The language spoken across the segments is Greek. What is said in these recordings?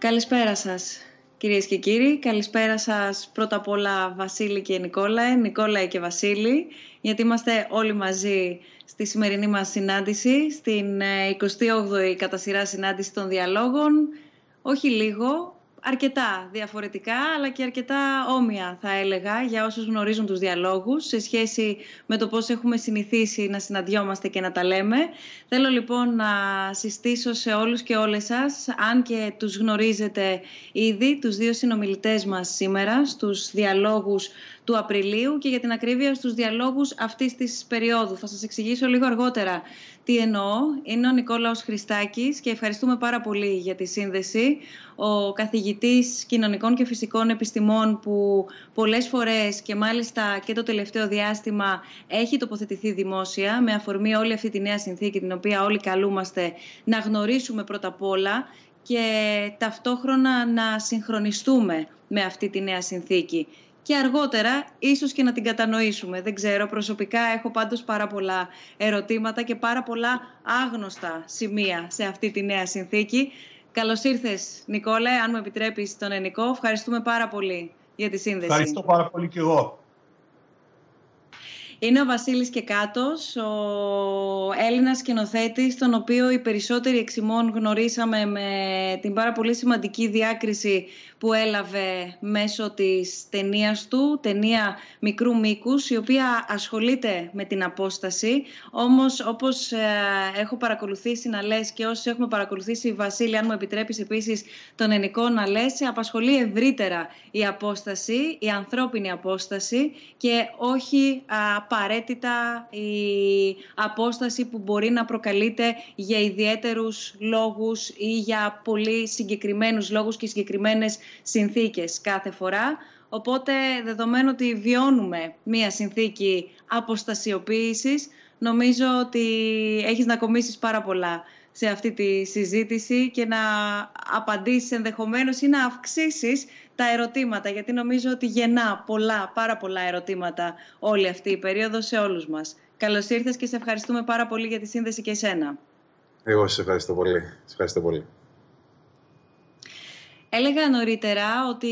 Καλησπέρα σας κυρίες και κύριοι. Καλησπέρα σας πρώτα απ' όλα Βασίλη και Νικόλαε, Νικόλαε και Βασίλη, γιατί είμαστε όλοι μαζί στη σημερινή μας συνάντηση, στην 28η ε, κατά σειρά συνάντηση των διαλόγων. Όχι λίγο, αρκετά διαφορετικά αλλά και αρκετά όμοια θα έλεγα για όσους γνωρίζουν τους διαλόγους σε σχέση με το πώς έχουμε συνηθίσει να συναντιόμαστε και να τα λέμε. Θέλω λοιπόν να συστήσω σε όλους και όλες σας, αν και τους γνωρίζετε ήδη, τους δύο συνομιλητές μας σήμερα στους διαλόγους του Απριλίου και για την ακρίβεια στους διαλόγους αυτής της περίοδου. Θα σας εξηγήσω λίγο αργότερα τι εννοώ; Είναι ο Νικόλαος Χριστάκης και ευχαριστούμε πάρα πολύ για τη σύνδεση. Ο καθηγητής κοινωνικών και φυσικών επιστημών που πολλές φορές και μάλιστα και το τελευταίο διάστημα έχει τοποθετηθεί δημόσια με αφορμή όλη αυτή τη νέα συνθήκη την οποία όλοι καλούμαστε να γνωρίσουμε πρώτα απ' όλα και ταυτόχρονα να συγχρονιστούμε με αυτή τη νέα συνθήκη και αργότερα ίσως και να την κατανοήσουμε. Δεν ξέρω, προσωπικά έχω πάντως πάρα πολλά ερωτήματα και πάρα πολλά άγνωστα σημεία σε αυτή τη νέα συνθήκη. Καλώς ήρθες Νικόλε, αν μου επιτρέπεις τον Ενικό. Ευχαριστούμε πάρα πολύ για τη σύνδεση. Ευχαριστώ πάρα πολύ και εγώ. Είναι ο Βασίλης Κεκάτος, ο Έλληνας σκηνοθέτης, τον οποίο οι περισσότεροι εξημών γνωρίσαμε με την πάρα πολύ σημαντική διάκριση που έλαβε μέσω της ταινίας του, ταινία μικρού μήκους, η οποία ασχολείται με την απόσταση. Όμως, όπως ε, έχω παρακολουθήσει να λες και όσοι έχουμε παρακολουθήσει, Βασίλη, αν μου επιτρέπεις επίσης τον ενικό να λες, απασχολεί ευρύτερα η απόσταση, η ανθρώπινη απόσταση και όχι απαραίτητα η απόσταση που μπορεί να προκαλείται για ιδιαίτερους λόγους ή για πολύ συγκεκριμένους λόγους και συγκεκριμένες συνθήκες κάθε φορά. Οπότε, δεδομένου ότι βιώνουμε μία συνθήκη αποστασιοποίησης, νομίζω ότι έχεις να κομίσεις πάρα πολλά σε αυτή τη συζήτηση και να απαντήσεις ενδεχομένως ή να αυξήσεις τα ερωτήματα, γιατί νομίζω ότι γεννά πολλά, πάρα πολλά ερωτήματα όλη αυτή η περίοδο σε όλους μας. Καλώς ήρθες και σε ευχαριστούμε πάρα πολύ για τη σύνδεση και εσένα. Εγώ σας ευχαριστώ πολύ. Σας ευχαριστώ πολύ. Έλεγα νωρίτερα ότι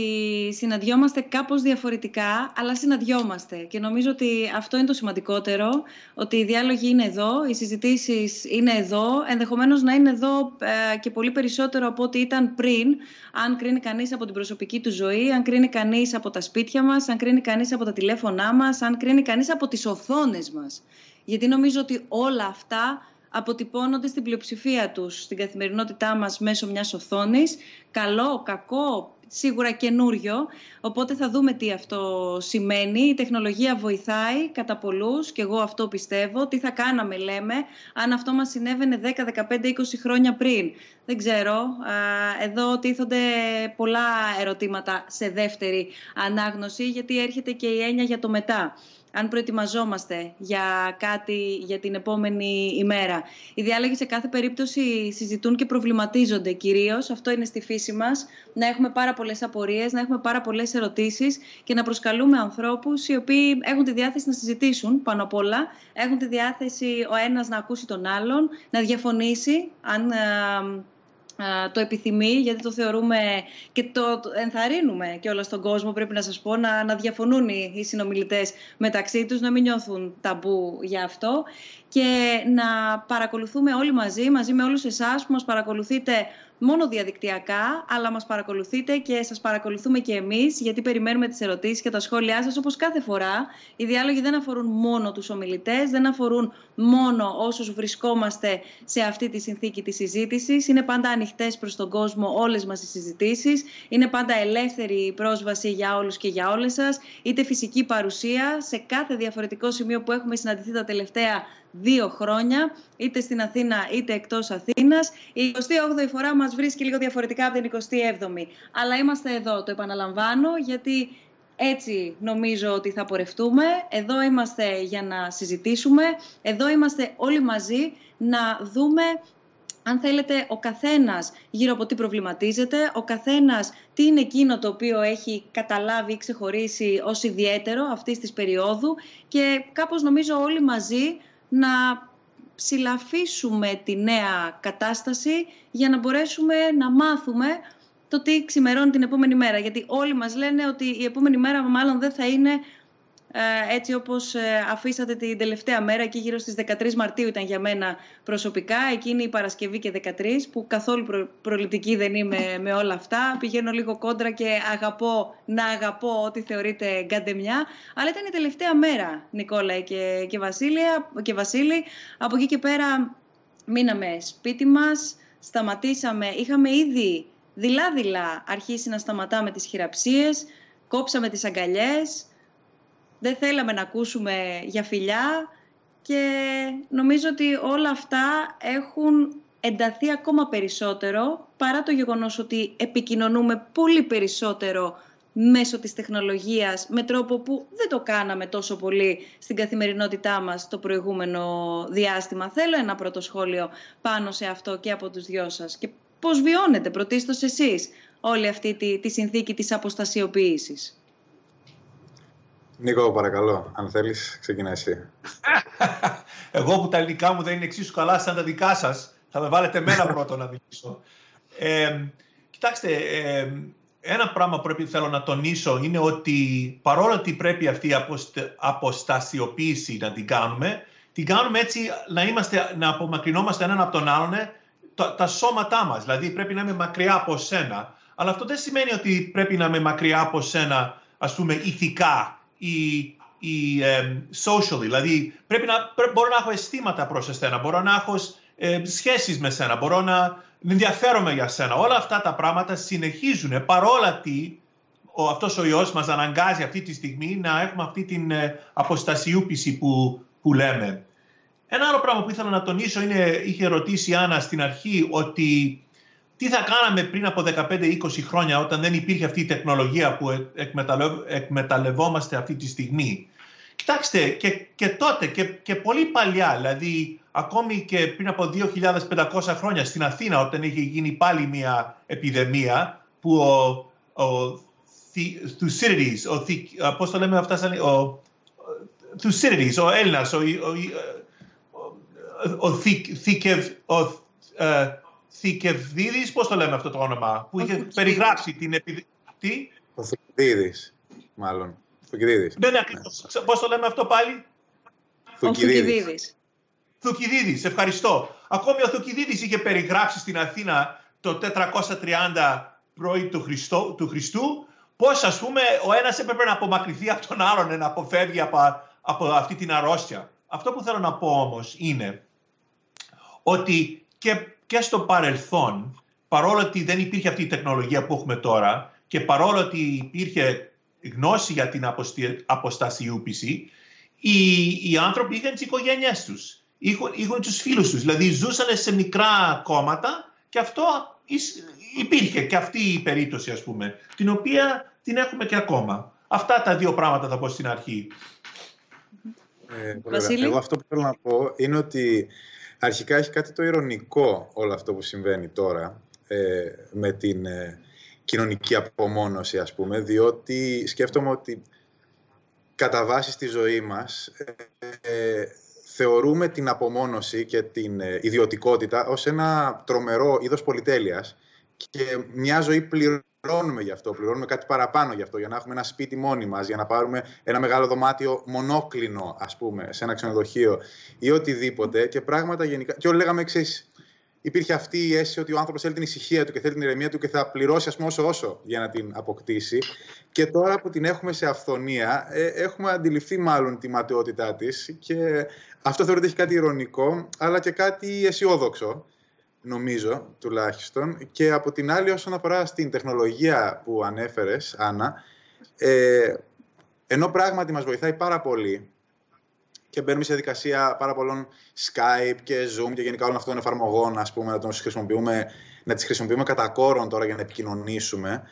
συναντιόμαστε κάπως διαφορετικά, αλλά συναντιόμαστε. Και νομίζω ότι αυτό είναι το σημαντικότερο, ότι οι διάλογοι είναι εδώ, οι συζητήσεις είναι εδώ, ενδεχομένως να είναι εδώ ε, και πολύ περισσότερο από ό,τι ήταν πριν, αν κρίνει κανείς από την προσωπική του ζωή, αν κρίνει κανείς από τα σπίτια μας, αν κρίνει κανείς από τα τηλέφωνά μας, αν κρίνει κανείς από τις οθόνες μας. Γιατί νομίζω ότι όλα αυτά αποτυπώνονται στην πλειοψηφία τους στην καθημερινότητά μας μέσω μιας οθόνης. Καλό, κακό, σίγουρα καινούριο, οπότε θα δούμε τι αυτό σημαίνει. Η τεχνολογία βοηθάει κατά πολλούς και εγώ αυτό πιστεύω. Τι θα κάναμε λέμε αν αυτό μας συνέβαινε 10, 15, 20 χρόνια πριν. Δεν ξέρω. Εδώ τίθονται πολλά ερωτήματα σε δεύτερη ανάγνωση γιατί έρχεται και η έννοια για το μετά αν προετοιμαζόμαστε για κάτι για την επόμενη ημέρα. Οι διάλογοι σε κάθε περίπτωση συζητούν και προβληματίζονται κυρίως. Αυτό είναι στη φύση μας. Να έχουμε πάρα πολλές απορίες, να έχουμε πάρα πολλές ερωτήσεις και να προσκαλούμε ανθρώπους οι οποίοι έχουν τη διάθεση να συζητήσουν πάνω απ' όλα. Έχουν τη διάθεση ο ένας να ακούσει τον άλλον, να διαφωνήσει αν ε, το επιθυμεί, γιατί το θεωρούμε και το ενθαρρύνουμε και όλα στον κόσμο, πρέπει να σας πω, να, να διαφωνούν οι συνομιλητές μεταξύ τους, να μην νιώθουν ταμπού για αυτό. Και να παρακολουθούμε όλοι μαζί, μαζί με όλους εσάς που μας παρακολουθείτε μόνο διαδικτυακά, αλλά μας παρακολουθείτε και σας παρακολουθούμε και εμείς, γιατί περιμένουμε τις ερωτήσεις και τα σχόλιά σας, όπως κάθε φορά. Οι διάλογοι δεν αφορούν μόνο τους ομιλητές, δεν αφορούν μόνο όσους βρισκόμαστε σε αυτή τη συνθήκη της συζήτησης. Είναι πάντα ανοιχτές προς τον κόσμο όλες μας οι συζητήσεις. Είναι πάντα ελεύθερη η πρόσβαση για όλους και για όλες σας. Είτε φυσική παρουσία σε κάθε διαφορετικό σημείο που έχουμε συναντηθεί τα τελευταία δύο χρόνια, είτε στην Αθήνα είτε εκτός Αθήνας. Η 28η φορά μας βρίσκει λίγο διαφορετικά από την 27η. Αλλά είμαστε εδώ, το επαναλαμβάνω, γιατί έτσι νομίζω ότι θα πορευτούμε. Εδώ είμαστε για να συζητήσουμε. Εδώ είμαστε όλοι μαζί να δούμε αν θέλετε, ο καθένας γύρω από τι προβληματίζεται, ο καθένας τι είναι εκείνο το οποίο έχει καταλάβει ή ξεχωρίσει ως ιδιαίτερο αυτής της περίοδου και κάπως νομίζω όλοι μαζί να ψηλαφίσουμε τη νέα κατάσταση για να μπορέσουμε να μάθουμε το τι ξημερώνει την επόμενη μέρα. Γιατί όλοι μας λένε ότι η επόμενη μέρα μάλλον δεν θα είναι ε, έτσι όπως ε, αφήσατε την τελευταία μέρα, εκεί γύρω στις 13 Μαρτίου ήταν για μένα προσωπικά, εκείνη η Παρασκευή και 13, που καθόλου προληπτική δεν είμαι με όλα αυτά. Πηγαίνω λίγο κόντρα και αγαπώ να αγαπώ ό,τι θεωρείται γκαντεμιά. Αλλά ήταν η τελευταία μέρα, Νικόλα και, και, Βασίλεια, και Βασίλη. Από εκεί και πέρα μείναμε σπίτι μας, σταματήσαμε, είχαμε ήδη δειλά-δειλά αρχίσει να σταματάμε τις χειραψίες, κόψαμε τις αγκαλιές, δεν θέλαμε να ακούσουμε για φιλιά και νομίζω ότι όλα αυτά έχουν ενταθεί ακόμα περισσότερο παρά το γεγονός ότι επικοινωνούμε πολύ περισσότερο μέσω της τεχνολογίας με τρόπο που δεν το κάναμε τόσο πολύ στην καθημερινότητά μας το προηγούμενο διάστημα. Θέλω ένα πρώτο σχόλιο πάνω σε αυτό και από τους δυο σας. Και πώς βιώνετε πρωτίστως εσείς όλη αυτή τη, τη συνθήκη της αποστασιοποίησης; Νίκο, παρακαλώ, αν θέλεις, ξεκινά εσύ. Εγώ που τα ελληνικά μου δεν είναι εξίσου καλά σαν τα δικά σας, θα με βάλετε μένα πρώτο να μιλήσω. Ε, κοιτάξτε, ε, ένα πράγμα που πρέπει θέλω να τονίσω είναι ότι παρόλο ότι πρέπει αυτή η αποστασιοποίηση να την κάνουμε, την κάνουμε έτσι να, είμαστε, να απομακρυνόμαστε έναν από τον άλλον ε, τα, τα σώματά μας. Δηλαδή πρέπει να είμαι μακριά από σένα. Αλλά αυτό δεν σημαίνει ότι πρέπει να είμαι μακριά από σένα, ας πούμε, ηθικά ή, ή social. Δηλαδή πρέπει να, μπορώ να έχω αισθήματα προς εσένα, μπορώ να έχω ε, σχέσεις με σένα, μπορώ να ενδιαφέρομαι για σένα. Όλα αυτά τα πράγματα συνεχίζουν παρόλα τι ο, αυτός ο ιός μας αναγκάζει αυτή τη στιγμή να έχουμε αυτή την ε, αποστασιούπηση που, που λέμε. Ένα άλλο πράγμα που ήθελα να τονίσω είναι, είχε ρωτήσει η Άννα στην αρχή ότι τι θα κάναμε πριν από 15-20 χρόνια όταν δεν υπήρχε αυτή η τεχνολογία που εκμεταλλευόμαστε αυτή τη στιγμή. Κοιτάξτε, και, και τότε και, και πολύ παλιά, δηλαδή ακόμη και πριν από 2.500 χρόνια στην Αθήνα όταν είχε γίνει πάλι μια επιδημία που ο, ο Thucydides, ο, πώς το λέμε αυτά ο, Thucydides, ο Έλληνας, ο, ο, ο, ο, ο, Θηκευδίδης, πώς το λέμε αυτό το όνομα, που είχε περιγράψει την επιδημία. Τι; Ο Θουκυδίδης, μάλλον. Θουκυδίδης. Ναι, ναι, ναι. Πώς το λέμε αυτό πάλι; Θουκυδίδης. Θουκυδίδης, ευχαριστώ. Ακόμη ο Θουκυδίδης είχε περιγράψει στην Αθήνα το 430 πρώην του, Χριστό, του Χριστού πώς ας πούμε ο ένας έπρεπε να απομακρυνθεί από τον άλλον να αποφεύγει από, από αυτή την αρρώστια. Αυτό που θέλω να πω όμως είναι ότι και και στο παρελθόν, παρόλο ότι δεν υπήρχε αυτή η τεχνολογία που έχουμε τώρα και παρόλο ότι υπήρχε γνώση για την αποστασιούπηση, οι, οι άνθρωποι είχαν τις οικογένειές τους, είχαν, είχαν τους φίλους τους. Δηλαδή ζούσαν σε μικρά κόμματα και αυτό υπήρχε και αυτή η περίπτωση, ας πούμε, την οποία την έχουμε και ακόμα. Αυτά τα δύο πράγματα θα πω στην αρχή. Ε, Εγώ αυτό που θέλω να πω είναι ότι Αρχικά έχει κάτι το ηρωνικό όλο αυτό που συμβαίνει τώρα ε, με την ε, κοινωνική απομόνωση, ας πούμε, διότι σκέφτομαι ότι κατά βάση στη ζωή μας ε, θεωρούμε την απομόνωση και την ιδιωτικότητα ως ένα τρομερό είδος πολυτέλειας και μια ζωή πληρώνουμε γι' αυτό, πληρώνουμε κάτι παραπάνω γι' αυτό, για να έχουμε ένα σπίτι μόνοι μας, για να πάρουμε ένα μεγάλο δωμάτιο μονόκλινο, ας πούμε, σε ένα ξενοδοχείο ή οτιδήποτε και πράγματα γενικά. Και όλοι λέγαμε εξής. Υπήρχε αυτή η αίσθηση ότι ο άνθρωπος θέλει την ησυχία του και θέλει την ηρεμία του και θα πληρώσει, ας πούμε, όσο όσο για να την αποκτήσει. Και τώρα που την έχουμε σε αυθονία, ε, έχουμε αντιληφθεί μάλλον τη ματαιότητά της. Και αυτό θεωρείται ότι έχει κάτι ηρωνικό, αλλά και κάτι αισιόδοξο νομίζω τουλάχιστον. Και από την άλλη όσον αφορά στην τεχνολογία που ανέφερες, Άννα, ε, ενώ πράγματι μας βοηθάει πάρα πολύ και μπαίνουμε σε διαδικασία πάρα πολλών Skype και Zoom και γενικά όλων αυτών των εφαρμογών, ας πούμε, να, τις χρησιμοποιούμε, να τις χρησιμοποιούμε κατά κόρον τώρα για να επικοινωνήσουμε.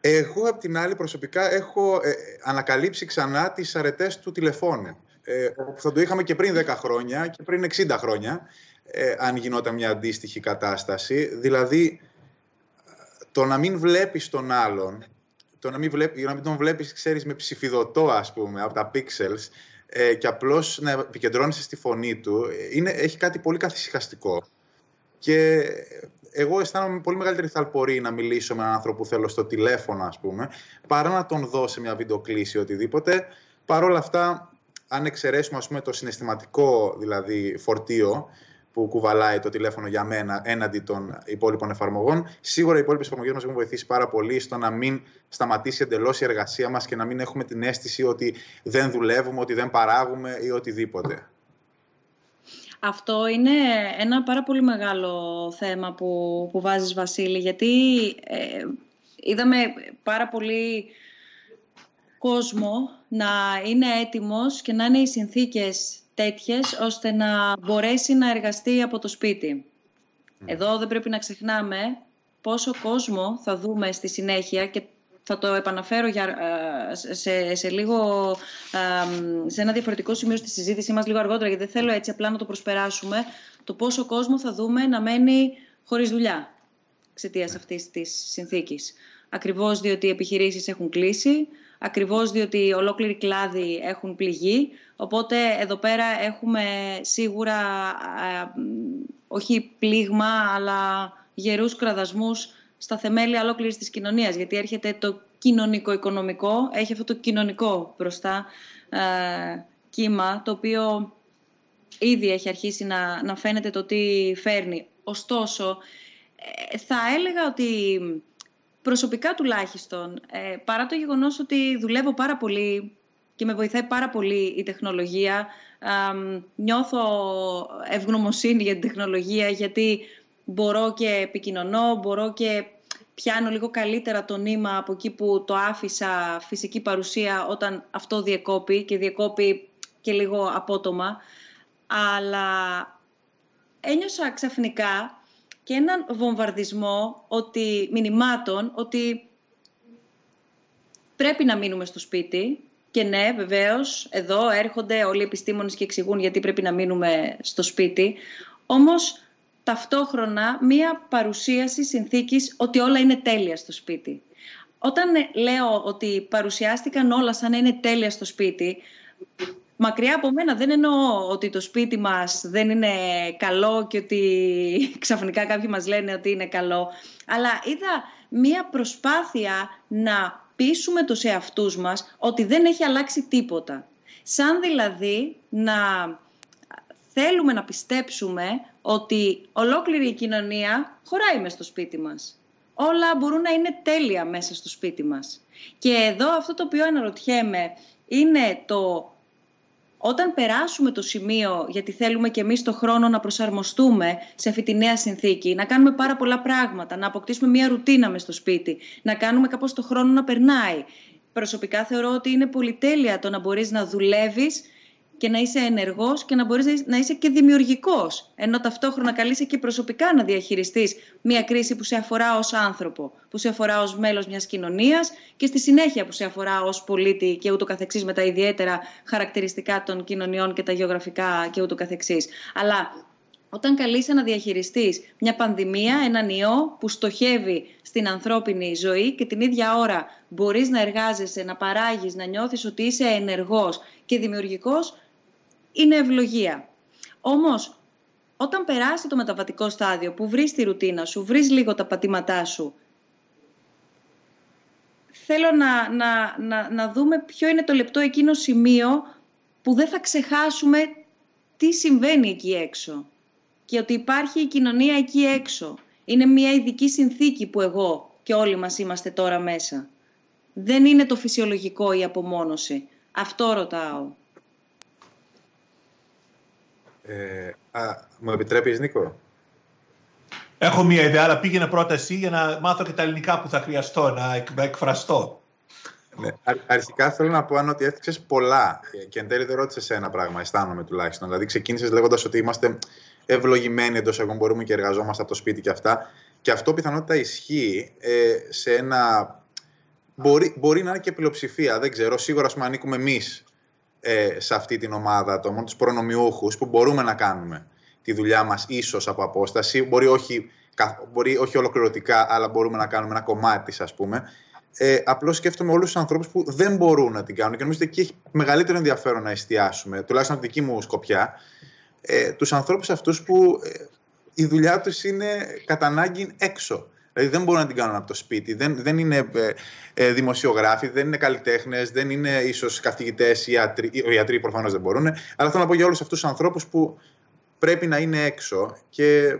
Εγώ, απ' την άλλη, προσωπικά έχω ε, ανακαλύψει ξανά τις αρετές του τηλεφώνου. Ε, θα το είχαμε και πριν 10 χρόνια και πριν 60 χρόνια ε, αν γινόταν μια αντίστοιχη κατάσταση. Δηλαδή, το να μην βλέπεις τον άλλον, το να μην, βλέπει, να μην τον βλέπεις, ξέρεις, με ψηφιδωτό, ας πούμε, από τα pixels ε, και απλώς να επικεντρώνεσαι στη φωνή του, είναι, έχει κάτι πολύ καθησυχαστικό. Και εγώ αισθάνομαι πολύ μεγαλύτερη θαλπορή να μιλήσω με έναν άνθρωπο που θέλω στο τηλέφωνο, ας πούμε, παρά να τον δω σε μια βιντεοκλήση ή οτιδήποτε. Παρ' όλα αυτά, αν εξαιρέσουμε ας πούμε, το συναισθηματικό δηλαδή, φορτίο που κουβαλάει το τηλέφωνο για μένα έναντι των υπόλοιπων εφαρμογών, σίγουρα οι υπόλοιπες εφαρμογές μας έχουν βοηθήσει πάρα πολύ στο να μην σταματήσει εντελώς η εργασία μας και να μην έχουμε την αίσθηση ότι δεν δουλεύουμε, ότι δεν παράγουμε ή οτιδήποτε. Αυτό είναι ένα πάρα πολύ μεγάλο θέμα που, που βάζεις Βασίλη, γιατί ε, είδαμε πάρα πολύ κόσμο να είναι έτοιμος και να είναι οι συνθήκες τέτοιες ώστε να μπορέσει να εργαστεί από το σπίτι. Εδώ δεν πρέπει να ξεχνάμε πόσο κόσμο θα δούμε στη συνέχεια και θα το επαναφέρω για, ε, σε, σε, λίγο, ε, σε ένα διαφορετικό σημείο στη συζήτησή μας λίγο αργότερα, γιατί δεν θέλω έτσι απλά να το προσπεράσουμε, το πόσο κόσμο θα δούμε να μένει χωρίς δουλειά εξαιτίας αυτής της συνθήκης. Ακριβώς διότι οι επιχειρήσεις έχουν κλείσει, ακριβώς διότι ολόκληροι κλάδοι έχουν πληγεί, οπότε εδώ πέρα έχουμε σίγουρα ε, όχι πλήγμα, αλλά γερούς κραδασμούς στα θεμέλια ολόκληρης της κοινωνίας, γιατί έρχεται το κοινωνικό-οικονομικό, έχει αυτό το κοινωνικό μπροστά ε, κύμα, το οποίο ήδη έχει αρχίσει να, να φαίνεται το τι φέρνει. Ωστόσο, ε, θα έλεγα ότι προσωπικά τουλάχιστον, ε, παρά το γεγονός ότι δουλεύω πάρα πολύ και με βοηθάει πάρα πολύ η τεχνολογία, ε, νιώθω ευγνωμοσύνη για την τεχνολογία, γιατί μπορώ και επικοινωνώ, μπορώ και πιάνω λίγο καλύτερα το νήμα από εκεί που το άφησα φυσική παρουσία όταν αυτό διεκόπη και διεκόπη και λίγο απότομα. Αλλά ένιωσα ξαφνικά και έναν βομβαρδισμό ότι, μηνυμάτων ότι πρέπει να μείνουμε στο σπίτι και ναι, βεβαίως, εδώ έρχονται όλοι οι επιστήμονες και εξηγούν γιατί πρέπει να μείνουμε στο σπίτι. Όμως ταυτόχρονα μία παρουσίαση συνθήκης ότι όλα είναι τέλεια στο σπίτι. Όταν ε, λέω ότι παρουσιάστηκαν όλα σαν να είναι τέλεια στο σπίτι, μακριά από μένα δεν εννοώ ότι το σπίτι μας δεν είναι καλό και ότι ξαφνικά κάποιοι μας λένε ότι είναι καλό, αλλά είδα μία προσπάθεια να πείσουμε τους εαυτούς μας ότι δεν έχει αλλάξει τίποτα. Σαν δηλαδή να θέλουμε να πιστέψουμε ότι ολόκληρη η κοινωνία χωράει μέσα στο σπίτι μας. Όλα μπορούν να είναι τέλεια μέσα στο σπίτι μας. Και εδώ αυτό το οποίο αναρωτιέμαι είναι το όταν περάσουμε το σημείο, γιατί θέλουμε και εμείς το χρόνο να προσαρμοστούμε σε αυτή τη νέα συνθήκη, να κάνουμε πάρα πολλά πράγματα, να αποκτήσουμε μια ρουτίνα μες στο σπίτι, να κάνουμε κάπως το χρόνο να περνάει. Προσωπικά θεωρώ ότι είναι πολυτέλεια το να μπορείς να δουλεύεις και να είσαι ενεργός και να μπορείς να είσαι και δημιουργικός. Ενώ ταυτόχρονα καλείσαι και προσωπικά να διαχειριστείς μια κρίση που σε αφορά ως άνθρωπο, που σε αφορά ως μέλος μιας κοινωνίας και στη συνέχεια που σε αφορά ως πολίτη και ούτω καθεξής με τα ιδιαίτερα χαρακτηριστικά των κοινωνιών και τα γεωγραφικά και ούτω καθεξής. Αλλά όταν καλείσαι να διαχειριστείς μια πανδημία, έναν ιό που στοχεύει στην ανθρώπινη ζωή και την ίδια ώρα μπορείς να εργάζεσαι, να παράγεις, να νιώθεις ότι είσαι ενεργός και δημιουργικός, είναι ευλογία. Όμως, όταν περάσει το μεταβατικό στάδιο που βρεις τη ρουτίνα σου, βρεις λίγο τα πατήματά σου, θέλω να, να, να, να δούμε ποιο είναι το λεπτό εκείνο σημείο που δεν θα ξεχάσουμε τι συμβαίνει εκεί έξω και ότι υπάρχει η κοινωνία εκεί έξω. Είναι μια ειδική συνθήκη που εγώ και όλοι μας είμαστε τώρα μέσα. Δεν είναι το φυσιολογικό η απομόνωση. Αυτό ρωτάω. Ε, α, μου επιτρέπεις, Νίκο; Έχω μία ιδέα, αλλά πήγαινε πρώτα εσύ για να μάθω και τα ελληνικά που θα χρειαστώ να εκφραστώ. Ναι. Αρχικά θέλω να πω αν ότι έθιξες πολλά και εν τέλει δεν ρώτησες ένα πράγμα, αισθάνομαι τουλάχιστον. Δηλαδή, ξεκίνησες λέγοντας ότι είμαστε ευλογημένοι εντός εγώ μπορούμε και εργαζόμαστε από το σπίτι και αυτά. Και αυτό πιθανότητα ισχύει ε, σε ένα. Μπορεί, μπορεί να είναι και πλειοψηφία, δεν ξέρω. Σίγουρα, ας πούμε, ανήκουμε εμείς ε, σε αυτή την ομάδα ατόμων, τους προνομιούχους, που μπορούμε να κάνουμε τη δουλειά μας ίσως από απόσταση. Μπορεί όχι, μπορεί όχι ολοκληρωτικά, αλλά μπορούμε να κάνουμε ένα κομμάτι τη, ας πούμε. Ε, Απλώς σκέφτομαι όλους τους ανθρώπους που δεν μπορούν να την κάνουν και νομίζω ότι εκεί έχει μεγαλύτερο ενδιαφέρον να εστιάσουμε, τουλάχιστον από τη δική μου σκοπιά, ε, τους ανθρώπους αυτούς που ε, η δουλειά τους είναι κατά ανάγκη έξω. Δηλαδή δεν μπορούν να την κάνουν από το σπίτι. Δεν, δεν είναι ε, ε δημοσιογράφοι, δεν είναι καλλιτέχνες, δεν είναι ίσως καθηγητές ή ιατροί. Οι ιατροί προφανώς δεν μπορούν. Αλλά θέλω να πω για όλους αυτούς τους ανθρώπους που πρέπει να είναι έξω και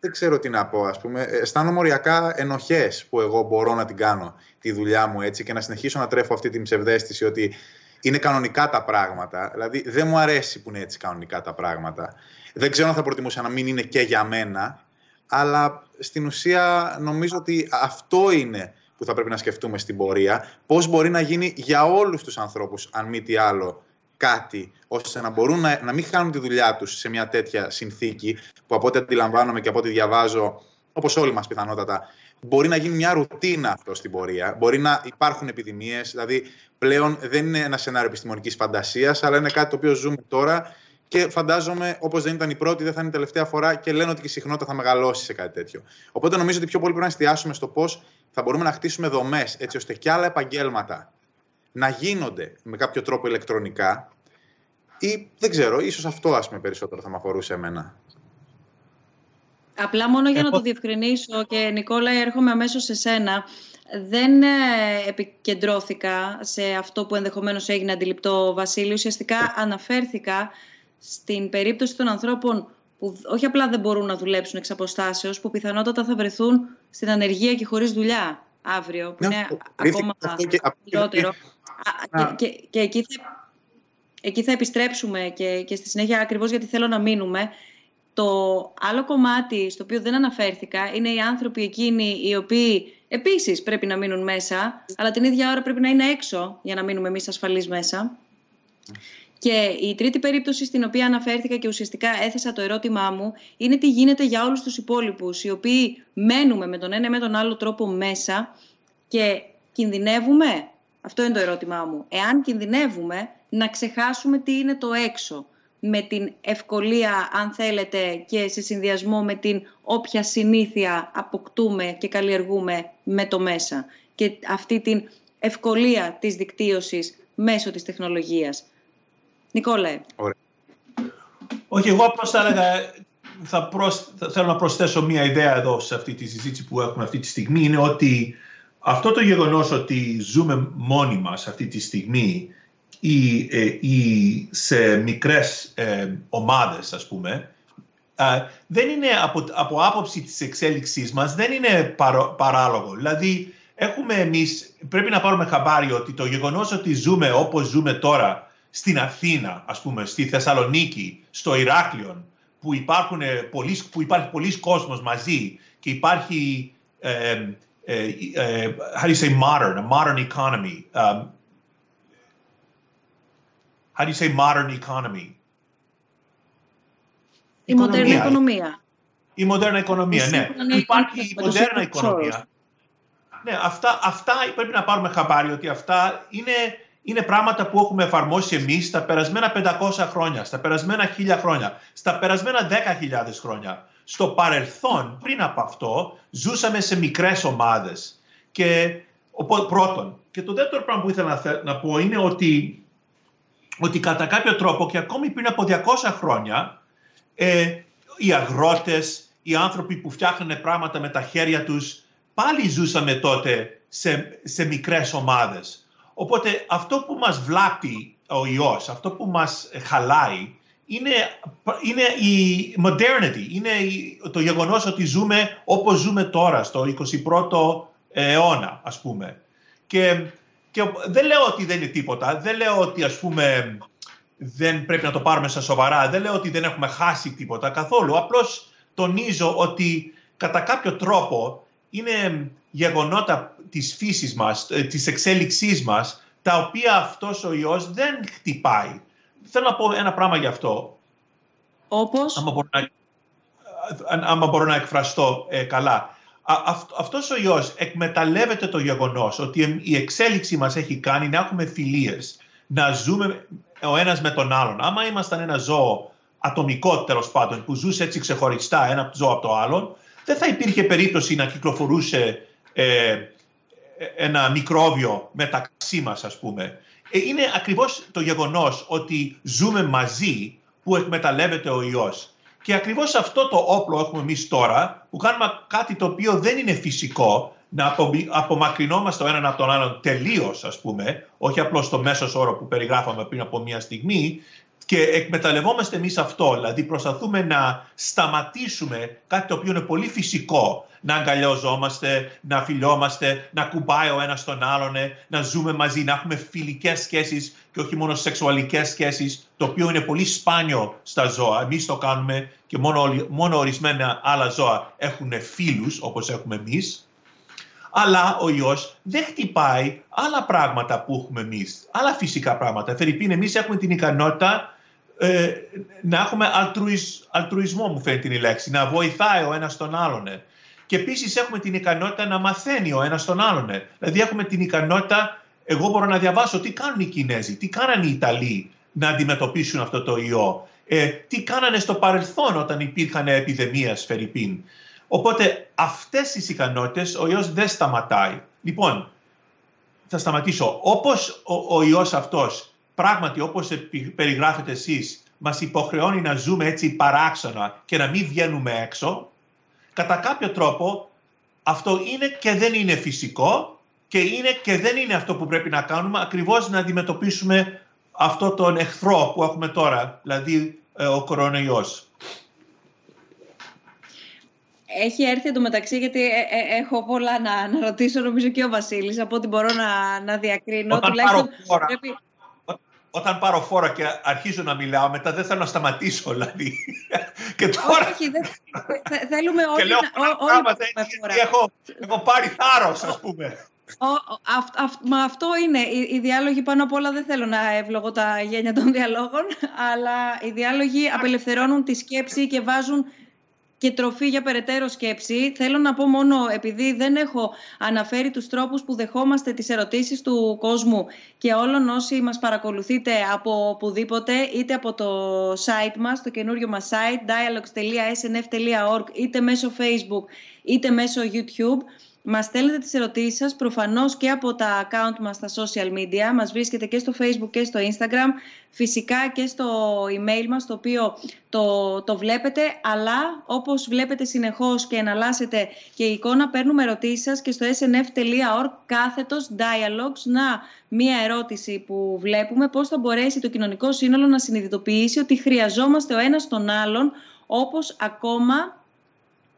δεν ξέρω τι να πω, ας πούμε. Αισθάνομαι οριακά ενοχές που εγώ μπορώ να την κάνω τη δουλειά μου έτσι και να συνεχίσω να τρέφω αυτή την ψευδέστηση ότι είναι κανονικά τα πράγματα. Δηλαδή δεν μου αρέσει που είναι έτσι κανονικά τα πράγματα. Δεν ξέρω αν θα προτιμούσα να μην είναι και για μένα, αλλά στην ουσία νομίζω ότι αυτό είναι που θα πρέπει να σκεφτούμε στην πορεία. Πώς μπορεί να γίνει για όλους τους ανθρώπους, αν μη τι άλλο, κάτι, ώστε να μπορούν να, να μην χάνουν τη δουλειά τους σε μια τέτοια συνθήκη, που από ό,τι αντιλαμβάνομαι και από ό,τι διαβάζω, όπως όλοι μας πιθανότατα, μπορεί να γίνει μια ρουτίνα αυτό στην πορεία. Μπορεί να υπάρχουν επιδημίες, δηλαδή πλέον δεν είναι ένα σενάριο επιστημονικής φαντασίας, αλλά είναι κάτι το οποίο ζούμε τώρα και φαντάζομαι, όπως δεν ήταν η πρώτη, δεν θα είναι η τελευταία φορά και λένε ότι η συχνότητα θα μεγαλώσει σε κάτι τέτοιο. Οπότε νομίζω ότι πιο πολύ πρέπει να εστιάσουμε στο πώς θα μπορούμε να χτίσουμε δομές έτσι ώστε και άλλα επαγγέλματα να γίνονται με κάποιο τρόπο ηλεκτρονικά ή δεν ξέρω, ίσως αυτό ας πούμε περισσότερο θα με αφορούσε εμένα. Απλά μόνο για να το διευκρινίσω και Νικόλα έρχομαι αμέσως σε σένα. Δεν ε, επικεντρώθηκα σε αυτό που ενδεχομένως έγινε αντιληπτό Βασίλη. Ουσιαστικά αναφέρθηκα στην περίπτωση των ανθρώπων που όχι απλά δεν μπορούν να δουλέψουν εξ αποστάσεως, που πιθανότατα θα βρεθούν στην ανεργία και χωρίς δουλειά αύριο, που είναι ακόμα χειρότερο. Και, και, εκεί, θα, εκεί θα επιστρέψουμε και, και στη συνέχεια ακριβώς γιατί θέλω να μείνουμε. Το άλλο κομμάτι στο οποίο δεν αναφέρθηκα είναι οι άνθρωποι εκείνοι οι οποίοι επίσης πρέπει να μείνουν μέσα, αλλά την ίδια ώρα πρέπει να είναι έξω για να μείνουμε εμείς ασφαλείς μέσα. Και η τρίτη περίπτωση στην οποία αναφέρθηκα και ουσιαστικά έθεσα το ερώτημά μου είναι τι γίνεται για όλους τους υπόλοιπους οι οποίοι μένουμε με τον ένα ή με τον άλλο τρόπο μέσα και κινδυνεύουμε, αυτό είναι το ερώτημά μου, εάν κινδυνεύουμε να ξεχάσουμε τι είναι το έξω με την ευκολία, αν θέλετε, και σε συνδυασμό με την όποια συνήθεια αποκτούμε και καλλιεργούμε με το μέσα και αυτή την ευκολία της δικτύωσης μέσω της τεχνολογίας. Νικόλαε. Όχι, εγώ απλώς θα έλεγα, θα, θέλω να προσθέσω μία ιδέα εδώ σε αυτή τη συζήτηση που έχουμε αυτή τη στιγμή, είναι ότι αυτό το γεγονός ότι ζούμε μόνοι μας αυτή τη στιγμή ή, ε, ή σε μικρές ε, ομάδες, ας πούμε, ε, δεν είναι από, από άποψη της εξέλιξής μας, δεν είναι παράλογο. Δηλαδή, έχουμε εμείς, πρέπει να πάρουμε χαμπάρι ότι το γεγονός ότι ζούμε όπως ζούμε τώρα στην Αθήνα, ας πούμε, στη Θεσσαλονίκη, στο Ηράκλειο, που, υπάρχουν πολλοί, που υπάρχει πολλοί κόσμος μαζί και υπάρχει, ε, ε, ε, how do you say modern, a modern economy. Um, how do you say modern economy? Η μοντέρνα οικονομία. Η μοντέρνα οικονομία, ναι. Υπάρχει η μοντέρνα οικονομία. Ναι, αυτά, αυτά πρέπει να πάρουμε χαμπάρι ότι αυτά είναι είναι πράγματα που έχουμε εφαρμόσει εμείς στα περασμένα 500 χρόνια, στα περασμένα 1000 χρόνια, στα περασμένα 10.000 χρόνια. Στο παρελθόν, πριν από αυτό, ζούσαμε σε μικρές ομάδες. Και πρώτον. Και το δεύτερο πράγμα που ήθελα να πω είναι ότι, ότι κατά κάποιο τρόπο και ακόμη πριν από 200 χρόνια, ε, οι αγρότες, οι άνθρωποι που φτιάχνουν πράγματα με τα χέρια τους, πάλι ζούσαμε τότε σε, σε μικρές ομάδες. Οπότε αυτό που μας βλάπτει ο ιός, αυτό που μας χαλάει, είναι, είναι η modernity, είναι το γεγονός ότι ζούμε όπως ζούμε τώρα, στο 21ο αιώνα, ας πούμε. Και, και δεν λέω ότι δεν είναι τίποτα, δεν λέω ότι ας πούμε δεν πρέπει να το πάρουμε στα σοβαρά, δεν λέω ότι δεν έχουμε χάσει τίποτα καθόλου, απλώς τονίζω ότι κατά κάποιο τρόπο είναι γεγονότα της φύσης μας, ε, της εξέλιξής μας, τα οποία αυτός ο ιός δεν χτυπάει. Θέλω να πω ένα πράγμα γι' αυτό. Όπως; Άμα μπορώ να, άμα μπορώ να εκφραστώ ε, καλά. Α, αυτός ο ιός εκμεταλλεύεται το γεγονός ότι η εξέλιξη μας έχει κάνει να έχουμε φιλίες, να ζούμε ο ένας με τον άλλον. Άμα ήμασταν ένα ζώο ατομικό τέλος πάντων που ζούσε έτσι ξεχωριστά ένα ζώο από το άλλο, δεν θα υπήρχε περίπτωση να κυκλοφορούσε ε, ένα μικρόβιο μεταξύ μας ας πούμε. Ε, είναι ακριβώς το γεγονός ότι ζούμε μαζί που εκμεταλλεύεται ο ιός. Και ακριβώς αυτό το όπλο έχουμε εμείς τώρα, που κάνουμε κάτι το οποίο δεν είναι φυσικό, να απομακρυνόμαστε ο έναν από τον άλλον τελείως, ας πούμε, όχι απλώς στο μέσος όρο που περιγράφαμε πριν από μία στιγμή, και εκμεταλλευόμαστε εμείς αυτό. Δηλαδή, προσπαθούμε να σταματήσουμε κάτι το οποίο είναι πολύ φυσικό. Να αγκαλιαζόμαστε, να φιλιόμαστε, να κουμπάει ο ένας τον άλλον, να ζούμε μαζί, να έχουμε φιλικές σχέσεις και όχι μόνο σεξουαλικές σχέσεις, το οποίο είναι πολύ σπάνιο στα ζώα. Εμείς το κάνουμε και μόνο, μόνο ορισμένα άλλα ζώα έχουν φίλους, όπως έχουμε εμείς αλλά ο ιός δεν χτυπάει άλλα πράγματα που έχουμε εμείς, άλλα φυσικά πράγματα. Φερρυπίν, εμείς έχουμε την ικανότητα ε, να έχουμε αλτρουισμό, μου φαίνεται η λέξη, να βοηθάει ο ένας τον άλλον. Και επίσης έχουμε την ικανότητα να μαθαίνει ο ένας τον άλλον. Δηλαδή έχουμε την ικανότητα, εγώ μπορώ να διαβάσω τι κάνουν οι Κινέζοι, τι κάνανε οι Ιταλοί να αντιμετωπίσουν αυτό το ιό. Ε, τι κάνανε στο παρελθόν όταν υπήρχαν επιδημίες, Φερρυπίν. Οπότε αυτές τις ικανότητες ο ιός δεν σταματάει. Λοιπόν, θα σταματήσω. Όπως ο, ο ιός αυτός, πράγματι όπως περιγράφετε εσείς, μας υποχρεώνει να ζούμε έτσι παράξενα και να μην βγαίνουμε έξω, κατά κάποιο τρόπο αυτό είναι και δεν είναι φυσικό και είναι και δεν είναι αυτό που πρέπει να κάνουμε, ακριβώς να αντιμετωπίσουμε αυτό τον εχθρό που έχουμε τώρα, δηλαδή ε, ο κορονοϊός. Έχει έρθει εντωμεταξύ, γιατί ε, ε, έχω πολλά να, να ρωτήσω, νομίζω και ο Βασίλης, από ό,τι μπορώ να, να διακρίνω. Όταν πάρω, φόρα, πρέπει... όταν πάρω φόρα και αρχίζω να μιλάω, μετά δεν θέλω να σταματήσω, δηλαδή. και τώρα... Όχι, δεν, θέλουμε όλοι και λέω, να... Πράγματα, έτσι, έχω, έχω πάρει θάρρος, ας πούμε. Ο, αυ, αυ, μα αυτό είναι. Οι, οι διάλογοι πάνω απ' όλα δεν θέλω να εύλογω τα γένια των διαλόγων, αλλά οι διάλογοι απελευθερώνουν τη σκέψη και βάζουν και τροφή για περαιτέρω σκέψη. Θέλω να πω μόνο, επειδή δεν έχω αναφέρει τους τρόπους που δεχόμαστε τις ερωτήσεις του κόσμου και όλων όσοι μας παρακολουθείτε από οπουδήποτε, είτε από το site μας, το καινούριο μας site, dialogues.snf.org, είτε μέσω Facebook, είτε μέσω YouTube, Μας στέλνετε τις ερωτήσεις σας προφανώς και από τα account μας στα social media. Μας βρίσκεται και στο facebook και στο instagram. Φυσικά και στο email μας το οποίο το, το βλέπετε. Αλλά όπως βλέπετε συνεχώς και εναλλάσσετε και η εικόνα παίρνουμε ερωτήσεις σας και στο snf.org κάθετος dialogues. Να μία ερώτηση που βλέπουμε πώς θα μπορέσει το κοινωνικό σύνολο να συνειδητοποιήσει ότι χρειαζόμαστε ο ένας τον άλλον όπως ακόμα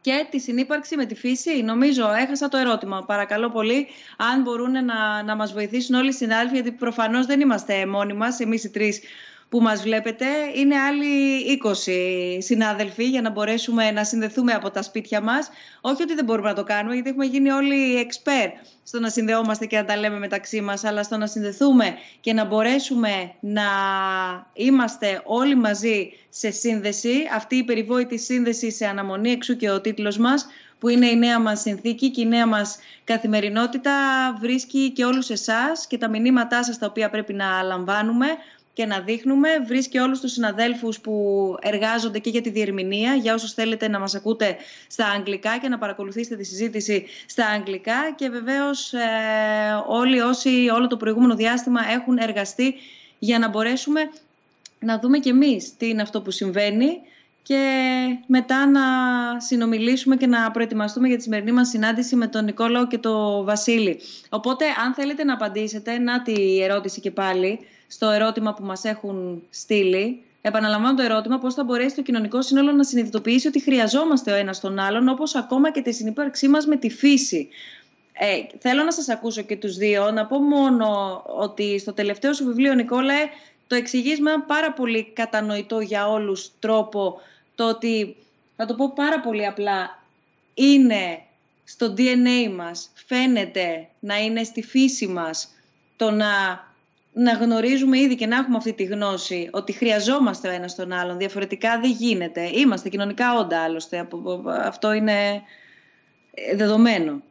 και τη συνύπαρξη με τη φύση. Νομίζω, έχασα το ερώτημα. Παρακαλώ πολύ, αν μπορούν να, να μας βοηθήσουν όλοι οι συνάδελφοι, γιατί προφανώς δεν είμαστε μόνοι μας, εμείς οι τρεις που μας βλέπετε. Είναι άλλοι 20 συνάδελφοι για να μπορέσουμε να συνδεθούμε από τα σπίτια μας. Όχι ότι δεν μπορούμε να το κάνουμε, γιατί έχουμε γίνει όλοι expert στο να συνδεόμαστε και να τα λέμε μεταξύ μας, αλλά στο να συνδεθούμε και να μπορέσουμε να είμαστε όλοι μαζί σε σύνδεση. Αυτή η περιβόητη σύνδεση σε αναμονή, εξού και ο τίτλος μας, που είναι η νέα μας συνθήκη και η νέα μας καθημερινότητα βρίσκει και όλους εσάς και τα μηνύματά σας τα οποία πρέπει να λαμβάνουμε και να δείχνουμε. Βρίσκει όλους τους συναδέλφους που εργάζονται και για τη διερμηνία, για όσους θέλετε να μας ακούτε στα αγγλικά και να παρακολουθήσετε τη συζήτηση στα αγγλικά και βεβαίως ε, όλοι όσοι όλο το προηγούμενο διάστημα έχουν εργαστεί για να μπορέσουμε να δούμε και εμείς τι είναι αυτό που συμβαίνει και μετά να συνομιλήσουμε και να προετοιμαστούμε για τη σημερινή μας συνάντηση με τον Νικόλαο και τον Βασίλη. Οπότε, αν θέλετε να απαντήσετε, να τη ερώτηση και πάλι, στο ερώτημα που μας έχουν στείλει. Επαναλαμβάνω το ερώτημα πώς θα μπορέσει το κοινωνικό σύνολο να συνειδητοποιήσει ότι χρειαζόμαστε ο ένας τον άλλον, όπως ακόμα και τη συνύπαρξή μας με τη φύση. Ε, θέλω να σας ακούσω και τους δύο. Να πω μόνο ότι στο τελευταίο σου βιβλίο, Νικόλαε, το εξηγείς με πάρα πολύ κατανοητό για όλους τρόπο το ότι, θα το πω πάρα πολύ απλά, είναι στο DNA μας, φαίνεται να είναι στη φύση μας το να να γνωρίζουμε ήδη και να έχουμε αυτή τη γνώση ότι χρειαζόμαστε ο ένας τον άλλον. Διαφορετικά δεν γίνεται. Είμαστε κοινωνικά όντα άλλωστε. Αυτό είναι ε, δεδομένο.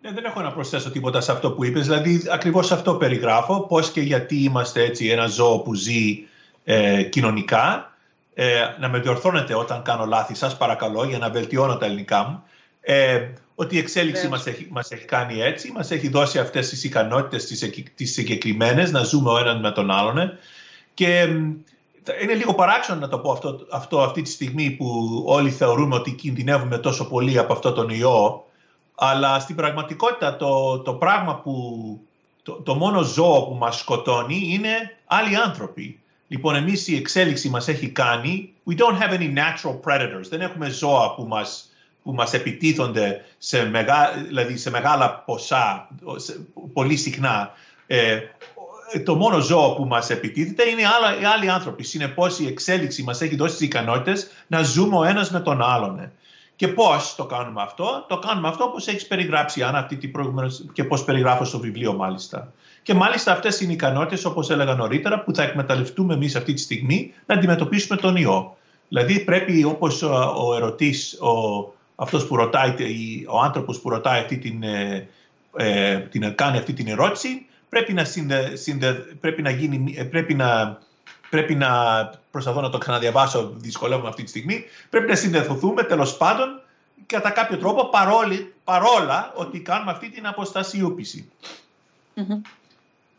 Ναι, δεν έχω να προσθέσω τίποτα σε αυτό που είπες. Δηλαδή, ακριβώς αυτό περιγράφω. Πώς και γιατί είμαστε έτσι ένα ζώο που ζει ε, κοινωνικά. Ε, να με διορθώνετε όταν κάνω λάθη, σας παρακαλώ, για να βελτιώνω τα ελληνικά μου. Ε, ότι η εξέλιξη μας έχει, μας έχει κάνει έτσι, μας έχει δώσει αυτές τις ικανότητες τις, τις συγκεκριμένες να ζούμε ο ένας με τον άλλον. Και είναι λίγο παράξενο να το πω αυτό, αυτό αυτή τη στιγμή που όλοι θεωρούμε ότι κινδυνεύουμε τόσο πολύ από αυτό τον ιό, αλλά στην πραγματικότητα το, το πράγμα που το, το μόνο ζώο που μας σκοτώνει είναι άλλοι άνθρωποι. Λοιπόν, εμείς η εξέλιξη μας έχει κάνει, we don't have any natural predators, δεν έχουμε ζώα που μας, που μας επιτίθονται σε, μεγά, δηλαδή σε μεγάλα ποσά, πολύ συχνά. Ε, το μόνο ζώο που μας επιτίθεται είναι άλλοι, άλλοι άνθρωποι. Συνεπώς η εξέλιξη μας έχει δώσει τις ικανότητες να ζούμε ο ένας με τον άλλον. Και πώς το κάνουμε αυτό; Το κάνουμε αυτό όπως έχεις περιγράψει, Άννα, αυτή την προηγούμενη και πώς περιγράφω στο βιβλίο μάλιστα. Και μάλιστα αυτές είναι οι ικανότητες, όπως έλεγα νωρίτερα, που θα εκμεταλλευτούμε εμείς αυτή τη στιγμή να αντιμετωπίσουμε τον ιό. Δηλαδή πρέπει όπως ο ερωτής, ο, αυτός που ρωτάει, ο άνθρωπος που ρωτάει αυτή την, ε, ε, την, κάνει αυτή την ερώτηση, πρέπει να, συνδε, συνδε, πρέπει να γίνει, πρέπει να, πρέπει να, προσπαθώ να το ξαναδιαβάσω, δυσκολεύομαι αυτή τη στιγμή, πρέπει να συνδεθούμε τέλος πάντων κατά κάποιο τρόπο παρόλη, παρόλα ότι κάνουμε αυτή την αποστασιοποίηση. Mm-hmm.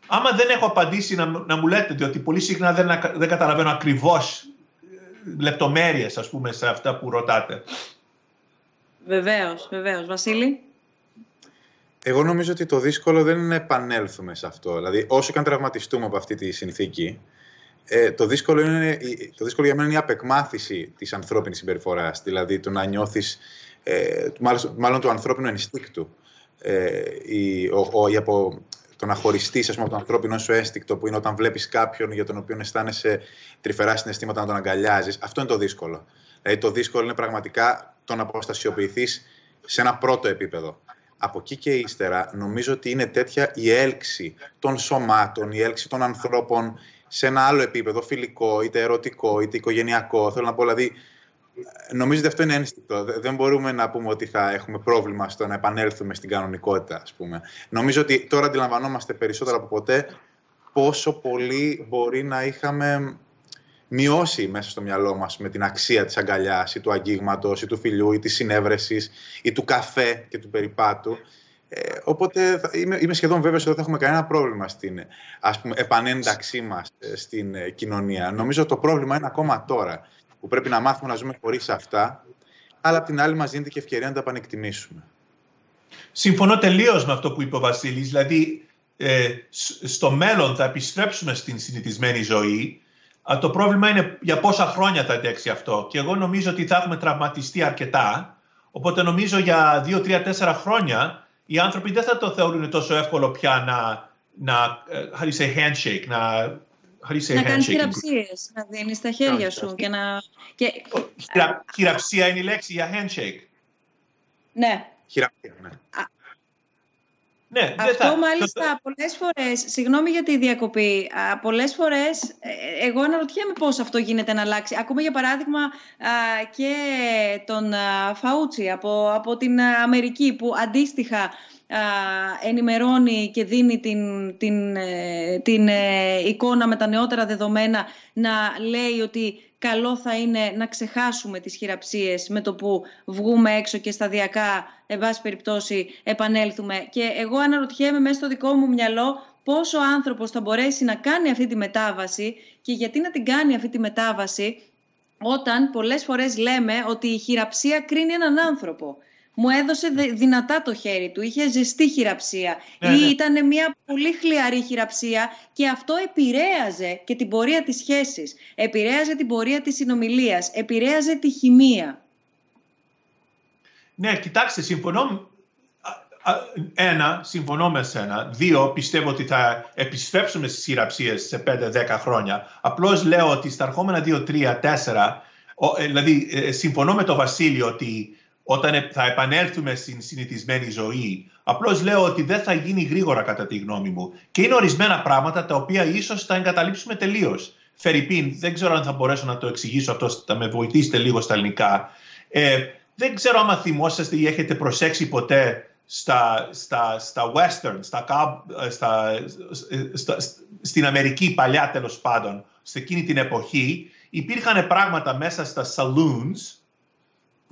Άμα δεν έχω απαντήσει να, να μου λέτε, διότι πολύ συχνά δεν, δεν καταλαβαίνω ακριβώς ε, λεπτομέρειες, ας πούμε, σε αυτά που ρωτάτε. Βεβαίως, βεβαίως. Βασίλη. Εγώ νομίζω ότι το δύσκολο δεν είναι να επανέλθουμε σε αυτό. Δηλαδή, όσο και αν τραυματιστούμε από αυτή τη συνθήκη, ε, το, δύσκολο είναι, το δύσκολο για μένα είναι η απεκμάθηση της ανθρώπινης συμπεριφοράς. Δηλαδή, το να νιώθεις, ε, μάλλον, μάλλον του ανθρώπινου ενστίκτου. Ε, η, ο, ο, η απο, το να χωριστείς από το ανθρώπινο σου αίσθηκτο, που είναι όταν βλέπεις κάποιον για τον οποίο αισθάνεσαι τρυφερά συναισθήματα να τον αγκαλιάζεις. Αυτό είναι το δύσκολο. Δηλαδή, το δύσκολο είναι πραγματικά το να αποστασιοποιηθείς σε ένα πρώτο επίπεδο από εκεί και ύστερα νομίζω ότι είναι τέτοια η έλξη των σωμάτων, η έλξη των ανθρώπων σε ένα άλλο επίπεδο, φιλικό, είτε ερωτικό, είτε οικογενειακό. Θέλω να πω, δηλαδή, νομίζω ότι αυτό είναι ένστικτο. Δεν μπορούμε να πούμε ότι θα έχουμε πρόβλημα στο να επανέλθουμε στην κανονικότητα, ας πούμε. Νομίζω ότι τώρα αντιλαμβανόμαστε περισσότερο από ποτέ πόσο πολύ μπορεί να είχαμε μειώσει μέσα στο μυαλό μας με την αξία της αγκαλιάς ή του αγγίγματος ή του φιλιού ή της συνέβρεσης ή του καφέ και του περιπάτου. Ε, οπότε είμαι, είμαι σχεδόν βέβαιος ότι δεν θα έχουμε κανένα πρόβλημα στην ας πούμε, επανένταξή μας ε, στην ε, κοινωνία. Νομίζω το πρόβλημα είναι ακόμα τώρα που πρέπει να μάθουμε να ζούμε χωρίς αυτά αλλά απ' την άλλη μας δίνεται και ευκαιρία να τα επανεκτιμήσουμε. Συμφωνώ τελείως με αυτό που είπε ο Βασίλης. Δηλαδή, ε, στο μέλλον θα επιστρέψουμε στην συνηθισμένη ζωή το πρόβλημα είναι για πόσα χρόνια θα αντέξει αυτό. Και εγώ νομίζω ότι θα έχουμε τραυματιστεί αρκετά. Οπότε νομίζω για δύο, τρία, τέσσερα χρόνια οι άνθρωποι δεν θα το θεωρούν τόσο εύκολο πια να, να how do you say handshake, να, how do you say να κάνεις χειραψίες, να δίνεις τα χέρια σου και να... Και... Χειραψία είναι η λέξη για handshake. Ναι. Χειραψία, ναι. Ναι, Αυτό θα... μάλιστα πολλές φορές, συγγνώμη για τη διακοπή, πολλές φορές ε, εγώ αναρωτιέμαι πώς αυτό γίνεται να αλλάξει. Ακούμε για παράδειγμα και τον Φαούτσι από, από την Αμερική που αντίστοιχα ενημερώνει και δίνει την, την, ε, την ε, εικόνα με τα νεότερα δεδομένα να λέει ότι καλό θα είναι να ξεχάσουμε τις χειραψίες με το που βγούμε έξω και σταδιακά, εν πάση περιπτώσει, επανέλθουμε. Και εγώ αναρωτιέμαι μέσα στο δικό μου μυαλό πόσο ο άνθρωπος θα μπορέσει να κάνει αυτή τη μετάβαση και γιατί να την κάνει αυτή τη μετάβαση όταν πολλές φορές λέμε ότι η χειραψία κρίνει έναν άνθρωπο μου έδωσε δυνατά το χέρι του, είχε ζεστή χειραψία ναι, ή ναι. ήταν μια πολύ χλιαρή χειραψία και αυτό επηρέαζε και την πορεία της σχέσης, επηρέαζε την πορεία της συνομιλίας, επηρέαζε τη χημεία. Ναι, κοιτάξτε, συμφωνώ ένα, συμφωνώ με σένα. Δύο, πιστεύω ότι θα επιστρέψουμε στις χειραψίες σε 5-10 χρόνια. Απλώς λέω ότι στα ερχόμενα 2, 3, 4, δηλαδή ε, συμφωνώ με τον Βασίλειο ότι όταν θα επανέλθουμε στην συνηθισμένη ζωή. Απλώς λέω ότι δεν θα γίνει γρήγορα κατά τη γνώμη μου. Και είναι ορισμένα πράγματα τα οποία ίσως θα εγκαταλείψουμε τελείως. Φερρυπίν, δεν ξέρω αν θα μπορέσω να το εξηγήσω αυτό, θα με βοηθήσετε λίγο στα ελληνικά. Ε, δεν ξέρω αν θυμόσαστε ή έχετε προσέξει ποτέ στα, στα, στα western, στα, στα, στα, στην Αμερική παλιά τέλος πάντων, σε εκείνη την εποχή, υπήρχαν πράγματα μέσα στα saloons,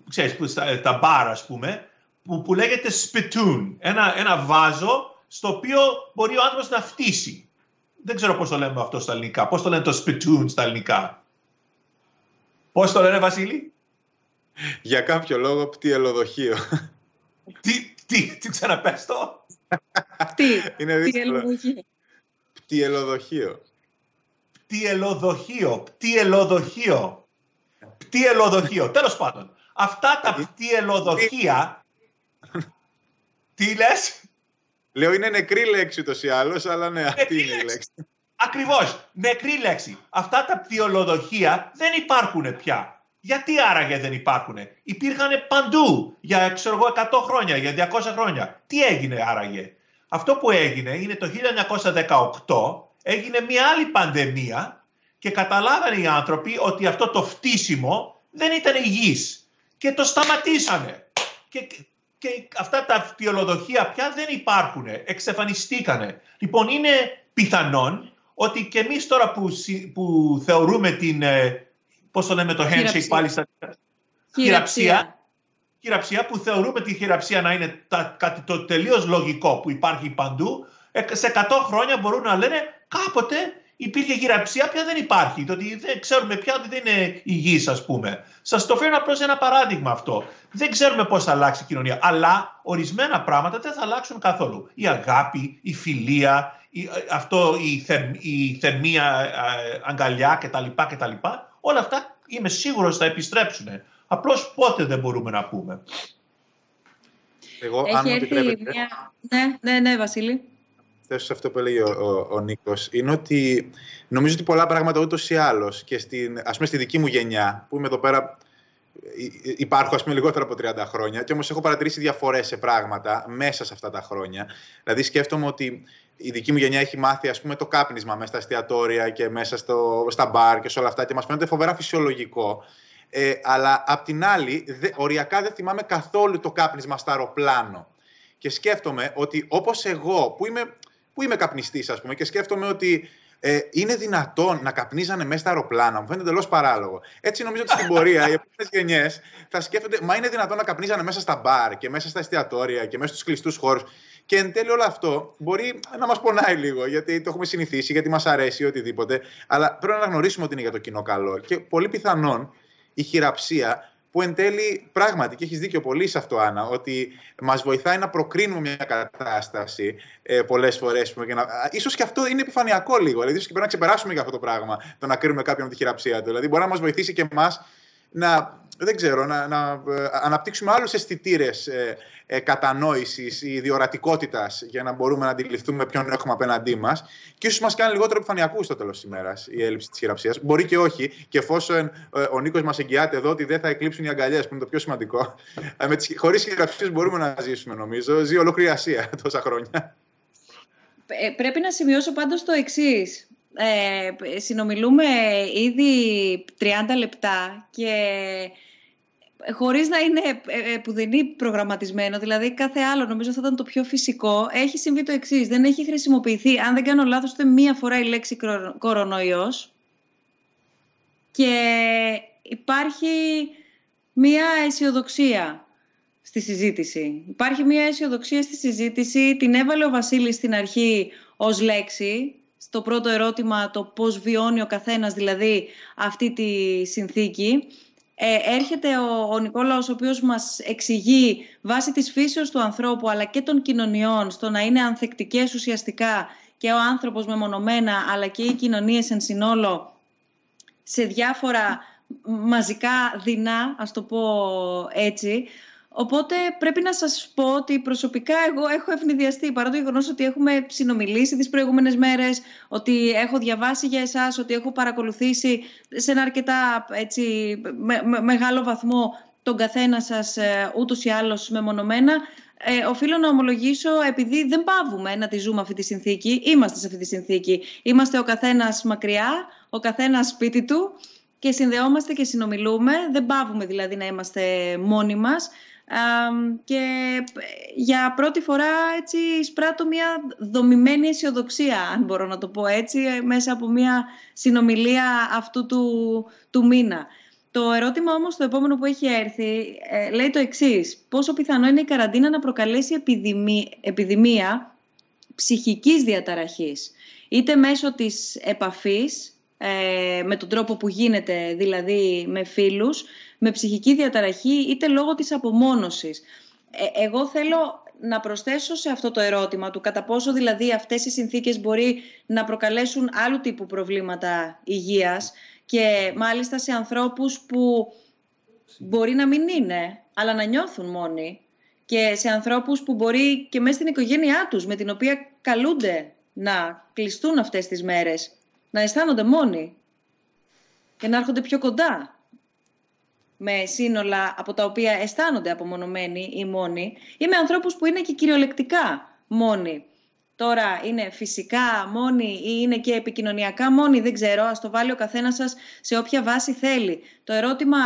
ξέρεις, που, στα, τα μπαρ, ας πούμε, που, που λέγεται spittoon. Ένα, ένα βάζο στο οποίο μπορεί ο άνθρωπος να φτύσει. Δεν ξέρω πώς το λέμε αυτό στα ελληνικά. Πώς το λένε το spittoon στα ελληνικά; Πώς το λένε, Βασίλη; Για κάποιο λόγο πτυελοδοχείο. τι, τι, τι ξαναπες το; τι, Είναι δύσκολο. Πτυελοδοχείο. Πτυελοδοχείο. Πτυελοδοχείο. Πτυελοδοχείο. Τέλος πάντων. Αυτά τα πτυελοδοχεία... τι λες; Λέω είναι νεκρή λέξη ούτως ή άλλως, αλλά ναι, αυτή είναι η λέξη. Ακριβώς, νεκρή λέξη. Αυτά τα πτυελοδοχεία δεν υπάρχουν πια. Γιατί άραγε δεν υπάρχουν. Υπήρχαν παντού για ξέρω 100 χρόνια, για 200 χρόνια. Τι έγινε άραγε; Αυτό που έγινε είναι το 1918 έγινε μια άλλη πανδημία και καταλάβανε οι άνθρωποι ότι αυτό το φτύσιμο δεν ήταν υγιής και το σταματήσανε. Και, και αυτά τα φτιολοδοχεία πια δεν υπάρχουν, εξεφανιστήκανε. Λοιπόν, είναι πιθανόν ότι και εμείς τώρα που, που θεωρούμε την ε, πώς το λέμε το handshake πάλι στα... Χειραψία. Χειραψία που θεωρούμε τη χειραψία να είναι τα, κάτι το τελείως λογικό που υπάρχει παντού. Ε, σε 100 χρόνια μπορούν να λένε κάποτε υπήρχε χειραψία, πια δεν υπάρχει. Ότι δεν ξέρουμε πια ότι δεν είναι υγιής, ας πούμε. Σας το φέρνω απλώς ένα παράδειγμα αυτό. Δεν ξέρουμε πώς θα αλλάξει η κοινωνία, αλλά ορισμένα πράγματα δεν θα αλλάξουν καθόλου. Η αγάπη, η φιλία, η, αυτό, η, θερ, η θερμία ε, αγκαλιά κτλ. κτλ όλα αυτά είμαι σίγουρος θα επιστρέψουν. Απλώς πότε δεν μπορούμε να πούμε. Εγώ, Έχει αν μου επιτρέπετε... Μια... Ναι, ναι, ναι, Βασίλη. Θέσω σε αυτό που έλεγε ο, ο, ο Νίκος, είναι ότι νομίζω ότι πολλά πράγματα ούτως ή άλλως και στην, ας πούμε στη δική μου γενιά, που είμαι εδώ πέρα υπάρχω ας πούμε λιγότερο από 30 χρόνια και όμως έχω παρατηρήσει διαφορές σε πράγματα μέσα σε αυτά τα χρόνια. Δηλαδή σκέφτομαι ότι η δική μου γενιά έχει μάθει ας πούμε, το κάπνισμα μέσα στα εστιατόρια και μέσα στο, στα μπαρ και σε όλα αυτά και μας φαίνεται φοβερά φυσιολογικό. Ε, αλλά απ' την άλλη, δε, οριακά δεν θυμάμαι καθόλου το κάπνισμα στο αεροπλάνο. Και σκέφτομαι ότι όπως εγώ, που είμαι, που είμαι καπνιστής ας πούμε, και σκέφτομαι ότι ε, είναι δυνατόν να καπνίζανε μέσα στα αεροπλάνα. Μου φαίνεται εντελώς παράλογο. Έτσι νομίζω ότι στην πορεία οι επόμενες γενιές θα σκέφτονται, μα είναι δυνατόν να καπνίζανε μέσα στα μπαρ και μέσα στα εστιατόρια και μέσα στους κλειστούς χώρους. Και εν τέλει όλο αυτό μπορεί να μας πονάει λίγο, γιατί το έχουμε συνηθίσει, γιατί μας αρέσει οτιδήποτε. Αλλά πρέπει να αναγνωρίσουμε ότι είναι για το κοινό καλό. Και πολύ πιθανόν η χειραψία που εν τέλει πράγματι, και έχεις δίκιο πολύ σε αυτό, Άννα, ότι μας βοηθάει να προκρίνουμε μια κατάσταση ε, πολλές φορές. ίσως και αυτό είναι επιφανειακό λίγο. Δηλαδή, ίσως και πρέπει να ξεπεράσουμε για αυτό το πράγμα, το να κρίνουμε κάποιον από τη χειραψία του. Δηλαδή, μπορεί να μας βοηθήσει και εμάς να, δεν ξέρω, να, να ε, αναπτύξουμε άλλους αισθητήρες ε, ε, κατανόησης ή διορατικότητας για να μπορούμε να αντιληφθούμε ποιον έχουμε απέναντί μας και ίσως μας κάνει λιγότερο επιφανειακούς στο τέλος της ημέρας η έλλειψη της χειραψίας. Μπορεί και όχι και εφόσον ε, ο Νίκος μας εγγυάται εδώ ότι δεν θα εκλείψουν οι αγκαλιές που είναι το πιο σημαντικό. Ε, με τις, χωρίς χειραψίες μπορούμε να ζήσουμε νομίζω. Ζει ολόκληρη Ασία τόσα χρόνια. Ε, πρέπει να σημειώσω πάντως το εξής ε, συνομιλούμε ήδη 30 λεπτά και χωρίς να είναι ε, ε, πουδενή προγραμματισμένο, δηλαδή κάθε άλλο νομίζω θα ήταν το πιο φυσικό, έχει συμβεί το εξής. Δεν έχει χρησιμοποιηθεί, αν δεν κάνω λάθος, ούτε μία φορά η λέξη κορονοϊός και υπάρχει μία αισιοδοξία στη συζήτηση. Υπάρχει μία αισιοδοξία στη συζήτηση, την έβαλε ο Βασίλης στην αρχή ως λέξη, στο πρώτο ερώτημα το πώς βιώνει ο καθένας δηλαδή αυτή τη συνθήκη. Ε, έρχεται ο, ο Νικόλαος ο οποίος μας εξηγεί βάσει της φύσεως του ανθρώπου αλλά και των κοινωνιών στο να είναι ανθεκτικές ουσιαστικά και ο άνθρωπος μεμονωμένα αλλά και οι κοινωνίες εν συνόλο σε διάφορα μαζικά δεινά, ας το πω έτσι, Οπότε πρέπει να σας πω ότι προσωπικά εγώ έχω ευνηδιαστεί παρά το γεγονός ότι έχουμε συνομιλήσει τις προηγούμενες μέρες, ότι έχω διαβάσει για εσάς, ότι έχω παρακολουθήσει σε ένα αρκετά έτσι, μεγάλο βαθμό τον καθένα σας ε, ούτως ή άλλως μεμονωμένα. Ε, οφείλω να ομολογήσω, επειδή δεν πάβουμε να τη ζούμε αυτή τη συνθήκη, είμαστε σε αυτή τη συνθήκη. Είμαστε ο καθένας μακριά, ο καθένας σπίτι του και συνδεόμαστε και συνομιλούμε. Δεν πάβουμε δηλαδή να είμαστε μόνοι μας και για πρώτη φορά έτσι σπράττω μια δομημένη αισιοδοξία, αν μπορώ να το πω έτσι, μέσα από μια συνομιλία αυτού του, του μήνα. Το ερώτημα όμως το επόμενο που έχει έρθει ε, λέει το εξής. Πόσο πιθανό είναι η καραντίνα να προκαλέσει επιδημία, επιδημία ψυχικής διαταραχής. Είτε μέσω της επαφής ε, με τον τρόπο που γίνεται, δηλαδή με φίλους, με ψυχική διαταραχή είτε λόγω της απομόνωσης. Ε, εγώ θέλω να προσθέσω σε αυτό το ερώτημα του κατά πόσο δηλαδή αυτές οι συνθήκες μπορεί να προκαλέσουν άλλου τύπου προβλήματα υγείας και μάλιστα σε ανθρώπους που μπορεί να μην είναι, αλλά να νιώθουν μόνοι και σε ανθρώπους που μπορεί και μέσα στην οικογένειά τους, με την οποία καλούνται να κλειστούν αυτές τις μέρες, να αισθάνονται μόνοι και να έρχονται πιο κοντά με σύνολα από τα οποία αισθάνονται απομονωμένοι ή μόνοι ή με ανθρώπους που είναι και κυριολεκτικά μόνοι. Τώρα είναι φυσικά μόνοι ή είναι και επικοινωνιακά μόνοι, δεν ξέρω, ας το βάλει ο καθένας σας σε όποια βάση θέλει. Το ερώτημα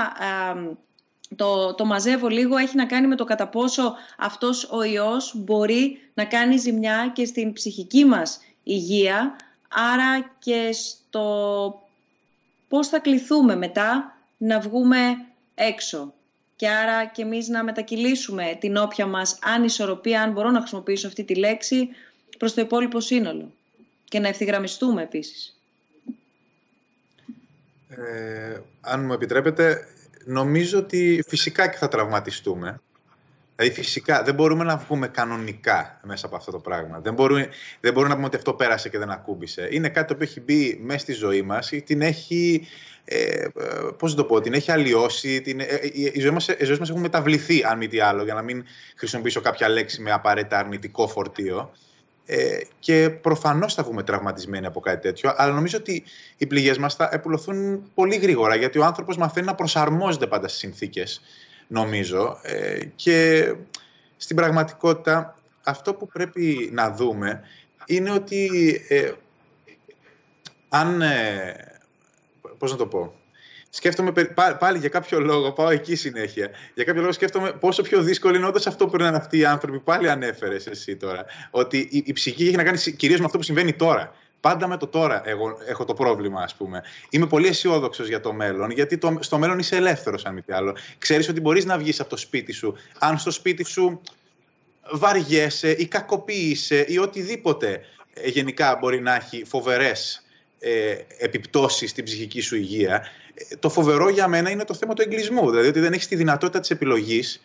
το, το μαζεύω λίγο, έχει να κάνει με το κατά πόσο αυτός ο ιός μπορεί να κάνει ζημιά και στην ψυχική μας υγεία, άρα και στο πώς θα κληθούμε μετά να βγούμε έξω. Και άρα και εμείς να μετακυλήσουμε την όποια μας ανισορροπία, αν μπορώ να χρησιμοποιήσω αυτή τη λέξη, προς το υπόλοιπο σύνολο. Και να ευθυγραμμιστούμε επίσης. Ε, αν μου επιτρέπετε, νομίζω ότι φυσικά και θα τραυματιστούμε. Δηλαδή φυσικά δεν μπορούμε να βγούμε κανονικά μέσα από αυτό το πράγμα. Δεν μπορούμε, δεν μπορούμε να πούμε ότι αυτό πέρασε και δεν ακούμπησε. Είναι κάτι το οποίο έχει μπει μέσα στη ζωή μας ή την έχει, ε, πώς το πω, την έχει αλλοιώσει. Την, ε, οι, ζωές μας, οι ζωές μας έχουν μεταβληθεί αν μη τι άλλο για να μην χρησιμοποιήσω κάποια λέξη με απαραίτητα αρνητικό φορτίο. Ε, και προφανώς θα βγούμε τραυματισμένοι από κάτι τέτοιο, αλλά νομίζω ότι οι πληγές μας θα επουλωθούν πολύ γρήγορα γιατί ο άνθρωπος μαθαίνει να προσαρμόζεται πάντα στις συνθήκες, νομίζω. Ε, και στην πραγματικότητα, αυτό που πρέπει να δούμε είναι ότι ε, αν. Ε, πώς να το πω σκέφτομαι πάλι για κάποιο λόγο, πάω εκεί συνέχεια. Για κάποιο λόγο σκέφτομαι πόσο πιο δύσκολο είναι όντως αυτό που είναι αυτοί οι άνθρωποι. Πάλι ανέφερες εσύ τώρα. Ότι η, η ψυχή έχει να κάνει κυρίως με αυτό που συμβαίνει τώρα. Πάντα με το τώρα εγώ έχω το πρόβλημα, ας πούμε. Είμαι πολύ αισιόδοξος για το μέλλον, γιατί το, στο μέλλον είσαι ελεύθερος, αν μη τι άλλο. Ξέρεις ότι μπορείς να βγεις από το σπίτι σου. Αν στο σπίτι σου βαριέσαι ή κακοποίησε ή οτιδήποτε ε, γενικά μπορεί να έχει φοβερές ε, επιπτώσεις στην ψυχική σου υγεία. Ε, το φοβερό για μένα είναι το θέμα του εγκλισμού. Δηλαδή ότι δεν έχεις τη δυνατότητα της επιλογής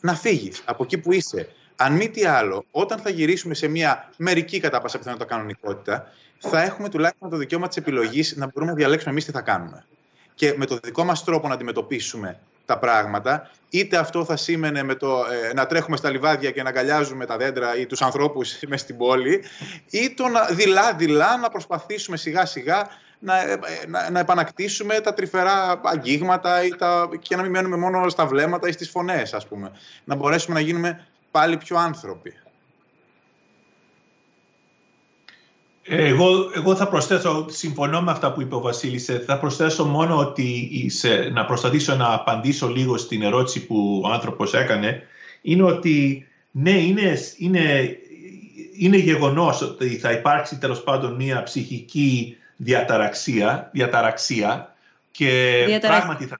να φύγεις από εκεί που είσαι. Αν μη τι άλλο, όταν θα γυρίσουμε σε μια μερική κατά πάσα πιθανότητα κανονικότητα, θα έχουμε τουλάχιστον το δικαίωμα της επιλογής να μπορούμε να διαλέξουμε εμείς τι θα κάνουμε. Και με το δικό μας τρόπο να αντιμετωπίσουμε τα πράγματα, είτε αυτό θα σήμαινε με το ε, να τρέχουμε στα λιβάδια και να αγκαλιάζουμε τα δέντρα ή τους ανθρώπους μέσα στην πόλη, ή το να δειλά-δειλά να προσπαθήσουμε σιγά-σιγά να, ε, να, να επανακτήσουμε τα τρυφερά αγγίγματα ή τα, και να μην μένουμε μόνο στα βλέμματα ή στις φωνές, ας πούμε. Να μπορέσουμε να γίνουμε πάλι πιο άνθρωποι. Εγώ, εγώ θα προσθέσω, συμφωνώ με αυτά που είπε ο Βασίλης, ε, θα προσθέσω μόνο ότι να προσπαθήσω να απαντήσω λίγο στην ερώτηση που ο άνθρωπος έκανε, είναι ότι ναι, είναι, είναι, είναι γεγονός ότι θα υπάρξει τέλος πάντων μια ψυχική διαταραξία, διαταραξία και πράγματι θα...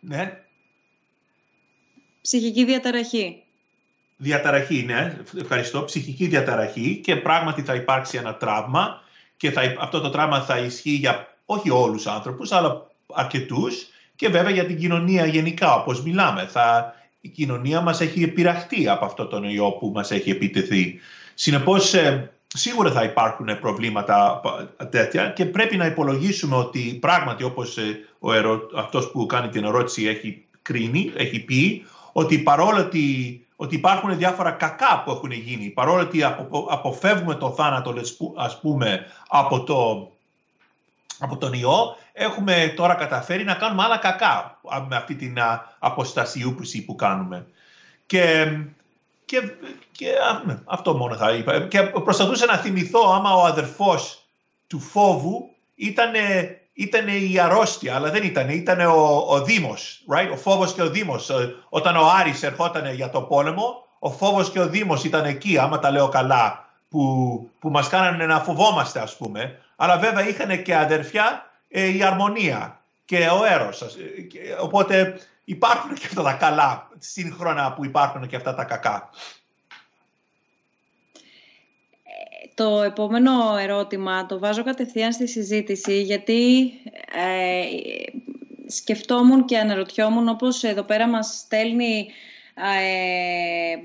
Ναι. Ψυχική διαταραχή. Διαταραχή, ναι, ευχαριστώ. Ψυχική διαταραχή και πράγματι θα υπάρξει ένα τραύμα και θα, αυτό το τραύμα θα ισχύει για όχι όλους τους άνθρωπους, αλλά αρκετούς και βέβαια για την κοινωνία γενικά, όπως μιλάμε. Θα, η κοινωνία μας έχει επηραχτεί από αυτό το ιό που μας έχει επιτεθεί. Συνεπώς, ε, σίγουρα θα υπάρχουν προβλήματα τέτοια και πρέπει να υπολογίσουμε ότι πράγματι όπως ε, ο ερω... αυτός που κάνει την ερώτηση έχει κρίνει, έχει πει ότι παρόλο ότι, ότι υπάρχουν διάφορα κακά που έχουν γίνει, παρόλο ότι αποφεύγουμε το θάνατο ας πούμε από, το, από τον ιό, έχουμε τώρα καταφέρει να κάνουμε άλλα κακά με αυτή την αποστασιούπηση που κάνουμε. Και και, και ναι, αυτό μόνο θα είπα. Και προσπαθούσα να θυμηθώ άμα ο αδερφός του φόβου ήταν ήτανε η αρρώστια, αλλά δεν ήταν, ήταν ο, ο Δήμος, right? ο φόβος και ο Δήμος. Όταν ο Άρης ερχόταν για το πόλεμο, ο φόβος και ο Δήμος ήταν εκεί, άμα τα λέω καλά, που, που μας κάνανε να φοβόμαστε ας πούμε. Αλλά βέβαια είχαν και αδερφιά ε, η αρμονία και ο έρος. Οπότε υπάρχουν και αυτά τα καλά σύγχρονα που υπάρχουν και αυτά τα κακά. Ε, το επόμενο ερώτημα το βάζω κατευθείαν στη συζήτηση γιατί ε, σκεφτόμουν και αναρωτιόμουν όπως εδώ πέρα μας στέλνει ε,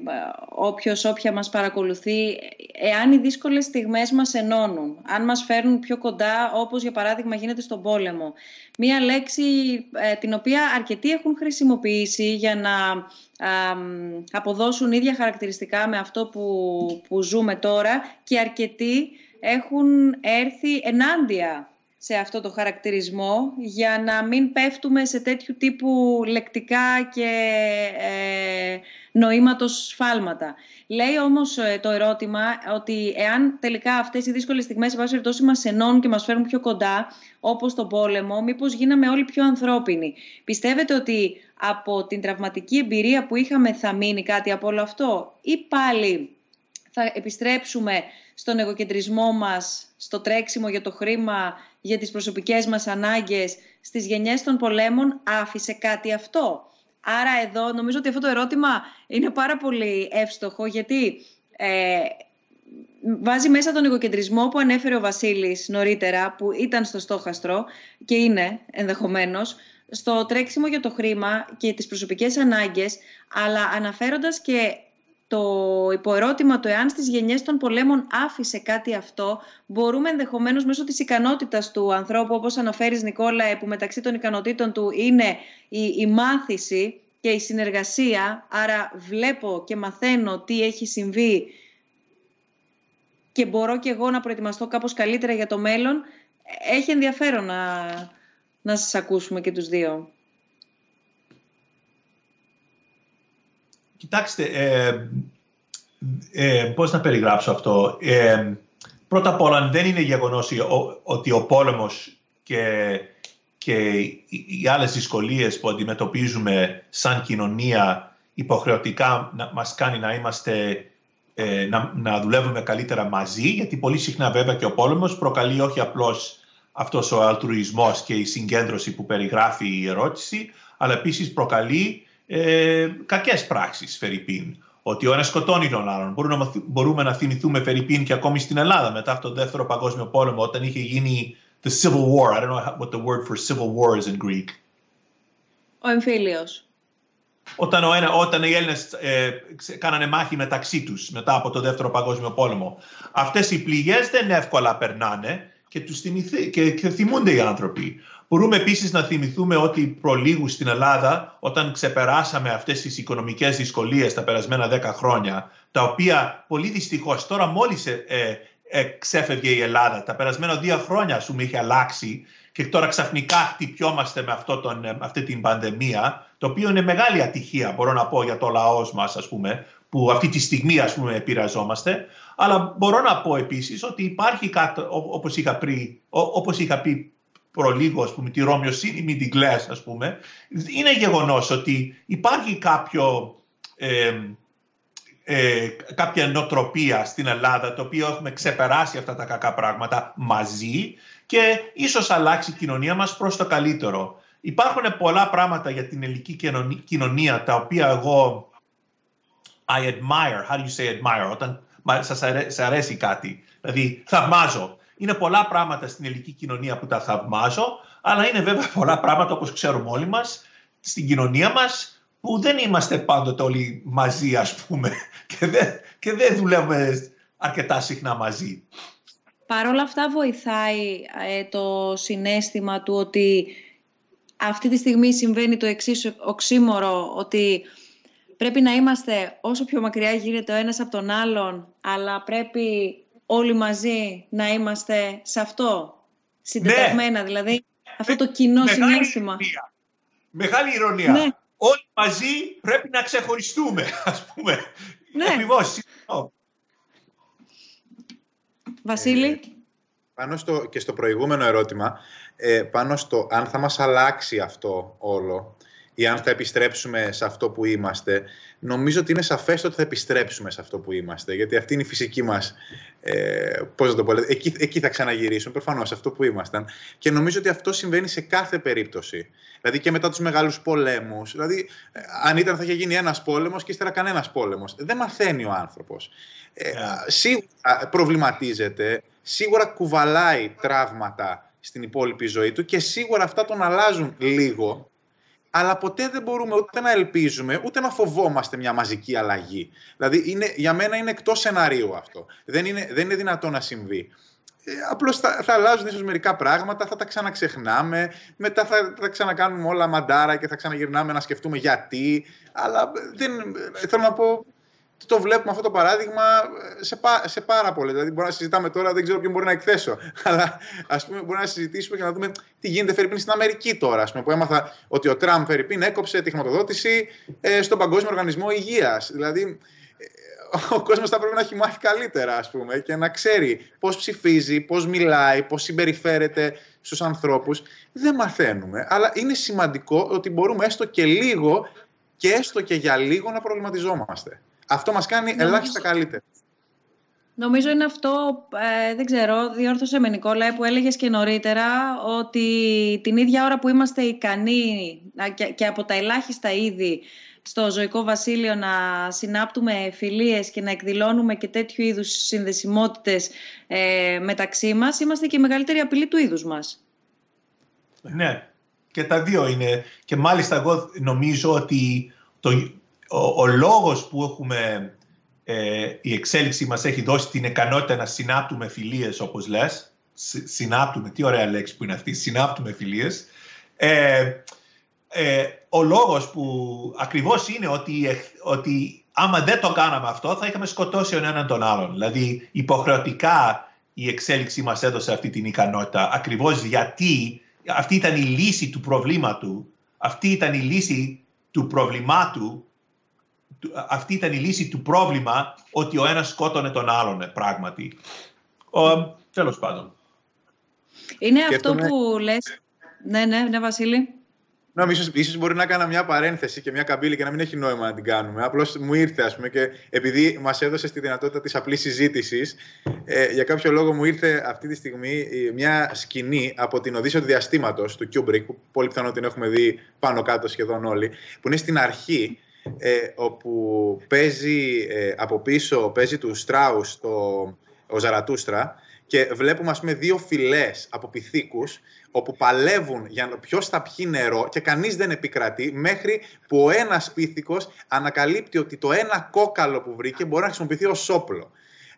όποιος, όποια μας παρακολουθεί, εάν οι δύσκολες στιγμές μας ενώνουν, αν μας φέρνουν πιο κοντά, όπως για παράδειγμα γίνεται στον πόλεμο. Μία λέξη ε, την οποία αρκετοί έχουν χρησιμοποιήσει για να αποδώσουν ίδια χαρακτηριστικά με αυτό που, που ζούμε τώρα και αρκετοί έχουν έρθει ενάντια σε αυτό το χαρακτηρισμό για να μην πέφτουμε σε τέτοιου τύπου λεκτικά και ε, νοήματος σφάλματα. Λέει όμως ε, το ερώτημα ότι εάν τελικά αυτές οι δύσκολες στιγμές σε βάση μας ενώνουν και μας φέρουν πιο κοντά, όπως το πόλεμο, μήπως γίναμε όλοι πιο ανθρώπινοι. Πιστεύετε ότι από την τραυματική εμπειρία που είχαμε θα μείνει κάτι από όλο αυτό; Ή πάλι θα επιστρέψουμε στον εγωκεντρισμό μας, στο τρέξιμο για το χρήμα, για τις προσωπικές μας ανάγκες, στις γενιές των πολέμων, άφησε κάτι αυτό; Άρα εδώ νομίζω ότι αυτό το ερώτημα είναι πάρα πολύ εύστοχο, γιατί ε, βάζει μέσα τον εγωκεντρισμό που ανέφερε ο Βασίλης νωρίτερα, που ήταν στο στόχαστρο και είναι ενδεχομένως, στο τρέξιμο για το χρήμα και τις προσωπικές ανάγκες, αλλά αναφέροντας και το υποερώτημα το εάν στις γενιές των πολέμων άφησε κάτι αυτό, μπορούμε ενδεχομένως μέσω της ικανότητας του ανθρώπου, όπως αναφέρεις Νικόλα, που μεταξύ των ικανοτήτων του είναι η, η μάθηση και η συνεργασία, άρα βλέπω και μαθαίνω τι έχει συμβεί και μπορώ και εγώ να προετοιμαστώ κάπως καλύτερα για το μέλλον, έχει ενδιαφέρον να, να σας ακούσουμε και τους δύο. Κοιτάξτε, ε, ε, πώς να περιγράψω αυτό. Ε, πρώτα απ' όλα δεν είναι γεγονός ότι ο πόλεμος και, και οι άλλες δυσκολίες που αντιμετωπίζουμε σαν κοινωνία υποχρεωτικά να, μας κάνει να είμαστε ε, να, να δουλεύουμε καλύτερα μαζί, γιατί πολύ συχνά βέβαια και ο πόλεμος προκαλεί όχι απλώς αυτός ο αλτρουισμός και η συγκέντρωση που περιγράφει η ερώτηση, αλλά επίσης προκαλεί ε, κακές πράξεις, Φερρυπίν. Ότι ο ένας σκοτώνει τον άλλον. Μπορούμε να, μπορούμε να θυμηθούμε Φερρυπίν και ακόμη στην Ελλάδα μετά από τον Δεύτερο Παγκόσμιο Πόλεμο, όταν είχε γίνει the Civil War. I don't know what the word for civil war is in Greek. Ο εμφύλιος. Όταν, ο ένα, όταν οι Έλληνες ε, κάνανε μάχη μεταξύ τους μετά από τον Δεύτερο Παγκόσμιο Πόλεμο. Αυτές οι πληγές δεν εύκολα περνάνε και, τους θυμηθεί, και, και θυμούνται οι άνθρωποι. Μπορούμε επίσης να θυμηθούμε ότι προλίγου στην Ελλάδα όταν ξεπεράσαμε αυτές τις οικονομικές δυσκολίες τα περασμένα δέκα χρόνια τα οποία πολύ δυστυχώς τώρα μόλις ε, ε, ε, ξέφευγε η Ελλάδα τα περασμένα δύο χρόνια σου είχε αλλάξει και τώρα ξαφνικά χτυπιόμαστε με αυτό τον, ε, αυτή την πανδημία το οποίο είναι μεγάλη ατυχία μπορώ να πω για το λαός μας ας πούμε που αυτή τη στιγμή ας πούμε επηρεαζόμαστε. Αλλά μπορώ να πω επίσης ότι υπάρχει κάτι όπως είχα, όπως είχα πει προλίγο, ας πούμε, τη Ρώμιοσύνη μην την κλαις, ας πούμε, είναι γεγονός ότι υπάρχει κάποιο, ε, ε, κάποια νοοτροπία στην Ελλάδα το οποίο έχουμε ξεπεράσει αυτά τα κακά πράγματα μαζί και ίσως αλλάξει η κοινωνία μας προς το καλύτερο. Υπάρχουν πολλά πράγματα για την ελληνική κοινωνία τα οποία εγώ I admire, how do you say admire, όταν σας αρέσει, αρέσει κάτι, δηλαδή θαυμάζω. Είναι πολλά πράγματα στην ελληνική κοινωνία που τα θαυμάζω, αλλά είναι βέβαια πολλά πράγματα όπως ξέρουμε όλοι μας στην κοινωνία μας που δεν είμαστε πάντοτε όλοι μαζί ας πούμε και δεν, και δεν δουλεύουμε αρκετά συχνά μαζί. Παρ' όλα αυτά βοηθάει ε, το συνέστημα του ότι αυτή τη στιγμή συμβαίνει το εξής οξύμορο ότι πρέπει να είμαστε όσο πιο μακριά γίνεται ο ένας από τον άλλον αλλά πρέπει όλοι μαζί να είμαστε σε αυτό, συντεταγμένα, ναι. δηλαδή αυτό το κοινό Μεγάλη συνέστημα. Ηρωνία. Μεγάλη ηρωνία. Ναι. Όλοι μαζί πρέπει να ξεχωριστούμε, ας πούμε. Ναι. Ακριβώς. Βασίλη. Ε, πάνω στο, και στο προηγούμενο ερώτημα, ε, πάνω στο αν θα μας αλλάξει αυτό όλο, ή αν θα επιστρέψουμε σε αυτό που είμαστε, νομίζω ότι είναι σαφές ότι θα επιστρέψουμε σε αυτό που είμαστε. Γιατί αυτή είναι η φυσική μας, ε, πώς να το πω, εκεί, εκεί θα ξαναγυρίσουμε, προφανώς, σε αυτό που ήμασταν. Και νομίζω ότι αυτό συμβαίνει σε κάθε περίπτωση. Δηλαδή και μετά τους μεγάλους πολέμους. Δηλαδή, ε, αν ήταν θα είχε γίνει ένας πόλεμος και ύστερα κανένας πόλεμος. Δεν μαθαίνει ο άνθρωπος. Ε, Σίγουρα προβληματίζεται, σίγουρα κουβαλάει τραύματα στην υπόλοιπη ζωή του και σίγουρα αυτά τον αλλάζουν λίγο αλλά ποτέ δεν μπορούμε ούτε να ελπίζουμε, ούτε να φοβόμαστε μια μαζική αλλαγή. Δηλαδή, είναι, για μένα είναι εκτός σενάριου αυτό. Δεν είναι, δεν είναι δυνατό να συμβεί. Ε, απλώς θα, θα αλλάζουν ίσως μερικά πράγματα, θα τα ξαναξεχνάμε, μετά θα, θα ξανακάνουμε όλα μαντάρα και θα ξαναγυρνάμε να σκεφτούμε γιατί. Αλλά δεν, θέλω να πω, το βλέπουμε αυτό το παράδειγμα ε, σε, σε πάρα πολύ. Δηλαδή, μπορούμε να συζητάμε τώρα, δεν ξέρω ποιον μπορεί να εκθέσω. Αλλά ας πούμε, μπορούμε να συζητήσουμε και να δούμε τι γίνεται Φερρυπίν στην Αμερική τώρα. Ας πούμε, που έμαθα ότι ο Τραμπ Φερρυπίν έκοψε τη χρηματοδότηση ε, στον Παγκόσμιο Οργανισμό Υγείας. Δηλαδή, ε, ο κόσμος θα πρέπει να έχει μάθει καλύτερα, ας πούμε, και να ξέρει πώς ψηφίζει, πώς μιλάει, πώς συμπεριφέρεται στους ανθρώπους. Δεν μαθαίνουμε. Αλλά είναι σημαντικό ότι μπορούμε έστω και λίγο και έστω και για λίγο να προβληματιζόμαστε. Αυτό μας κάνει Νομίζω... ελάχιστα καλύτερα. Νομίζω είναι αυτό, ε, δεν ξέρω, διόρθωσε με Νικόλα που έλεγες και νωρίτερα ότι την ίδια ώρα που είμαστε ικανοί και, και από τα ελάχιστα είδη στο ζωικό βασίλειο να συνάπτουμε φιλίες και να εκδηλώνουμε και τέτοιου είδους συνδεσιμότητες ε, μεταξύ μας, είμαστε και η μεγαλύτερη απειλή του είδους μας. Ναι, και τα δύο είναι. Και μάλιστα εγώ νομίζω ότι το, ο, ο λόγος που έχουμε, ε, η εξέλιξη μας έχει δώσει την ικανότητα να συνάπτουμε φιλίες, όπως λες, συνάπτουμε, τι ωραία λέξη που είναι αυτή, συνάπτουμε φιλίες, ε, ε, ο λόγος που ακριβώς είναι ότι, ότι άμα δεν το κάναμε αυτό θα είχαμε σκοτώσει τον έναν τον άλλον. Δηλαδή υποχρεωτικά η εξέλιξη μας έδωσε αυτή την ικανότητα. Ακριβώς γιατί αυτή ήταν η λύση του προβλήματου, αυτή ήταν η λύση του προβλημάτου αυτή ήταν η λύση του πρόβλημα ότι ο ένας σκότωνε τον άλλον ε, πράγματι. Ο, τέλος πάντων. Είναι αυτό που λες... Ναι, ναι, ναι, Βασίλη. Ναι, ίσως, ίσως μπορεί να κάνω μια παρένθεση και μια καμπύλη και να μην έχει νόημα να την κάνουμε. Απλώς μου ήρθε, ας πούμε, και επειδή μας έδωσε τη δυνατότητα της απλής συζήτησης, ε, για κάποιο λόγο μου ήρθε αυτή τη στιγμή μια σκηνή από την Οδύσσια του Διαστήματος του Kubrick, που πολύ πιθανό την έχουμε δει πάνω κάτω σχεδόν όλοι, που είναι στην αρχή ε, όπου παίζει ε, από πίσω, παίζει του Στράους το, ο Ζαρατούστρα και βλέπουμε ας πούμε δύο φυλές από πυθίκους όπου παλεύουν για ποιος θα πιει νερό και κανείς δεν επικρατεί μέχρι που ο ένας πίθηκος ανακαλύπτει ότι το ένα κόκαλο που βρήκε μπορεί να χρησιμοποιηθεί ως όπλο.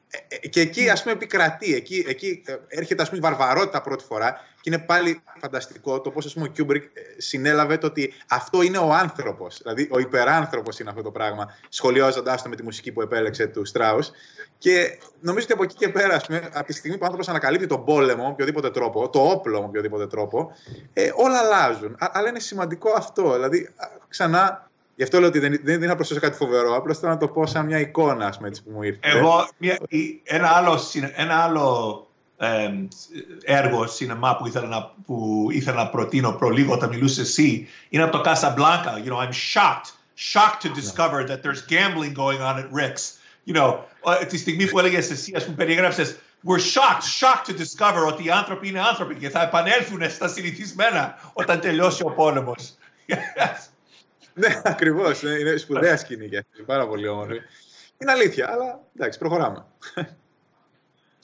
Ε, ε, και εκεί ας πούμε επικρατεί, εκεί, εκεί ε, έρχεται ας πούμε η βαρβαρότητα πρώτη φορά και είναι πάλι φανταστικό το πώς ας πούμε ο Κιούμπρικ συνέλαβε το ότι αυτό είναι ο άνθρωπος, δηλαδή ο υπεράνθρωπος είναι αυτό το πράγμα, σχολιάζοντάς το με τη μουσική που επέλεξε του Στράους και νομίζω ότι από εκεί και πέρα, ας πούμε, από τη στιγμή που ο άνθρωπος ανακαλύπτει τον πόλεμο με οποιοδήποτε τρόπο, το όπλο με οποιοδήποτε τρόπο, ε, όλα αλλάζουν. Αλλά είναι σημαντικό αυτό, δηλαδή ξανά Γι' αυτό λέω ότι δεν, δεν, δεν προσθέτω κάτι φοβερό. Απλώς θέλω να το πω σαν μια εικόνα ας πούμε, έτσι που μου ήρθε. Εγώ, μια, ένα άλλο, ένα άλλο ε, έργο σινεμά που ήθελα, να, που ήθελα να προτείνω προ λίγο όταν μιλούσε εσύ είναι από το Casablanca. You know, I'm shocked, shocked to discover that there's gambling going on at Rick's. You know, τη στιγμή που έλεγες εσύ, ας πούμε, περιέγραψες, we're shocked, shocked to discover ότι οι άνθρωποι είναι άνθρωποι και θα επανέλθουν στα συνηθισμένα όταν τελειώσει ο πόλεμος. ναι, ακριβώς. Είναι σπουδαία σκηνή και αυτή. Πάρα πολύ όμορφη. Είναι αλήθεια, αλλά εντάξει, προχωράμε.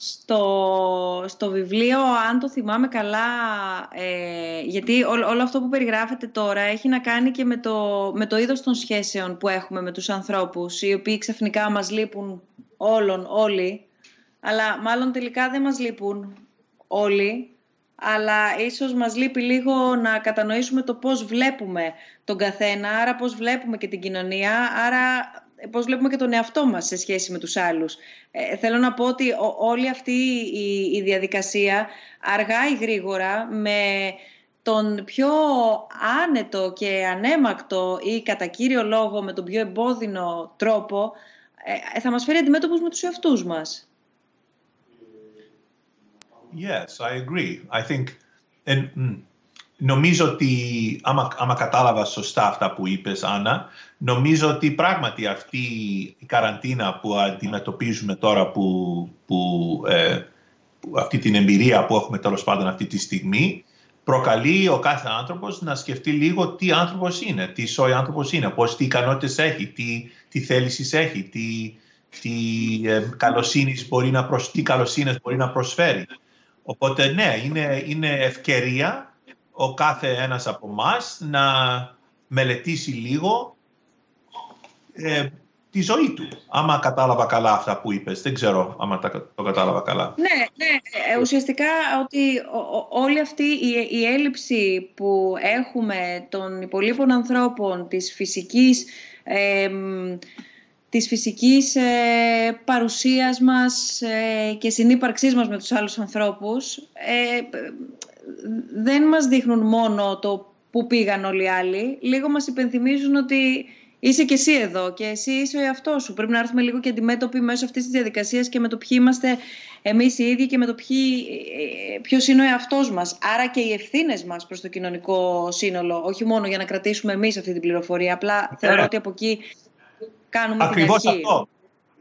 Στο, στο βιβλίο, αν το θυμάμαι καλά, ε, γιατί όλο αυτό που περιγράφεται τώρα έχει να κάνει και με το, με το είδος των σχέσεων που έχουμε με τους ανθρώπους, οι οποίοι ξαφνικά μας λείπουν όλων, όλοι, αλλά μάλλον τελικά δεν μας λείπουν όλοι, αλλά ίσως μας λείπει λίγο να κατανοήσουμε το πώς βλέπουμε τον καθένα, άρα πώς βλέπουμε και την κοινωνία, άρα πώς βλέπουμε και τον εαυτό μας σε σχέση με τους άλλους. Ε, θέλω να πω ότι όλη αυτή η, η διαδικασία αργά ή γρήγορα με τον πιο άνετο και ανέμακτο ή κατά κύριο λόγο με τον πιο εμπόδινο τρόπο ε, θα μας φέρει αντιμέτωπους με τους εαυτούς μας. Yes, I agree. I think, and mm, νομίζω ότι, άμα, άμα κατάλαβα σωστά αυτά που είπες, Άννα, νομίζω ότι πράγματι αυτή η καραντίνα που αντιμετωπίζουμε τώρα, που, που, ε, αυτή την εμπειρία που έχουμε τέλος πάντων αυτή τη στιγμή, προκαλεί ο κάθε άνθρωπος να σκεφτεί λίγο τι άνθρωπος είναι, τι σόι άνθρωπος είναι, πώς, τι ικανότητες έχει, τι, τι θέλησης έχει, τι, τι, ε, μπορεί να προσ, τι καλοσύνες μπορεί να προσφέρει. Οπότε ναι, είναι, είναι ευκαιρία ο κάθε ένας από εμά να μελετήσει λίγο ε, τη ζωή του. Άμα κατάλαβα καλά αυτά που είπες. Δεν ξέρω άμα το κατάλαβα καλά. Ναι, ναι. Ε, ουσιαστικά ότι όλη αυτή η, η έλλειψη που έχουμε των υπολείπων ανθρώπων, της φυσικής... Ε, της φυσικής ε, παρουσίας μας ε, και συνύπαρξής μας με τους άλλους ανθρώπους ε, δεν μας δείχνουν μόνο το που πήγαν όλοι οι άλλοι. Λίγο μας υπενθυμίζουν ότι είσαι και εσύ εδώ και εσύ είσαι ο εαυτός σου. Πρέπει να έρθουμε λίγο και αντιμέτωποι μέσω αυτής της διαδικασίας και με το ποιοι είμαστε εμείς οι ίδιοι και με το ποιοι, ποιος είναι ο εαυτός μας. Άρα και οι ευθύνες μας προς το κοινωνικό σύνολο, όχι μόνο για να κρατήσουμε εμείς αυτή την πληροφορία. Απλά θεωρώ ότι από εκεί κάνουμε Ακριβώς την αρχή. αυτό.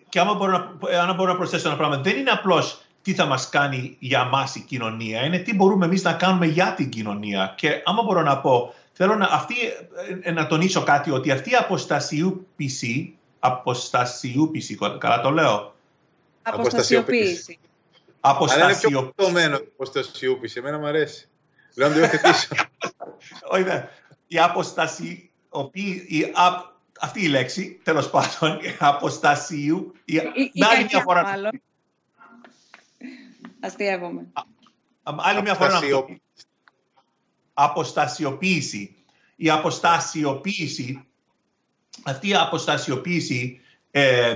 Και άμα μπορώ, να, άμα μπορώ να προσθέσω ένα πράγμα, δεν είναι απλώς τι θα μας κάνει για μας η κοινωνία, είναι τι μπορούμε εμείς να κάνουμε για την κοινωνία. Και άμα μπορώ να πω, θέλω να, αυτή, ε, να τονίσω κάτι, ότι αυτή η αποστασιοποίηση, αποστασιοποίηση, καλά το λέω. Αποστασιοποίηση. Αποστασιοποίηση. Αλλά είναι πιο πτωμένο αποστασιοποίηση, εμένα μου αρέσει. Λέω να το υιοθετήσω. Όχι, η αποστασιοποίηση, αυτή η λέξη, τέλος πάντων, αποστασίου, η, η, άλλη μια φορά... Αστείευομαι. Άλλη μια φορά Αποστασιοποίηση. Η αποστασιοποίηση, αυτή η αποστασιοποίηση ε,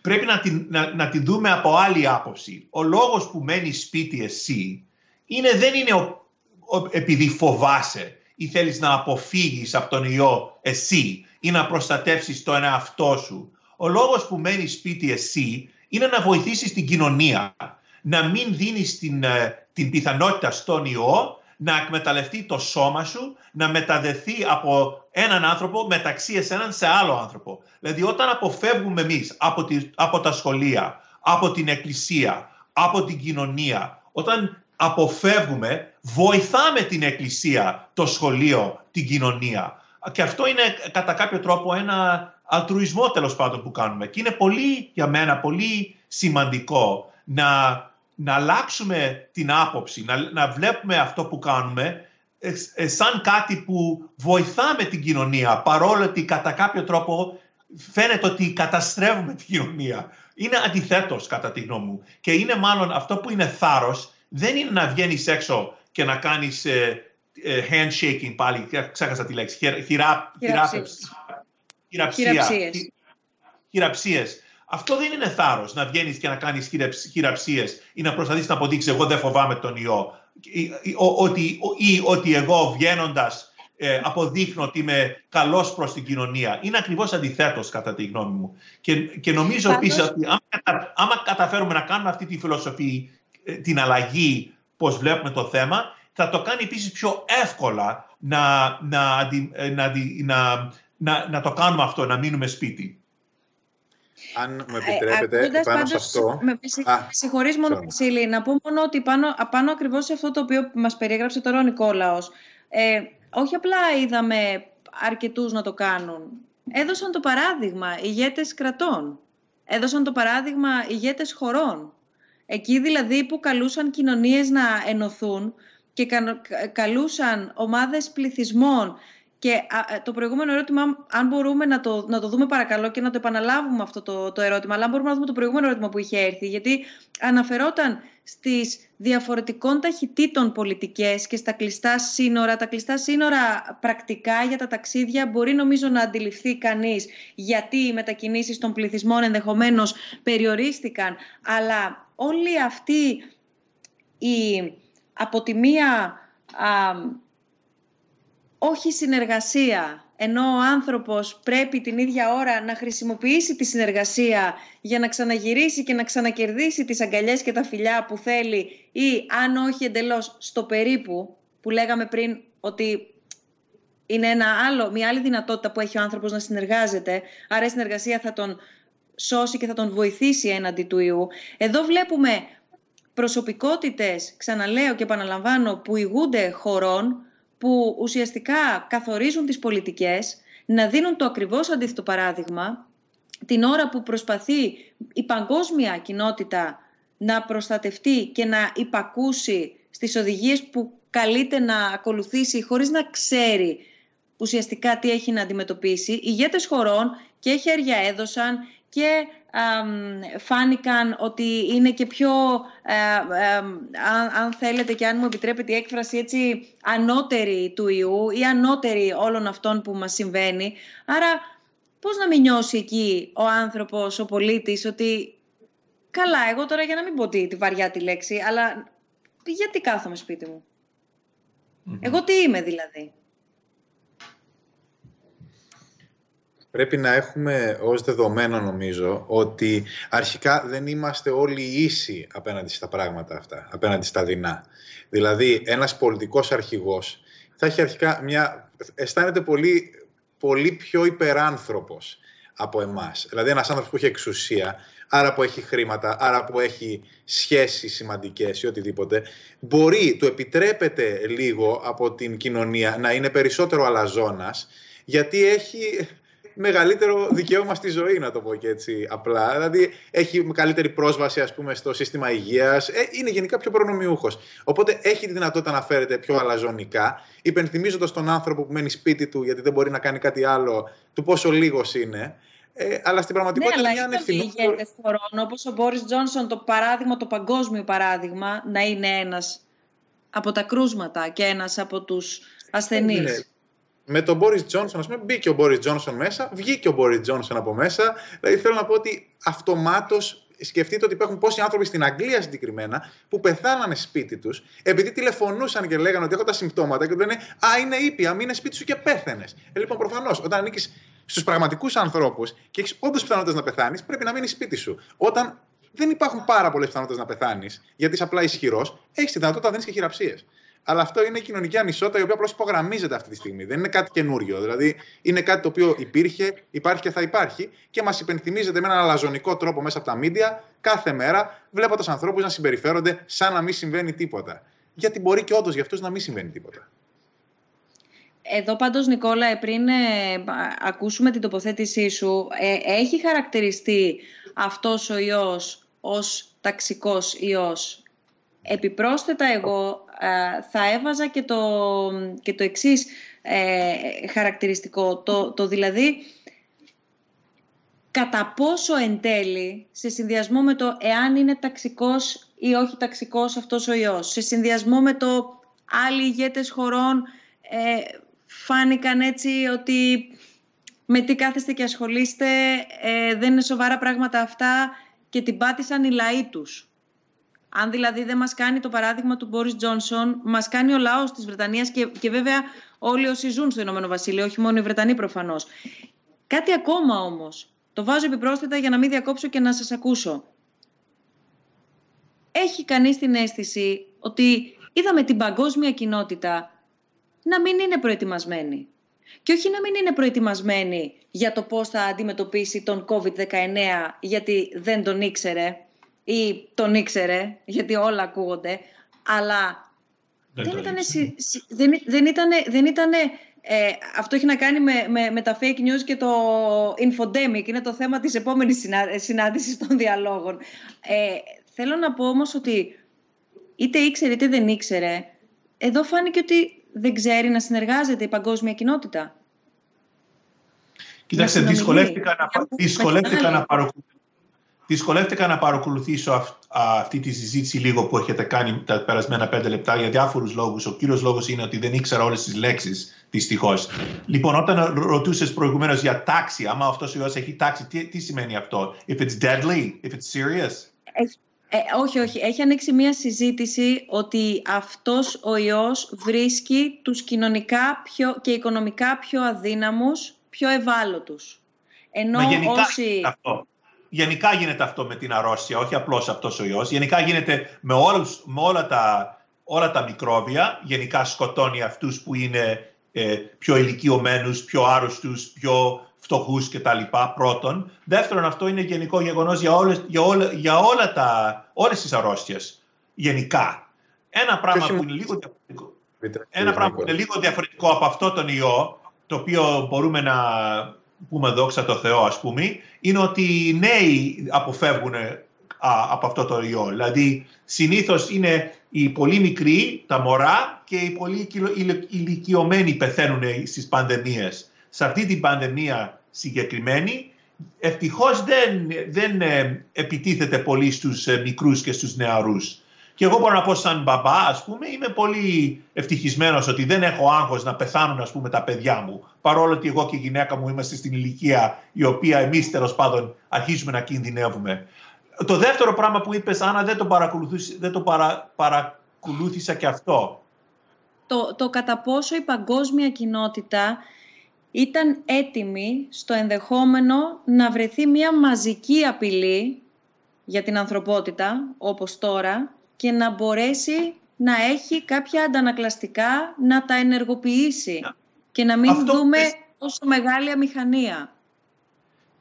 πρέπει να την, να, να την δούμε από άλλη άποψη. Ο λόγος που μένει σπίτι εσύ είναι, δεν είναι ο, επειδή φοβάσαι ή θέλεις να αποφύγεις από τον ιό εσύ ή να προστατεύσεις τον εαυτό σου. Ο λόγος που μένει σπίτι εσύ είναι να βοηθήσεις την κοινωνία. Να μην δίνεις την, ε, την πιθανότητα στον ιό να εκμεταλλευτεί το σώμα σου, να μεταδεθεί από έναν άνθρωπο μεταξύ εσέναν σε άλλο άνθρωπο. Δηλαδή όταν αποφεύγουμε εμείς από, από τα σχολεία, από την εκκλησία, από την κοινωνία, όταν αποφεύγουμε, βοηθάμε την εκκλησία, το σχολείο, την κοινωνία. Και αυτό είναι κατά κάποιο τρόπο ένα αλτρουισμό τέλος πάντων που κάνουμε. Και είναι πολύ για μένα πολύ σημαντικό να, να αλλάξουμε την άποψη, να, να βλέπουμε αυτό που κάνουμε ε, ε, σαν κάτι που βοηθάμε την κοινωνία παρόλο ότι κατά κάποιο τρόπο φαίνεται ότι καταστρέφουμε την κοινωνία. Είναι αντιθέτως κατά τη γνώμη μου. Και είναι μάλλον αυτό που είναι θάρρος δεν είναι να βγαίνεις έξω και να κάνεις ε, ε, handshaking πάλι, ξέχασα τη λέξη, χειρα, χειραψίες. Αυτό δεν είναι θάρρος να βγαίνεις και να κάνεις χειραψίες ή να προσπαθείς να αποδείξεις εγώ δεν φοβάμαι τον ιό. Ότι, ή ότι εγώ βγαίνοντας ε, αποδείχνω ότι είμαι καλός προς την κοινωνία. Είναι ακριβώς αντιθέτως κατά τη γνώμη μου. Και, και νομίζω επίσης ότι άμα, άμα καταφέρουμε να κάνουμε αυτή τη φιλοσοφία, ε, την αλλαγή πώς βλέπουμε το θέμα, θα το κάνει επίσης πιο εύκολα να, να, ε, να, να, να, να το κάνουμε αυτό, να μείνουμε σπίτι. Αν μου επιτρέπετε, ε, πάνω σε αυτό... Με, συγχωρείς μόνο, Βασίλη, να πω μόνο ότι πάνω, πάνω ακριβώς σε αυτό το οποίο μας περιέγραψε τώρα ο Νικόλαος, ε, όχι απλά είδαμε αρκετούς να το κάνουν. Έδωσαν το παράδειγμα ηγέτες κρατών. Έδωσαν το παράδειγμα ηγέτες χωρών. Εκεί δηλαδή που καλούσαν κοινωνίες να ενωθούν και καλούσαν ομάδες πληθυσμών και ε, το προηγούμενο ερώτημα, αν μπορούμε να το, να το δούμε παρακαλώ και να το επαναλάβουμε αυτό το, το ερώτημα, αλλά αν μπορούμε να δούμε το προηγούμενο ερώτημα που είχε έρθει, γιατί αναφερόταν στις διαφορετικών ταχυτήτων πολιτικές και στα κλειστά σύνορα. Τα κλειστά σύνορα πρακτικά για τα ταξίδια μπορεί νομίζω να αντιληφθεί κανείς γιατί οι μετακινήσεις των πληθυσμών ενδεχομένως περιορίστηκαν, αλλά όλη αυτή η από τη μία όχι συνεργασία, ενώ ο άνθρωπος πρέπει την ίδια ώρα να χρησιμοποιήσει τη συνεργασία για να ξαναγυρίσει και να ξανακερδίσει τις αγκαλιές και τα φιλιά που θέλει ή αν όχι εντελώς στο περίπου, που λέγαμε πριν ότι είναι ένα άλλο, μια άλλη δυνατότητα που έχει ο άνθρωπος να συνεργάζεται, άρα η συνεργασία θα τον σώσει και θα τον βοηθήσει έναντι του ιού. Εδώ βλέπουμε προσωπικότητες, ξαναλέω και επαναλαμβάνω, που ηγούνται χωρών, που ουσιαστικά καθορίζουν τις πολιτικές, να δίνουν το ακριβώς αντίθετο παράδειγμα, την ώρα που προσπαθεί η παγκόσμια κοινότητα να προστατευτεί και να υπακούσει στις οδηγίες που καλείται να ακολουθήσει χωρίς να ξέρει ουσιαστικά τι έχει να αντιμετωπίσει. Οι ηγέτες χωρών και χέρια έδωσαν και φάνηκαν ότι είναι και πιο, ε, αν, θέλετε και αν μου επιτρέπετε η έκφραση, έτσι ανώτερη του ιού ή ανώτερη όλων αυτών που μας συμβαίνει. Άρα πώς να μην νιώσει εκεί ο άνθρωπος, ο πολίτης, ότι καλά, εγώ τώρα για να μην πω τη, τη βαριά τη λέξη, αλλά γιατί κάθομαι σπίτι μου; Εγώ τι είμαι δηλαδή; Πρέπει να έχουμε ως δεδομένο νομίζω ότι αρχικά δεν είμαστε όλοι ίσοι απέναντι στα πράγματα αυτά, απέναντι στα δεινά. Δηλαδή ένας πολιτικός αρχηγός θα έχει αρχικά μια... αισθάνεται πολύ, πολύ πιο υπεράνθρωπος από εμάς. Δηλαδή ένας άνθρωπος που έχει εξουσία, άρα που έχει χρήματα, άρα που έχει σχέσεις σημαντικές ή οτιδήποτε, μπορεί, του επιτρέπεται λίγο από την κοινωνία να είναι περισσότερο αλαζόνας, γιατί έχει μεγαλύτερο δικαίωμα στη ζωή, να το πω και έτσι απλά. Δηλαδή έχει καλύτερη πρόσβαση ας πούμε, στο σύστημα υγείας, ε, είναι γενικά πιο προνομιούχος. Οπότε έχει τη δυνατότητα να φέρεται πιο αλαζονικά, υπενθυμίζοντας τον άνθρωπο που μένει σπίτι του γιατί δεν μπορεί να κάνει κάτι άλλο, του πόσο λίγος είναι. Ε, αλλά στην πραγματικότητα ναι, είναι μια ηγέτες χωρών, όπως ο Μπόρις Τζόνσον, το παράδειγμα, το παγκόσμιο παράδειγμα, να είναι ένας από τα κρούσματα και ένας από τους ασθενείς. Ναι, με τον Μπόρι Τζόνσον, ας πούμε, μπήκε ο Μπόρι Τζόνσον μέσα, βγήκε ο Μπόρι Τζόνσον από μέσα. Δηλαδή θέλω να πω ότι αυτομάτως σκεφτείτε ότι υπάρχουν πόσοι άνθρωποι στην Αγγλία συγκεκριμένα που πεθάνανε σπίτι τους επειδή τηλεφωνούσαν και λέγανε ότι έχω τα συμπτώματα και του λένε Α, είναι ήπια, μείνε σπίτι σου και πέθανε. Ε, λοιπόν, προφανώς, όταν ανήκεις στους πραγματικούς ανθρώπους και έχεις όντως πιθανότητες να πεθάνεις, πρέπει να μείνεις σπίτι σου. Όταν δεν υπάρχουν πάρα πολλές πιθανότητες να πεθάνεις, γιατί είσαι απλά ισχυρός, έχεις τη δυνατότητα να δίνεις και χειραψίες. Αλλά αυτό είναι η κοινωνική ανισότητα η οποία απλώς υπογραμμίζεται αυτή τη στιγμή. Δεν είναι κάτι καινούριο. Δηλαδή είναι κάτι το οποίο υπήρχε, υπάρχει και θα υπάρχει και μας υπενθυμίζεται με έναν αλαζονικό τρόπο μέσα από τα μίντια κάθε μέρα, βλέποντας ανθρώπους να συμπεριφέρονται σαν να μην συμβαίνει τίποτα. Γιατί μπορεί και όντως για αυτούς να μην συμβαίνει τίποτα. Εδώ πάντως Νικόλα, πριν ε, ακούσουμε την τοποθέτησή σου, ε, έχει χαρακτηριστεί αυτός ο ιός ως ταξικός ιός; Επιπρόσθετα εγώ ε, θα έβαζα και το, και το εξής ε, χαρακτηριστικό. Το, το δηλαδή, κατά πόσο εν τέλει, σε συνδυασμό με το εάν είναι ταξικός ή όχι ταξικός αυτός ο ιός, σε συνδυασμό με το άλλοι ηγέτες χωρών ε, φάνηκαν έτσι ότι με τι κάθεστε και ασχολείστε, ε, δεν είναι σοβαρά πράγματα αυτά και την πάτησαν οι λαοί τους. Αν δηλαδή δεν μας κάνει το παράδειγμα του Μπόρις Τζόνσον, μας κάνει ο λαός της Βρετανίας και, και βέβαια όλοι όσοι ζουν στο Ηνωμένο Βασίλειο, όχι μόνο οι Βρετανοί προφανώς. Κάτι ακόμα όμως, το βάζω επιπρόσθετα για να μην διακόψω και να σας ακούσω. Έχει κανείς την αίσθηση ότι είδαμε την παγκόσμια κοινότητα να μην είναι προετοιμασμένη; Και όχι να μην είναι προετοιμασμένη για το πώς θα αντιμετωπίσει τον COVID-19 γιατί δεν τον ήξερε ή τον ήξερε, γιατί όλα ακούγονται, αλλά δεν, ήταν, δεν, δεν ήτανε, δεν ήτανε, ε, αυτό έχει να κάνει με, με, με, τα fake news και το infodemic, είναι το θέμα της επόμενης συνάντησης των διαλόγων. Ε, θέλω να πω όμως ότι είτε ήξερε είτε δεν ήξερε, εδώ φάνηκε ότι δεν ξέρει να συνεργάζεται η παγκόσμια κοινότητα. Κοιτάξτε, δυσκολεύτηκα να, δυσκολεύτηκα να παρακολουθήσω Δυσκολεύτηκα να παρακολουθήσω αυτή τη συζήτηση λίγο που έχετε κάνει τα περασμένα πέντε λεπτά για διάφορους λόγους. Ο κύριος λόγος είναι ότι δεν ήξερα όλες τις λέξεις, δυστυχώς. Λοιπόν, όταν ρωτούσες προηγουμένως για τάξη, άμα αυτός ο ιός έχει τάξη, τι, τι σημαίνει αυτό, If it's deadly, if it's serious; Ε, όχι, όχι. Έχει ανοίξει μια συζήτηση ότι αυτός ο ιός βρίσκει τους κοινωνικά πιο, και οικονομικά πιο αδύναμους, πιο ευάλωτους. Ενώ Μα γενικά όσοι... αυτό γενικά γίνεται αυτό με την αρρώστια, όχι απλώς αυτός ο ιός. Γενικά γίνεται με, όλους, με όλα τα, όλα τα μικρόβια, γενικά σκοτώνει αυτούς που είναι ε, πιο ηλικιωμένους, πιο άρρωστους, πιο φτωχούς κτλ. Πρώτον. Δεύτερον, αυτό είναι γενικό γεγονός για, όλες, για, όλα, για όλα τα, όλες τις αρρώστιες, γενικά. Ένα πράγμα που είναι λίγο διαφορετικό. Ένα πράγμα που είναι λίγο διαφορετικό από αυτό τον ιό, το οποίο μπορούμε να πούμε δόξα τω Θεώ ας πούμε, είναι ότι οι νέοι αποφεύγουν από αυτό το ιό. Δηλαδή, συνήθως είναι οι πολύ μικροί, τα μωρά και οι πολύ ηλικιωμένοι πεθαίνουν στις πανδημίες. Σε αυτή την πανδημία συγκεκριμένη, ευτυχώς δεν, δεν ε, επιτίθεται πολύ στους ε, μικρούς και στους νεαρούς. Και εγώ μπορώ να πω σαν μπαμπά, ας πούμε, είμαι πολύ ευτυχισμένος ότι δεν έχω άγχος να πεθάνουν, ας πούμε, τα παιδιά μου. Παρόλο ότι εγώ και η γυναίκα μου είμαστε στην ηλικία η οποία εμείς τέλος πάντων αρχίζουμε να κινδυνεύουμε. Το δεύτερο πράγμα που είπες, Άννα, δεν το, δεν το παρα, παρακολούθησα και αυτό. Το, το κατά πόσο η παγκόσμια κοινότητα ήταν έτοιμη στο ενδεχόμενο να βρεθεί μια μαζική απειλή για την ανθρωπότητα, όπως τώρα, και να μπορέσει να έχει κάποια αντανακλαστικά να τα ενεργοποιήσει και να μην δούμε τόσο μεγάλη αμηχανία.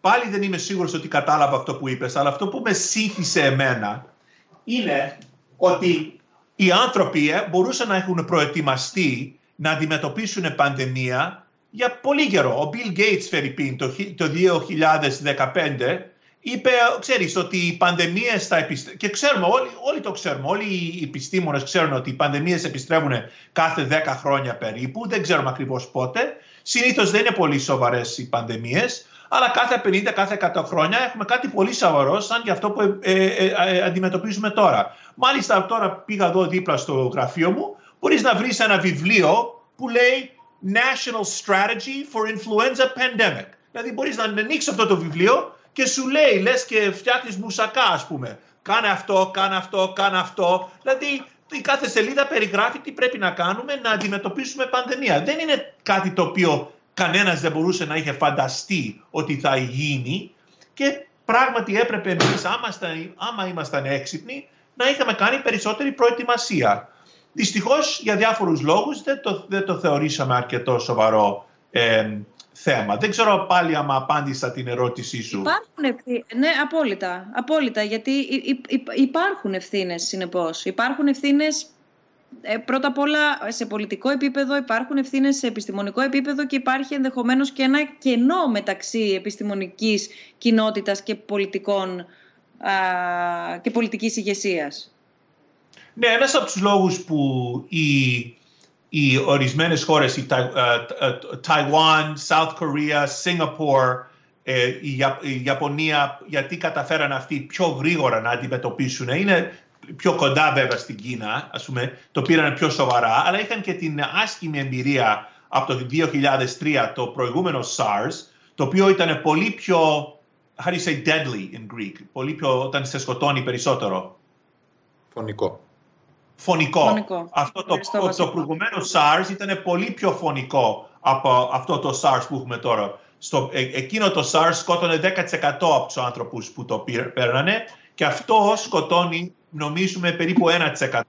Πάλι δεν είμαι σίγουρος ότι κατάλαβα αυτό που είπες, αλλά αυτό που με σύγχυσε εμένα είναι ότι οι άνθρωποι ε, μπορούσαν να έχουν προετοιμαστεί να αντιμετωπίσουν πανδημία για πολύ καιρό. Ο Bill Gates, Φερρυπίν, το, το 2015 είπε, ξέρεις, ότι οι πανδημίες θα επιστρέφουν. Και ξέρουμε, όλοι, όλοι το ξέρουμε, όλοι οι επιστήμονες ξέρουν ότι οι πανδημίες επιστρέφουν κάθε 10 χρόνια περίπου, δεν ξέρουμε ακριβώς πότε. Συνήθως δεν είναι πολύ σοβαρές οι πανδημίες, αλλά κάθε 50, κάθε 100 χρόνια έχουμε κάτι πολύ σοβαρό, σαν και αυτό που ε, ε, ε, αντιμετωπίζουμε τώρα. Μάλιστα, τώρα πήγα εδώ δίπλα στο γραφείο μου, μπορείς να βρεις ένα βιβλίο που λέει National Strategy for Influenza Pandemic. Δηλαδή μπορείς να ανοίξεις αυτό το βιβλίο και σου λέει, λες και φτιάχνεις μουσακά ας πούμε. Κάνε αυτό, κάνε αυτό, κάνε αυτό. Δηλαδή η κάθε σελίδα περιγράφει τι πρέπει να κάνουμε να αντιμετωπίσουμε πανδημία. Δεν είναι κάτι το οποίο κανένας δεν μπορούσε να είχε φανταστεί ότι θα γίνει και πράγματι έπρεπε εμείς άμα, άμα ήμασταν έξυπνοι να είχαμε κάνει περισσότερη προετοιμασία. Δυστυχώς για διάφορους λόγους δεν το, δεν το θεωρήσαμε αρκετό σοβαρό ε, θέμα. Δεν ξέρω πάλι άμα απάντησα την ερώτησή σου. Υπάρχουν ευθύνες, ναι, απόλυτα, απόλυτα, γιατί υπάρχουν ευθύνες συνεπώς. Υπάρχουν ευθύνες ε, πρώτα απ' όλα σε πολιτικό επίπεδο, υπάρχουν ευθύνες σε επιστημονικό επίπεδο και υπάρχει ενδεχομένως και ένα κενό μεταξύ επιστημονικής κοινότητας και πολιτικών α, και πολιτικής ηγεσίας. Ναι, ένας από τους λόγους που οι οι ορισμένες χώρες, η Ταϊουάν, South Korea, Singapore, ε, η Ιαπωνία, γιατί καταφέραν αυτοί πιο γρήγορα να αντιμετωπίσουν. Είναι πιο κοντά βέβαια στην Κίνα, ας πούμε, το πήραν πιο σοβαρά, αλλά είχαν και την άσχημη εμπειρία από το 2003, το προηγούμενο SARS, το οποίο ήταν πολύ πιο, how do you say deadly in Greek, πολύ πιο, όταν σε σκοτώνει περισσότερο. Φωνικό φωνικό. Αυτό το, το, προηγουμένο SARS ήταν πολύ πιο φωνικό από αυτό το SARS που έχουμε τώρα. Στο, ε, εκείνο το SARS σκότωνε 10% από τους άνθρωπους που το παίρνανε και αυτό σκοτώνει νομίζουμε περίπου 1%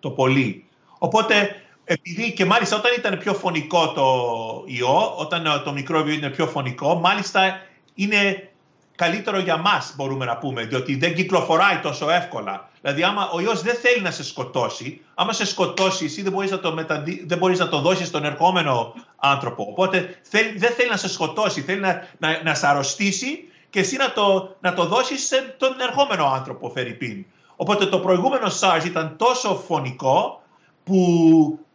το πολύ. Οπότε επειδή και μάλιστα όταν ήταν πιο φωνικό το ιό, όταν το μικρόβιο είναι πιο φωνικό, μάλιστα είναι καλύτερο για μας μπορούμε να πούμε, διότι δεν κυκλοφοράει τόσο εύκολα. Δηλαδή, άμα ο ιός δεν θέλει να σε σκοτώσει, άμα σε σκοτώσει, εσύ δεν μπορείς να το, μεταδι... δεν μπορείς να το δώσεις στον ερχόμενο άνθρωπο. Οπότε θέλ... δεν θέλει να σε σκοτώσει, θέλει να, να, να σε αρρωστήσει και εσύ να το, να το δώσεις σε τον ερχόμενο άνθρωπο, Φερρυπίν. Οπότε το προηγούμενο SARS ήταν τόσο φωνικό που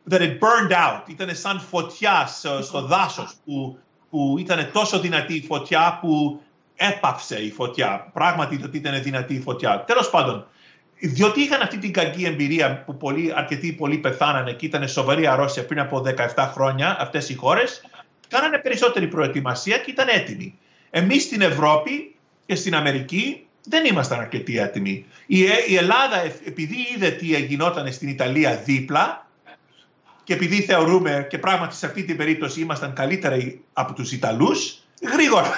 that it burned out. Ήταν σαν φωτιά στο δάσος που, που ήταν τόσο δυνατή η φωτιά που έπαυσε η φωτιά. Πράγματι ότι ήταν δυνατή η φωτιά. Τέλος πάντων, διότι είχαν αυτή την κακή εμπειρία που πολλοί, αρκετοί πολλοί πεθάνανε και ήταν σοβαρή αρρώστια πριν από 17 χρόνια αυτές οι χώρες, κάνανε περισσότερη προετοιμασία και ήταν έτοιμοι. Εμείς στην Ευρώπη και στην Αμερική δεν ήμασταν αρκετοί έτοιμοι. Η, η Ελλάδα, επειδή είδε τι γινόταν στην Ιταλία δίπλα, και επειδή θεωρούμε και πράγματι σε αυτή την περίπτωση ήμασταν καλύτεροι από τους Ιταλούς, γρήγορα,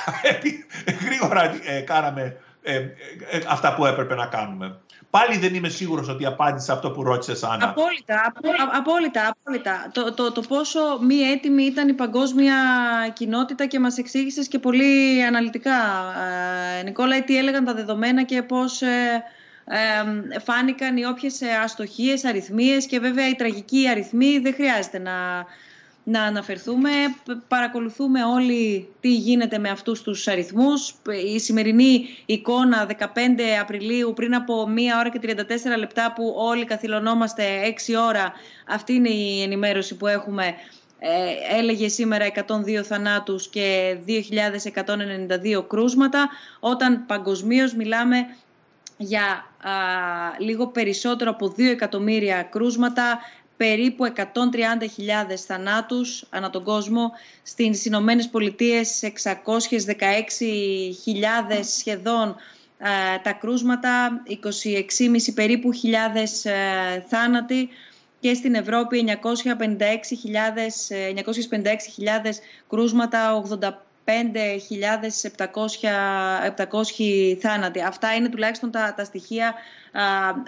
γρήγορα ε, κάναμε ε, ε, αυτά που έπρεπε να κάνουμε. Πάλι δεν είμαι σίγουρος ότι απάντησα αυτό που ρώτησες, Άννα. Απόλυτα, απόλυτα, απόλυτα. Το, το, το πόσο μη έτοιμη ήταν η παγκόσμια κοινότητα και μας εξήγησες και πολύ αναλυτικά. Ε, Νικόλα, τι έλεγαν τα δεδομένα και πώς ε, ε, φάνηκαν οι όποιες αστοχίες, αριθμίες και βέβαια οι τραγικοί αριθμοί δεν χρειάζεται να να αναφερθούμε. Παρακολουθούμε όλοι τι γίνεται με αυτούς τους αριθμούς. Η σημερινή εικόνα 15 Απριλίου πριν από 1 ώρα και 34 λεπτά που όλοι καθυλωνόμαστε 6 ώρα. Αυτή είναι η ενημέρωση που έχουμε. Ε, έλεγε σήμερα 102 θανάτους και 2.192 κρούσματα, όταν παγκοσμίως μιλάμε για λίγο περισσότερο από 2 εκατομμύρια κρούσματα, περίπου 130.000 θανάτους ανά τον κόσμο, στις Ηνωμένες Πολιτείες 616.000 σχεδόν ε, τα κρούσματα, 26,5 περίπου χιλιάδες ε, θάνατοι και στην Ευρώπη 956.000 956 κρούσματα, 85.700 θάνατοι. Αυτά είναι τουλάχιστον τα, τα στοιχεία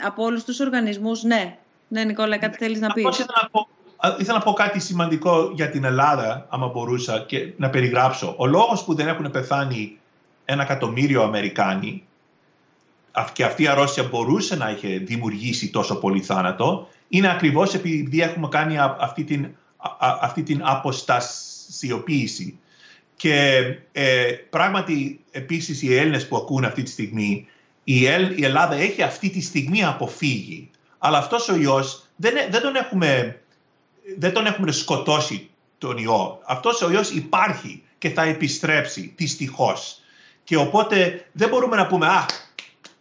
από όλους τους οργανισμούς. Ναι, ναι, Νικόλα, κάτι θέλεις να πεις. Ήθελα να, πω, ήθελα να πω κάτι σημαντικό για την Ελλάδα, άμα μπορούσα, και να περιγράψω. Ο λόγος που δεν έχουν πεθάνει ένα εκατομμύριο Αμερικάνοι και αυτή η αρρώστια μπορούσε να είχε δημιουργήσει τόσο πολύ θάνατο, είναι ακριβώς επειδή έχουμε κάνει αυτή την, αυτή την αποστασιοποίηση. Και ε, πράγματι, επίσης, οι Έλληνες που ακούν αυτή τη στιγμή, η, η Ελλάδα έχει αυτή τη στιγμή αποφύγει αλλά αυτός ο ιός δεν, δεν, τον έχουμε, δεν τον έχουμε σκοτώσει τον ιό. Αυτός ο ιός υπάρχει και θα επιστρέψει δυστυχώς. Και οπότε δεν μπορούμε να πούμε «Α,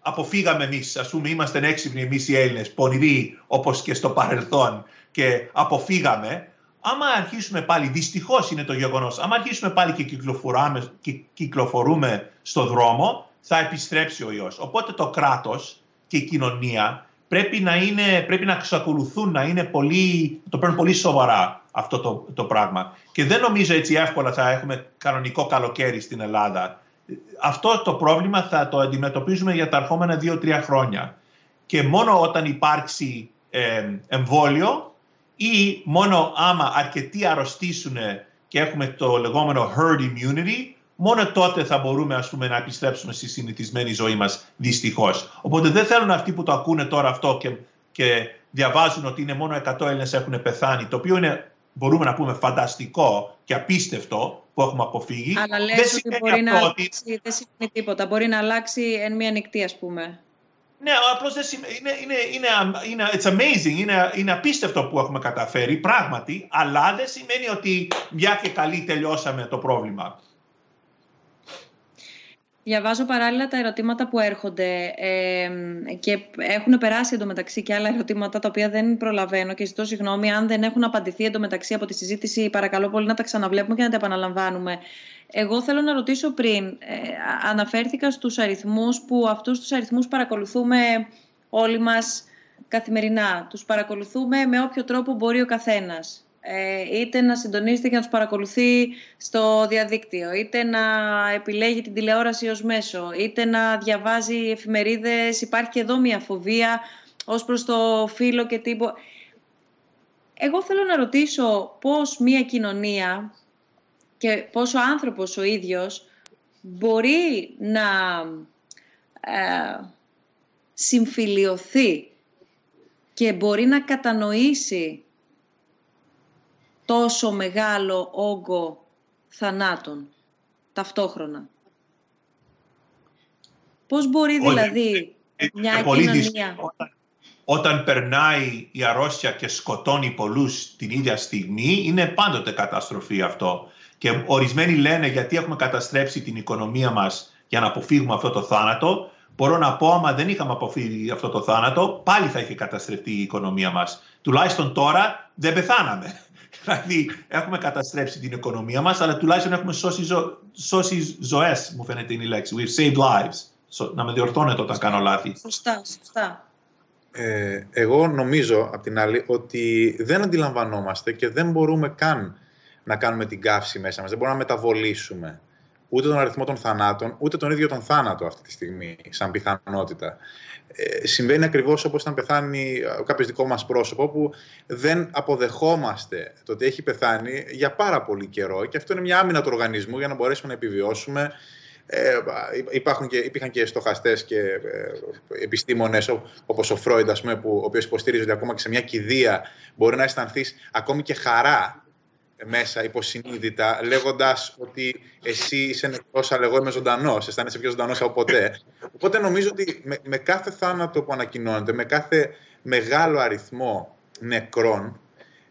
αποφύγαμε εμείς, ας πούμε, είμαστε έξυπνοι εμείς οι Έλληνες, πονηροί όπως και στο παρελθόν και αποφύγαμε. Άμα αρχίσουμε πάλι, δυστυχώς είναι το γεγονός, άμα αρχίσουμε πάλι και κυκλοφορούμε, και κυκλοφορούμε στο δρόμο, θα επιστρέψει ο ιός. Οπότε το κράτος και η κοινωνία πρέπει να, είναι, πρέπει να εξακολουθούν να είναι πολύ, το παίρνουν πολύ σοβαρά αυτό το, το πράγμα. Και δεν νομίζω έτσι εύκολα θα έχουμε κανονικό καλοκαίρι στην Ελλάδα. Αυτό το πρόβλημα θα το αντιμετωπίζουμε για τα ερχόμενα δύο-τρία χρόνια. Και μόνο όταν υπάρξει ε, εμβόλιο ή μόνο άμα αρκετοί αρρωστήσουν και έχουμε το λεγόμενο herd immunity, μόνο τότε θα μπορούμε ας πούμε, να επιστρέψουμε στη συνηθισμένη ζωή μας δυστυχώς. Οπότε δεν θέλουν αυτοί που το ακούνε τώρα αυτό και, και διαβάζουν ότι είναι μόνο 100 Έλληνες έχουν πεθάνει, το οποίο είναι μπορούμε να πούμε φανταστικό και απίστευτο που έχουμε αποφύγει. Αλλά λες ότι μπορεί να αλλάξει, δεν σημαίνει τίποτα. Μπορεί να αλλάξει εν μία νυχτή ας πούμε. Ναι, απλώς δεν σημαίνει, είναι, είναι, είναι, είναι, it's amazing, είναι, είναι απίστευτο που έχουμε καταφέρει, πράγματι, αλλά δεν σημαίνει ότι μια και καλή τελειώσαμε το πρόβλημα. Διαβάζω παράλληλα τα ερωτήματα που έρχονται ε, και έχουν περάσει εντωμεταξύ και άλλα ερωτήματα τα οποία δεν προλαβαίνω και ζητώ συγγνώμη αν δεν έχουν απαντηθεί εντωμεταξύ από τη συζήτηση. Παρακαλώ πολύ να τα ξαναβλέπουμε και να τα επαναλαμβάνουμε. Εγώ θέλω να ρωτήσω πριν, ε, αναφέρθηκα στους αριθμούς που αυτούς τους αριθμούς παρακολουθούμε όλοι μας καθημερινά. Τους παρακολουθούμε με όποιο τρόπο μπορεί ο καθένας. Ε, είτε να συντονίζεται και να τους παρακολουθεί στο διαδίκτυο, είτε να επιλέγει την τηλεόραση ως μέσο, είτε να διαβάζει εφημερίδες. Υπάρχει και εδώ μια φοβία ως προς το φύλλο και τύπο. Εγώ θέλω να ρωτήσω πώς μια κοινωνία και πώς ο άνθρωπος ο ίδιος μπορεί να ε, συμφιλιωθεί και μπορεί να κατανοήσει τόσο μεγάλο όγκο θανάτων ταυτόχρονα. Πώς μπορεί δηλαδή μια κοινωνία... Όταν, όταν περνάει η αρρώστια και σκοτώνει πολλούς την ίδια στιγμή, είναι πάντοτε καταστροφή αυτό. Και ορισμένοι λένε γιατί έχουμε καταστρέψει την οικονομία μας για να αποφύγουμε αυτό το θάνατο; Μπορώ να πω, άμα δεν είχαμε αποφύγει αυτό το θάνατο, πάλι θα είχε καταστρεφτεί η οικονομία μας. Τουλάχιστον τώρα δεν πεθάναμε. Δηλαδή, έχουμε καταστρέψει την οικονομία μας, αλλά τουλάχιστον έχουμε σώσει, ζω... σώσει ζωές, μου φαίνεται είναι η λέξη. We've saved lives. So, να με διορθώνετε όταν κάνω λάθη. Σωστά, σωστά. Ε, εγώ νομίζω, απ' την άλλη, ότι δεν αντιλαμβανόμαστε και δεν μπορούμε καν να κάνουμε την καύση μέσα μας. Δεν μπορούμε να μεταβολήσουμε ούτε τον αριθμό των θανάτων, ούτε τον ίδιο τον θάνατο αυτή τη στιγμή, σαν πιθανότητα. Ε, συμβαίνει ακριβώς όπως όταν πεθάνει κάποιος δικό μας πρόσωπο, που δεν αποδεχόμαστε το ότι έχει πεθάνει για πάρα πολύ καιρό και αυτό είναι μια άμυνα του οργανισμού για να μπορέσουμε να επιβιώσουμε ε, υπάρχουν και, υπήρχαν και στοχαστές και ε, επιστήμονες όπως ο Φρόιντ, πούμε, που, ο οποίος υποστήριζε ότι ακόμα και σε μια κηδεία μπορεί να αισθανθείς ακόμη και χαρά μέσα υποσυνείδητα, λέγοντας ότι εσύ είσαι νεκρός, αλλά εγώ είμαι ζωντανός. Αισθάνεσαι πιο ζωντανός από ποτέ. Οπότε νομίζω ότι με, με, κάθε θάνατο που ανακοινώνεται, με κάθε μεγάλο αριθμό νεκρών,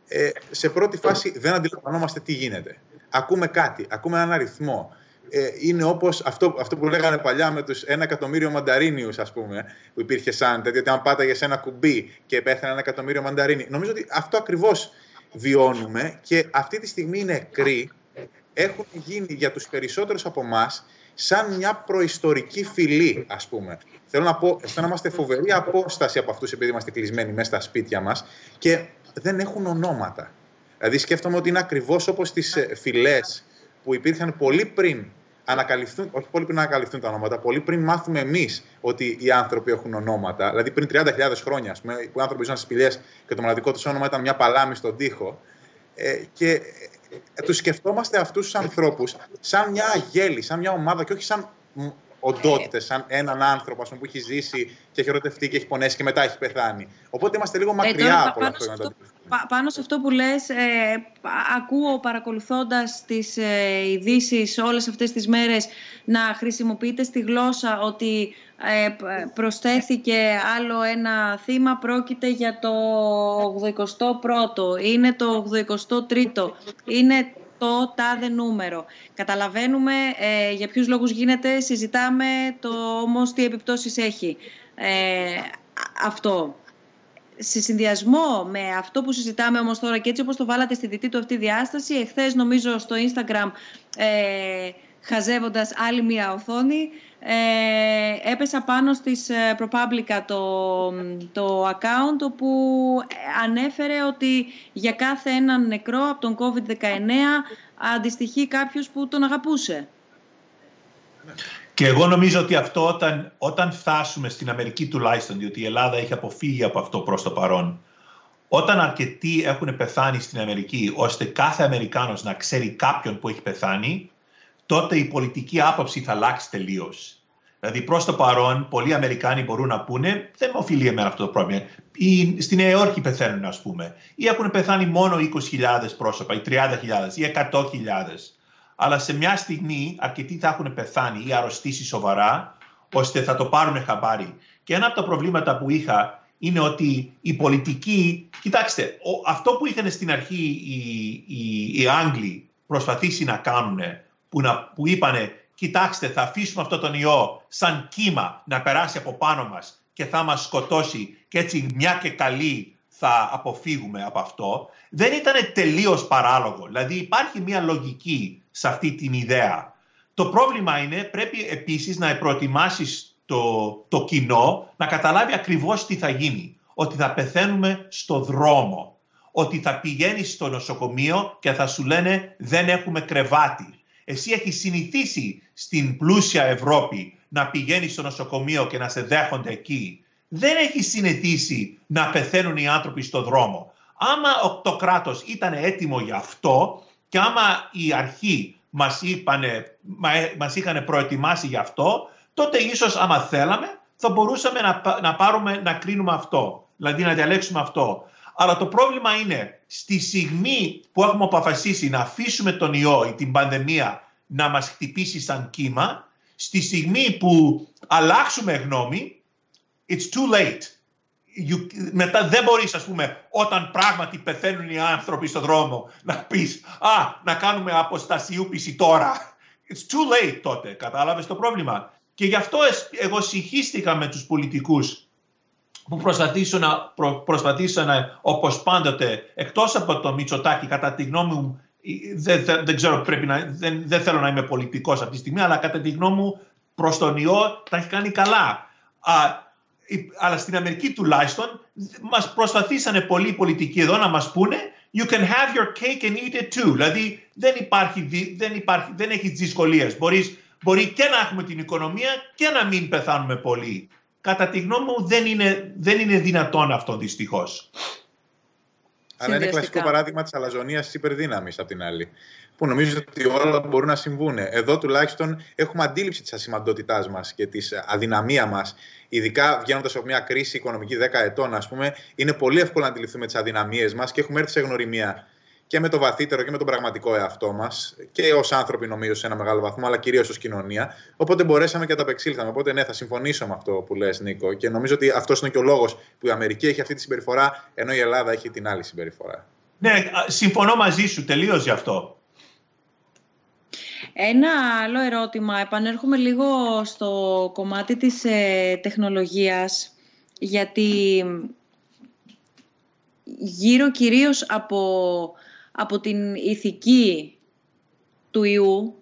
ε, σε πρώτη φάση δεν αντιλαμβανόμαστε τι γίνεται. Ακούμε κάτι, ακούμε έναν αριθμό ε, είναι όπως αυτό, αυτό που λέγανε παλιά με τους ένα εκατομμύριο μανταρίνιους, ας πούμε, που υπήρχε σαν τέτοιο, ότι αν πάταγε σε ένα κουμπί και πέθανε ένα εκατομμύριο μανταρίνι. Νομίζω ότι αυτό ακριβώς βιώνουμε και αυτή τη στιγμή οι νεκροί έχουν γίνει για τους περισσότερους από εμάς σαν μια προϊστορική φυλή, ας πούμε. Θέλω να πω, αισθανόμαστε φοβερή απόσταση από αυτούς επειδή είμαστε κλεισμένοι μέσα στα σπίτια μας και δεν έχουν ονόματα. Δηλαδή σκέφτομαι ότι είναι ακριβώς όπως τις ε, φυλές που υπήρχαν πολύ πριν ανακαλυφθούν, όχι πολύ πριν ανακαλυφθούν τα ονόματα, πολύ πριν μάθουμε εμείς ότι οι άνθρωποι έχουν ονόματα. Δηλαδή πριν 30.000 χρόνια, πούμε, που οι άνθρωποι ζούσαν στις σπηλιές και το μοναδικό τους όνομα ήταν μια παλάμη στον τοίχο. Ε, και ε, τους σκεφτόμαστε αυτούς τους ανθρώπους σαν μια αγέλη, σαν μια ομάδα και όχι σαν οντότητε, σαν έναν άνθρωπο πούμε, που έχει ζήσει και έχει ερωτευτεί και έχει πονέσει και μετά έχει πεθάνει. Οπότε είμαστε λίγο ε, μακριά από αυτό. αυτό πάνω σε αυτό που λες, ε, ακούω παρακολουθώντας τις ε, ειδήσεις όλες αυτές τις μέρες να χρησιμοποιείτε στη γλώσσα ότι ε, προσθέθηκε άλλο ένα θύμα, πρόκειται για το 81ο, είναι το 83ο, είναι το τάδε νούμερο. Καταλαβαίνουμε ε, για ποιους λόγους γίνεται, συζητάμε το όμως τι επιπτώσεις έχει ε, αυτό σε συνδυασμό με αυτό που συζητάμε όμως τώρα και έτσι όπως το βάλατε στη δυτή του αυτή διάσταση, εχθές νομίζω στο Instagram ε, χαζεύοντας άλλη μία οθόνη, ε, έπεσα πάνω στις ε, ProPublica το, το account όπου ανέφερε ότι για κάθε έναν νεκρό από τον COVID-19 αντιστοιχεί κάποιος που τον αγαπούσε. Και εγώ νομίζω ότι αυτό όταν, όταν φτάσουμε στην Αμερική τουλάχιστον, διότι η Ελλάδα έχει αποφύγει από αυτό προς το παρόν, όταν αρκετοί έχουν πεθάνει στην Αμερική, ώστε κάθε Αμερικάνος να ξέρει κάποιον που έχει πεθάνει, τότε η πολιτική άποψη θα αλλάξει τελείως. Δηλαδή, προς το παρόν, πολλοί Αμερικάνοι μπορούν να πούνε: Δεν με οφείλει εμένα αυτό το πρόβλημα. Ή στη Νέα Υόρκη πεθαίνουν, ας πούμε. Ή έχουν πεθάνει μόνο 20.000 πρόσωπα, ή 30.000, ή 100.000 αλλά σε μια στιγμή αρκετοί θα έχουν πεθάνει ή αρρωστήσει σοβαρά, ώστε θα το πάρουν χαμπάρι. Και ένα από τα προβλήματα που είχα είναι ότι η πολιτική, κοιτάξτε, αυτό που είχαν στην αρχή οι, οι, οι Άγγλοι προσπαθήσει να κάνουν, που, να, που είπανε, κοιτάξτε, θα αφήσουμε αυτό τον ιό σαν κύμα να περάσει από πάνω μας και θα μας σκοτώσει και έτσι μια και καλή θα αποφύγουμε από αυτό, δεν ήταν τελείως παράλογο. Δηλαδή υπάρχει μια λογική σε αυτή την ιδέα. Το πρόβλημα είναι πρέπει επίσης να προετοιμάσεις το, το κοινό να καταλάβει ακριβώς τι θα γίνει. Ότι θα πεθαίνουμε στο δρόμο. Ότι θα πηγαίνεις στο νοσοκομείο και θα σου λένε δεν έχουμε κρεβάτι. Εσύ έχεις συνηθίσει στην πλούσια Ευρώπη να πηγαίνεις στο νοσοκομείο και να σε δέχονται εκεί. Δεν έχεις συνηθίσει να πεθαίνουν οι άνθρωποι στο δρόμο. Άμα το κράτος ήταν έτοιμο για αυτό, και άμα η αρχή μας, είπανε, μας είχαν προετοιμάσει γι' αυτό, τότε ίσως άμα θέλαμε θα μπορούσαμε να, να, πάρουμε, να κρίνουμε αυτό. Δηλαδή να διαλέξουμε αυτό. Αλλά το πρόβλημα είναι στη στιγμή που έχουμε αποφασίσει να αφήσουμε τον ιό ή την πανδημία να μας χτυπήσει σαν κύμα, στη στιγμή που αλλάξουμε γνώμη, it's too late μετά δεν μπορείς, ας πούμε, όταν πράγματι πεθαίνουν οι άνθρωποι στον δρόμο, να πεις «Α, να κάνουμε αποστασιούπηση τώρα». It's too late τότε, κατάλαβες το πρόβλημα. Και γι' αυτό εγώ συγχύστηκα με τους πολιτικούς που προσπαθήσαν να, προ, προσπαθήσαν όπως πάντοτε, εκτός από το Μητσοτάκι, κατά τη γνώμη μου, δεν, δεν, δεν ξέρω, πρέπει να, δεν, δεν θέλω να είμαι πολιτικός αυτή τη στιγμή, αλλά κατά τη γνώμη μου προς τον ιό τα έχει κάνει καλά. Α, αλλά στην Αμερική τουλάχιστον μας προσπαθήσανε πολλοί πολιτικοί εδώ να μας πούνε you can have your cake and eat it too. Δηλαδή δεν, υπάρχει, δεν, υπάρχει, δεν έχεις δυσκολίες. Μπορείς, μπορεί και να έχουμε την οικονομία και να μην πεθάνουμε πολύ. Κατά τη γνώμη μου δεν είναι, δεν είναι δυνατόν αυτό δυστυχώς. Αλλά είναι κλασικό παράδειγμα της αλαζονίας τη υπερδύναμης απ' την άλλη. Που νομίζω ότι όλα μπορούν να συμβούν. Εδώ τουλάχιστον έχουμε αντίληψη της ασημαντότητάς μας και της αδυναμία μας. Ειδικά βγαίνοντας από μια κρίση οικονομική 10 ετών, ας πούμε, είναι πολύ εύκολο να αντιληφθούμε τις αδυναμίες μας και έχουμε έρθει σε γνωριμία και με το βαθύτερο και με τον πραγματικό εαυτό μας και ως άνθρωποι, νομίζω, σε ένα μεγάλο βαθμό, αλλά κυρίως ως κοινωνία. Οπότε μπορέσαμε και ανταπεξήλθαμε. Οπότε, ναι, θα συμφωνήσω με αυτό που λες, Νίκο. Και νομίζω ότι αυτός είναι και ο λόγος που η Αμερική έχει αυτή τη συμπεριφορά, ενώ η Ελλάδα έχει την άλλη συμπεριφορά. Ναι, συμφωνώ μαζί σου τελείως γι' αυτό. Ένα άλλο ερώτημα, επανέρχομαι λίγο στο κομμάτι της ε, τεχνολογίας, γιατί γύρω κυρίως από από την ηθική του ιού,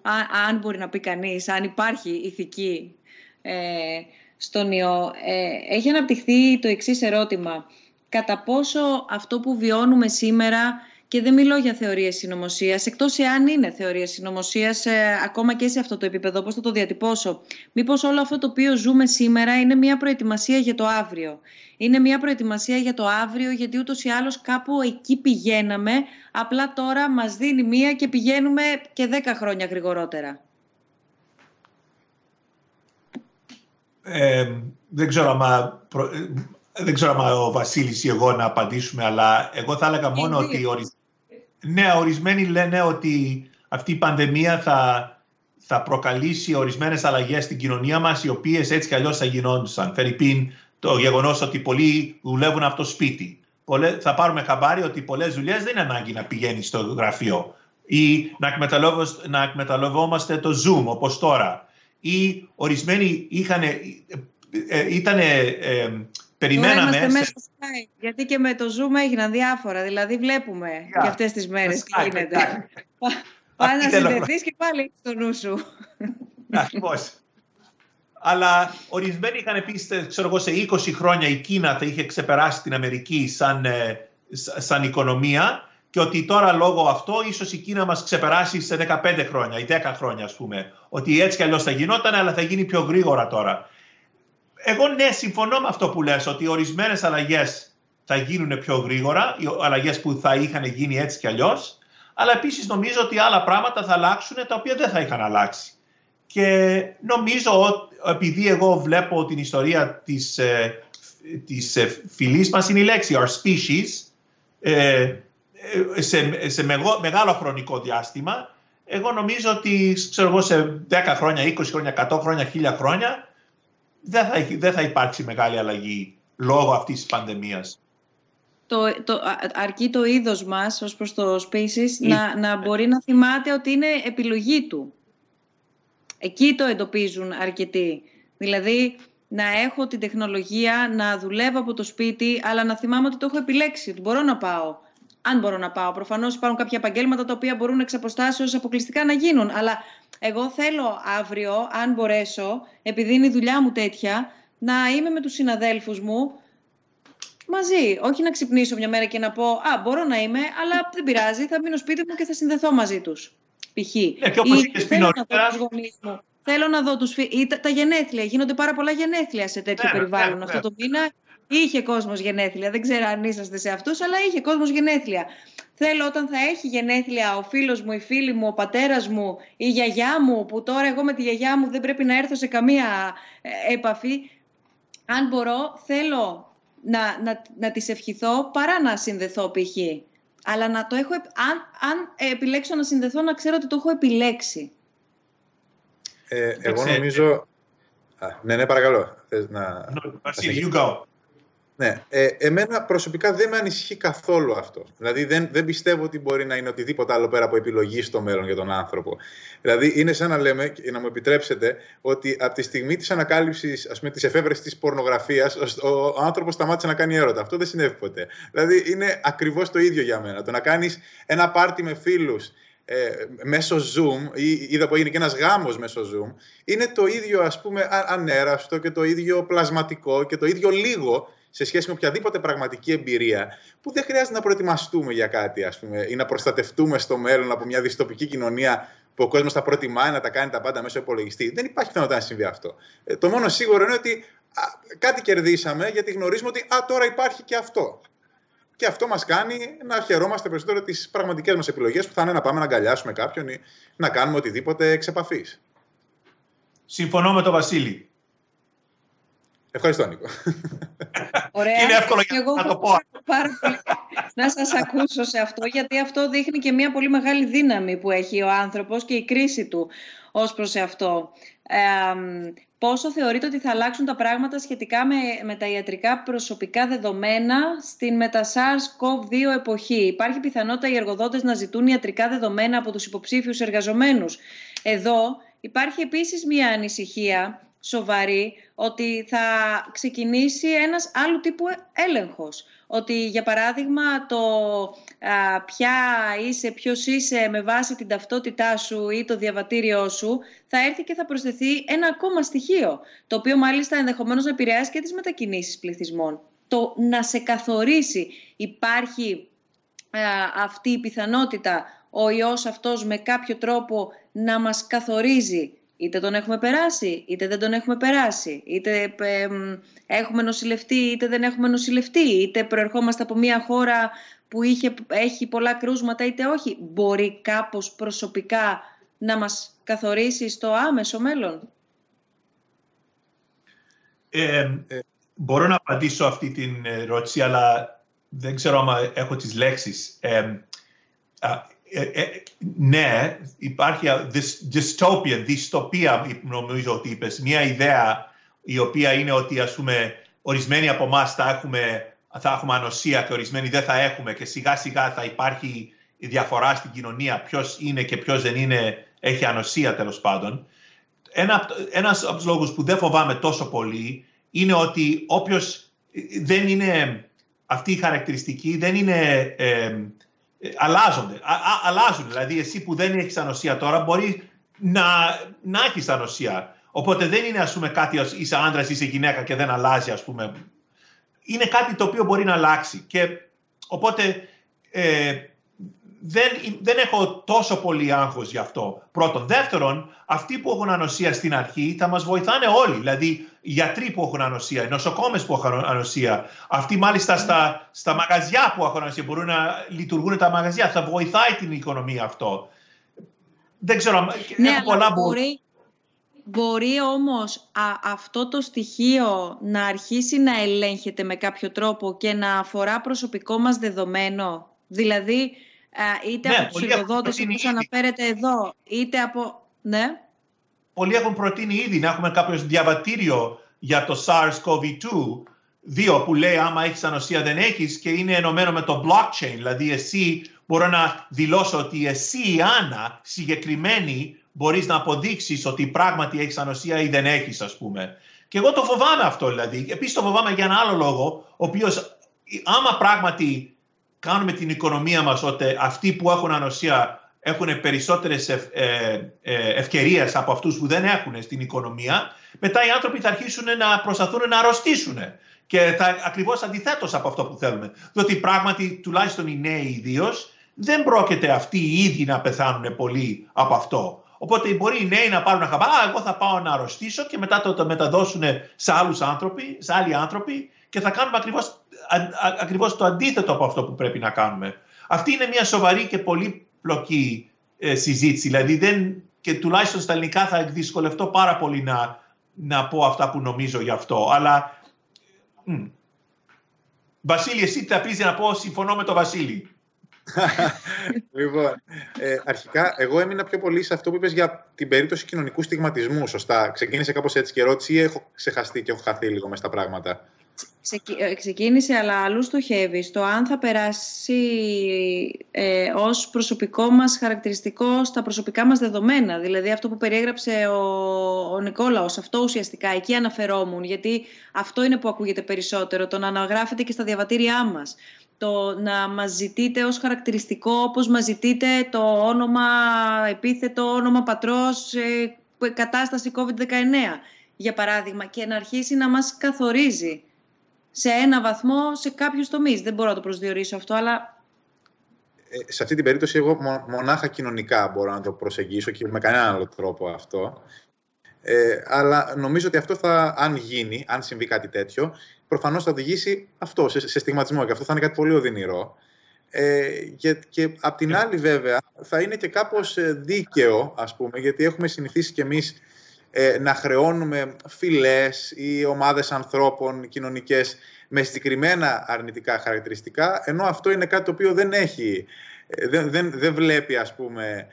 αν μπορεί να πει κανείς, αν υπάρχει ηθική ε, στον ιό, ε, έχει αναπτυχθεί το εξής ερώτημα. Κατά πόσο αυτό που βιώνουμε σήμερα και δεν μιλώ για θεωρίες συνωμοσίας, εκτός εάν είναι θεωρίες συνωμοσίας, ε, ακόμα και σε αυτό το επίπεδο, πώς θα το διατυπώσω. Μήπως όλο αυτό το οποίο ζούμε σήμερα είναι μια προετοιμασία για το αύριο. Είναι μια προετοιμασία για το αύριο, γιατί ούτως ή άλλως κάπου εκεί πηγαίναμε. Απλά τώρα μας δίνει μία και πηγαίνουμε και δέκα χρόνια γρηγορότερα. Ε, δεν ξέρω αν δεν ξέρω αν ο Βασίλης ή εγώ να απαντήσουμε, αλλά εγώ θα έλεγα μόνο ότι ναι, ορισμένοι λένε ότι αυτή η πανδημία θα, θα προκαλήσει ορισμένες αλλαγές στην κοινωνία μας, οι οποίες έτσι κι αλλιώς θα γινόντουσαν. Φερρυπίν το γεγονός ότι πολλοί δουλεύουν από το σπίτι. θα πάρουμε χαμπάρι ότι πολλές δουλειές δεν είναι ανάγκη να πηγαίνει στο γραφείο ή να, να εκμεταλλευόμαστε το Zoom όπως τώρα. Ή ορισμένοι είχαν, ε, ε, ήταν Περιμέναμε. Τώρα μέσα Skype, γιατί και με το Zoom έγιναν διάφορα. Δηλαδή βλέπουμε yeah. και αυτές τις μέρες τι γίνεται. Πάει να συνδεθείς και πάλι στο νου σου. Ακριβώς. Αλλά ορισμένοι είχαν πει, ξέρω εγώ, σε 20 χρόνια η Κίνα θα είχε ξεπεράσει την Αμερική σαν, ε, σαν οικονομία και ότι τώρα λόγω αυτό ίσως η Κίνα μας ξεπεράσει σε 15 χρόνια ή 10 χρόνια ας πούμε. Ότι έτσι κι αλλιώς θα γινόταν αλλά θα γίνει πιο γρήγορα τώρα εγώ ναι, συμφωνώ με αυτό που λες, ότι ορισμένες αλλαγές θα γίνουν πιο γρήγορα, οι αλλαγές που θα είχαν γίνει έτσι κι αλλιώς, αλλά επίσης νομίζω ότι άλλα πράγματα θα αλλάξουν τα οποία δεν θα είχαν αλλάξει. Και νομίζω ότι επειδή εγώ βλέπω την ιστορία της, ε, της ε, φυλής μας, είναι η λέξη our species, ε, σε, σε μεγάλο χρονικό διάστημα, εγώ νομίζω ότι ξέρω εγώ, σε 10 χρόνια, 20 χρόνια, 100 χρόνια, 1000 χρόνια δεν θα, δεν θα υπάρξει μεγάλη αλλαγή λόγω αυτής της πανδημίας. Το, το, αρκεί το είδος μας ως προς το Spaces να, να μπορεί να θυμάται ότι είναι επιλογή του. Εκεί το εντοπίζουν αρκετοί. Δηλαδή να έχω την τεχνολογία, να δουλεύω από το σπίτι, αλλά να θυμάμαι ότι το έχω επιλέξει, ότι μπορώ να πάω. Αν μπορώ να πάω. Προφανώς υπάρχουν κάποια επαγγέλματα τα οποία μπορούν εξ αποστάσεως αποκλειστικά να γίνουν. Αλλά εγώ θέλω αύριο, αν μπορέσω, επειδή είναι η δουλειά μου τέτοια, να είμαι με τους συναδέλφους μου μαζί. Όχι να ξυπνήσω μια μέρα και να πω «Α, μπορώ να είμαι, αλλά δεν πειράζει, θα μείνω σπίτι μου και θα συνδεθώ μαζί τους». Π.χ. Ναι, και όπως είπες θέλω να δω τους γονείς μου. Θέλω να δω τους φι... τα, τα γενέθλια. Γίνονται πάρα πολλά γενέθλια σε τέτοιο ναι, περιβάλλον. Ναι, Αυτό το μήνα είχε κόσμος γενέθλια. Δεν ξέρω αν είσαστε σε αυτούς, αλλά είχε κόσμος γενέθλια. Θέλω όταν θα έχει γενέθλια ο φίλος μου, η φίλη μου, ο πατέρας μου, η γιαγιά μου, που τώρα εγώ με τη γιαγιά μου δεν πρέπει να έρθω σε καμία ε, επαφή. Αν μπορώ, θέλω να, να, να τις ευχηθώ παρά να συνδεθώ π.χ. Αλλά να το έχω, αν, αν επιλέξω να συνδεθώ, να ξέρω ότι το έχω επιλέξει. Ε, εγώ νομίζω... Α, ναι, ναι, παρακαλώ. Θες να... you go. Ναι. Ε, εμένα προσωπικά δεν με ανησυχεί καθόλου αυτό. Δηλαδή δεν, δεν πιστεύω ότι μπορεί να είναι οτιδήποτε άλλο πέρα από επιλογή στο μέλλον για τον άνθρωπο. Δηλαδή είναι σαν να λέμε, και να μου επιτρέψετε, ότι από τη στιγμή της ανακάλυψης, ας πούμε, της εφεύρεσης της πορνογραφίας, ο, ο άνθρωπος σταμάτησε να κάνει έρωτα. Αυτό δεν συνέβη ποτέ. Δηλαδή είναι ακριβώς το ίδιο για μένα. Το να κάνεις ένα πάρτι με φίλους ε, μέσω Zoom, ή είδα που έγινε και ένας γάμος μέσω Zoom, είναι το ίδιο ας πούμε ανέραστο και το ίδιο πλασματικό και το ίδιο λίγο σε σχέση με οποιαδήποτε πραγματική εμπειρία, που δεν χρειάζεται να προετοιμαστούμε για κάτι, ας πούμε, ή να προστατευτούμε στο μέλλον από μια δυστοπική κοινωνία που ο κόσμος θα προτιμάει να τα κάνει τα πάντα μέσω υπολογιστή. Δεν υπάρχει πιθανότητα να συμβεί αυτό. Ε, το μόνο σίγουρο είναι ότι α, κάτι κερδίσαμε γιατί γνωρίζουμε ότι α, τώρα υπάρχει και αυτό. Και αυτό μας κάνει να χαιρόμαστε περισσότερο τις πραγματικές μας επιλογές που θα είναι να πάμε να αγκαλιάσουμε κάποιον ή να κάνουμε οτιδήποτε εξ επαφής. Συμφωνώ με τον Βασίλη. Ευχαριστώ, Νίκο. Ωραία. Είναι εύκολο για εγώ να το πω. Πάρα πολύ να σας ακούσω σε αυτό, γιατί αυτό δείχνει και μια πολύ μεγάλη δύναμη που έχει ο άνθρωπος και η κρίση του ως προς αυτό. Ε, πόσο θεωρείτε ότι θα αλλάξουν τα πράγματα σχετικά με, με τα ιατρικά προσωπικά δεδομένα στην μετα-SARS-CoV-2 εποχή; Υπάρχει πιθανότητα οι εργοδότες να ζητούν ιατρικά δεδομένα από τους υποψήφιους εργαζομένους; Εδώ υπάρχει επίσης μια ανησυχία σοβαρή ότι θα ξεκινήσει ένας άλλου τύπου έλεγχος. Ότι για παράδειγμα το α, ποια είσαι, ποιος είσαι με βάση την ταυτότητά σου ή το διαβατήριό σου θα έρθει και θα προσθεθεί ένα ακόμα στοιχείο το οποίο μάλιστα ενδεχομένως να επηρεάσει και τις μετακινήσεις πληθυσμών. Το να σε καθορίσει υπάρχει αυτή η πιθανότητα ο ιός αυτός με κάποιο τρόπο να μας καθορίζει Είτε τον έχουμε περάσει, είτε δεν τον έχουμε περάσει. Είτε έχουμε νοσηλευτεί, είτε δεν έχουμε νοσηλευτεί. Είτε προερχόμαστε από μια χώρα που είχε, έχει πολλά κρούσματα, είτε όχι. Μπορεί κάπως προσωπικά να μας καθορίσει στο άμεσο μέλλον; Ε, μπορώ να απαντήσω αυτή την ερώτηση, αλλά δεν ξέρω αν έχω τις λέξεις. Ε, ε, ε, ναι, υπάρχει dystopian, δυστοπία νομίζω ότι είπες, μια ιδέα η οποία είναι ότι ας πούμε ορισμένοι από εμάς θα έχουμε, θα έχουμε ανοσία και ορισμένοι δεν θα έχουμε και σιγά σιγά θα υπάρχει η διαφορά στην κοινωνία ποιος είναι και ποιος δεν είναι, έχει ανοσία τέλος πάντων. Ένα, ένας από τους λόγους που δεν φοβάμαι τόσο πολύ είναι ότι όποιος δεν είναι αυτή η χαρακτηριστική, δεν είναι ε, ε, αλλάζονται. Α, αλλάζουν. Δηλαδή, εσύ που δεν έχεις ανοσία τώρα, μπορεί να, να έχεις ανοσία. Οπότε δεν είναι, ας πούμε, κάτι, είσαι άντρας, είσαι γυναίκα και δεν αλλάζει, ας πούμε. Είναι κάτι το οποίο μπορεί να αλλάξει. Και οπότε ε, δεν, δεν έχω τόσο πολύ άγχος γι' αυτό. Πρώτον. Δεύτερον, αυτοί που έχουν ανοσία στην αρχή θα μας βοηθάνε όλοι. Δηλαδή, οι γιατροί που έχουν ανοσία, οι νοσοκόμες που έχουν ανοσία, αυτοί μάλιστα στα, στα μαγαζιά που έχουν ανοσία, μπορούν να λειτουργούν τα μαγαζιά. Θα βοηθάει την οικονομία αυτό. Δεν ξέρω, ναι, έχω πολλά μπορεί, μπορεί όμως αυτό το στοιχείο να αρχίσει να ελέγχεται με κάποιο τρόπο και να αφορά προσωπικό μας δεδομένο. Δηλαδή, είτε ναι, από τους εργοδότες όπως αναφέρεται εδώ, είτε από... Ναι. Πολλοί έχουν προτείνει ήδη να έχουμε κάποιος διαβατήριο για το SARS-CoV-2 δύο που λέει άμα έχεις ανοσία δεν έχεις και είναι ενωμένο με το blockchain. Δηλαδή εσύ μπορώ να δηλώσω ότι εσύ η Άννα συγκεκριμένη μπορείς να αποδείξεις ότι πράγματι έχεις ανοσία ή δεν έχεις ας πούμε. Και εγώ το φοβάμαι αυτό δηλαδή. Επίσης το φοβάμαι για ένα άλλο λόγο, ο οποίος άμα πράγματι κάνουμε την οικονομία μας ότι αυτοί που έχουν ανοσία έχουν περισσότερες ευ, ε, ε, ευκαιρίες από αυτούς που δεν έχουν στην οικονομία, μετά οι άνθρωποι θα αρχίσουν να προσπαθούν να αρρωστήσουν. Και θα ακριβώς αντιθέτως από αυτό που θέλουμε. Διότι πράγματι, τουλάχιστον οι νέοι ιδίως, δεν πρόκειται αυτοί οι ίδιοι να πεθάνουν πολύ από αυτό. Οπότε μπορεί οι νέοι να πάρουν ένα χαμπά, εγώ θα πάω να αρρωστήσω και μετά το, το μεταδώσουν σε άλλους άνθρωποι, σε άλλοι άνθρωποι και θα κάνουμε ακριβώς, ακριβώς το αντίθετο από αυτό που πρέπει να κάνουμε. Αυτή είναι μια σοβαρή και πολύ πλοκή ε, συζήτηση. Δηλαδή δεν, και τουλάχιστον στα ελληνικά θα δυσκολευτώ πάρα πολύ να, να πω αυτά που νομίζω γι' αυτό. Αλλά μ. Βασίλη, εσύ θα πεις να πω συμφωνώ με τον Βασίλη. λοιπόν, ε, αρχικά, εγώ έμεινα πιο πολύ σε αυτό που είπες για την περίπτωση κοινωνικού στιγματισμού. Σωστά. Ξεκίνησε κάπως έτσι και ερώτηση ή έχω ξεχαστεί και έχω χαθεί λίγο μες στα πράγματα. Ε, ξεκίνησε, αλλά αλλού στοχεύει. Το αν θα περάσει ε, ως προσωπικό μας χαρακτηριστικό στα προσωπικά μας δεδομένα. Δηλαδή αυτό που περιέγραψε ο, ο Νικόλαος, αυτό ουσιαστικά, εκεί αναφερόμουν, γιατί αυτό είναι που ακούγεται περισσότερο, το να αναγράφεται και στα διαβατήριά μας. Το να μας ζητείτε ως χαρακτηριστικό, όπως μας ζητείτε το όνομα επίθετο, όνομα πατρός, ε, κατάσταση COVID-19, για παράδειγμα, και να αρχίσει να μας καθορίζει σε ένα βαθμό σε κάποιους τομείς. Δεν μπορώ να το προσδιορίσω αυτό, αλλά... Ε, σε αυτή την περίπτωση εγώ μονάχα κοινωνικά μπορώ να το προσεγγίσω και με κανέναν άλλο τρόπο αυτό. Ε, αλλά νομίζω ότι αυτό θα, αν γίνει, αν συμβεί κάτι τέτοιο, προφανώς θα οδηγήσει αυτό, σε, σε στιγματισμό και αυτό θα είναι κάτι πολύ οδυνηρό. Ε, και, και απ' την άλλη βέβαια θα είναι και κάπως ε, δίκαιο, ας πούμε, γιατί έχουμε συνηθίσει κι εμείς ε, να χρεώνουμε φυλές ή ομάδες ανθρώπων κοινωνικές με συγκεκριμένα αρνητικά χαρακτηριστικά, ενώ αυτό είναι κάτι το οποίο δεν έχει, ε, δεν, δεν, δεν βλέπει, ας πούμε,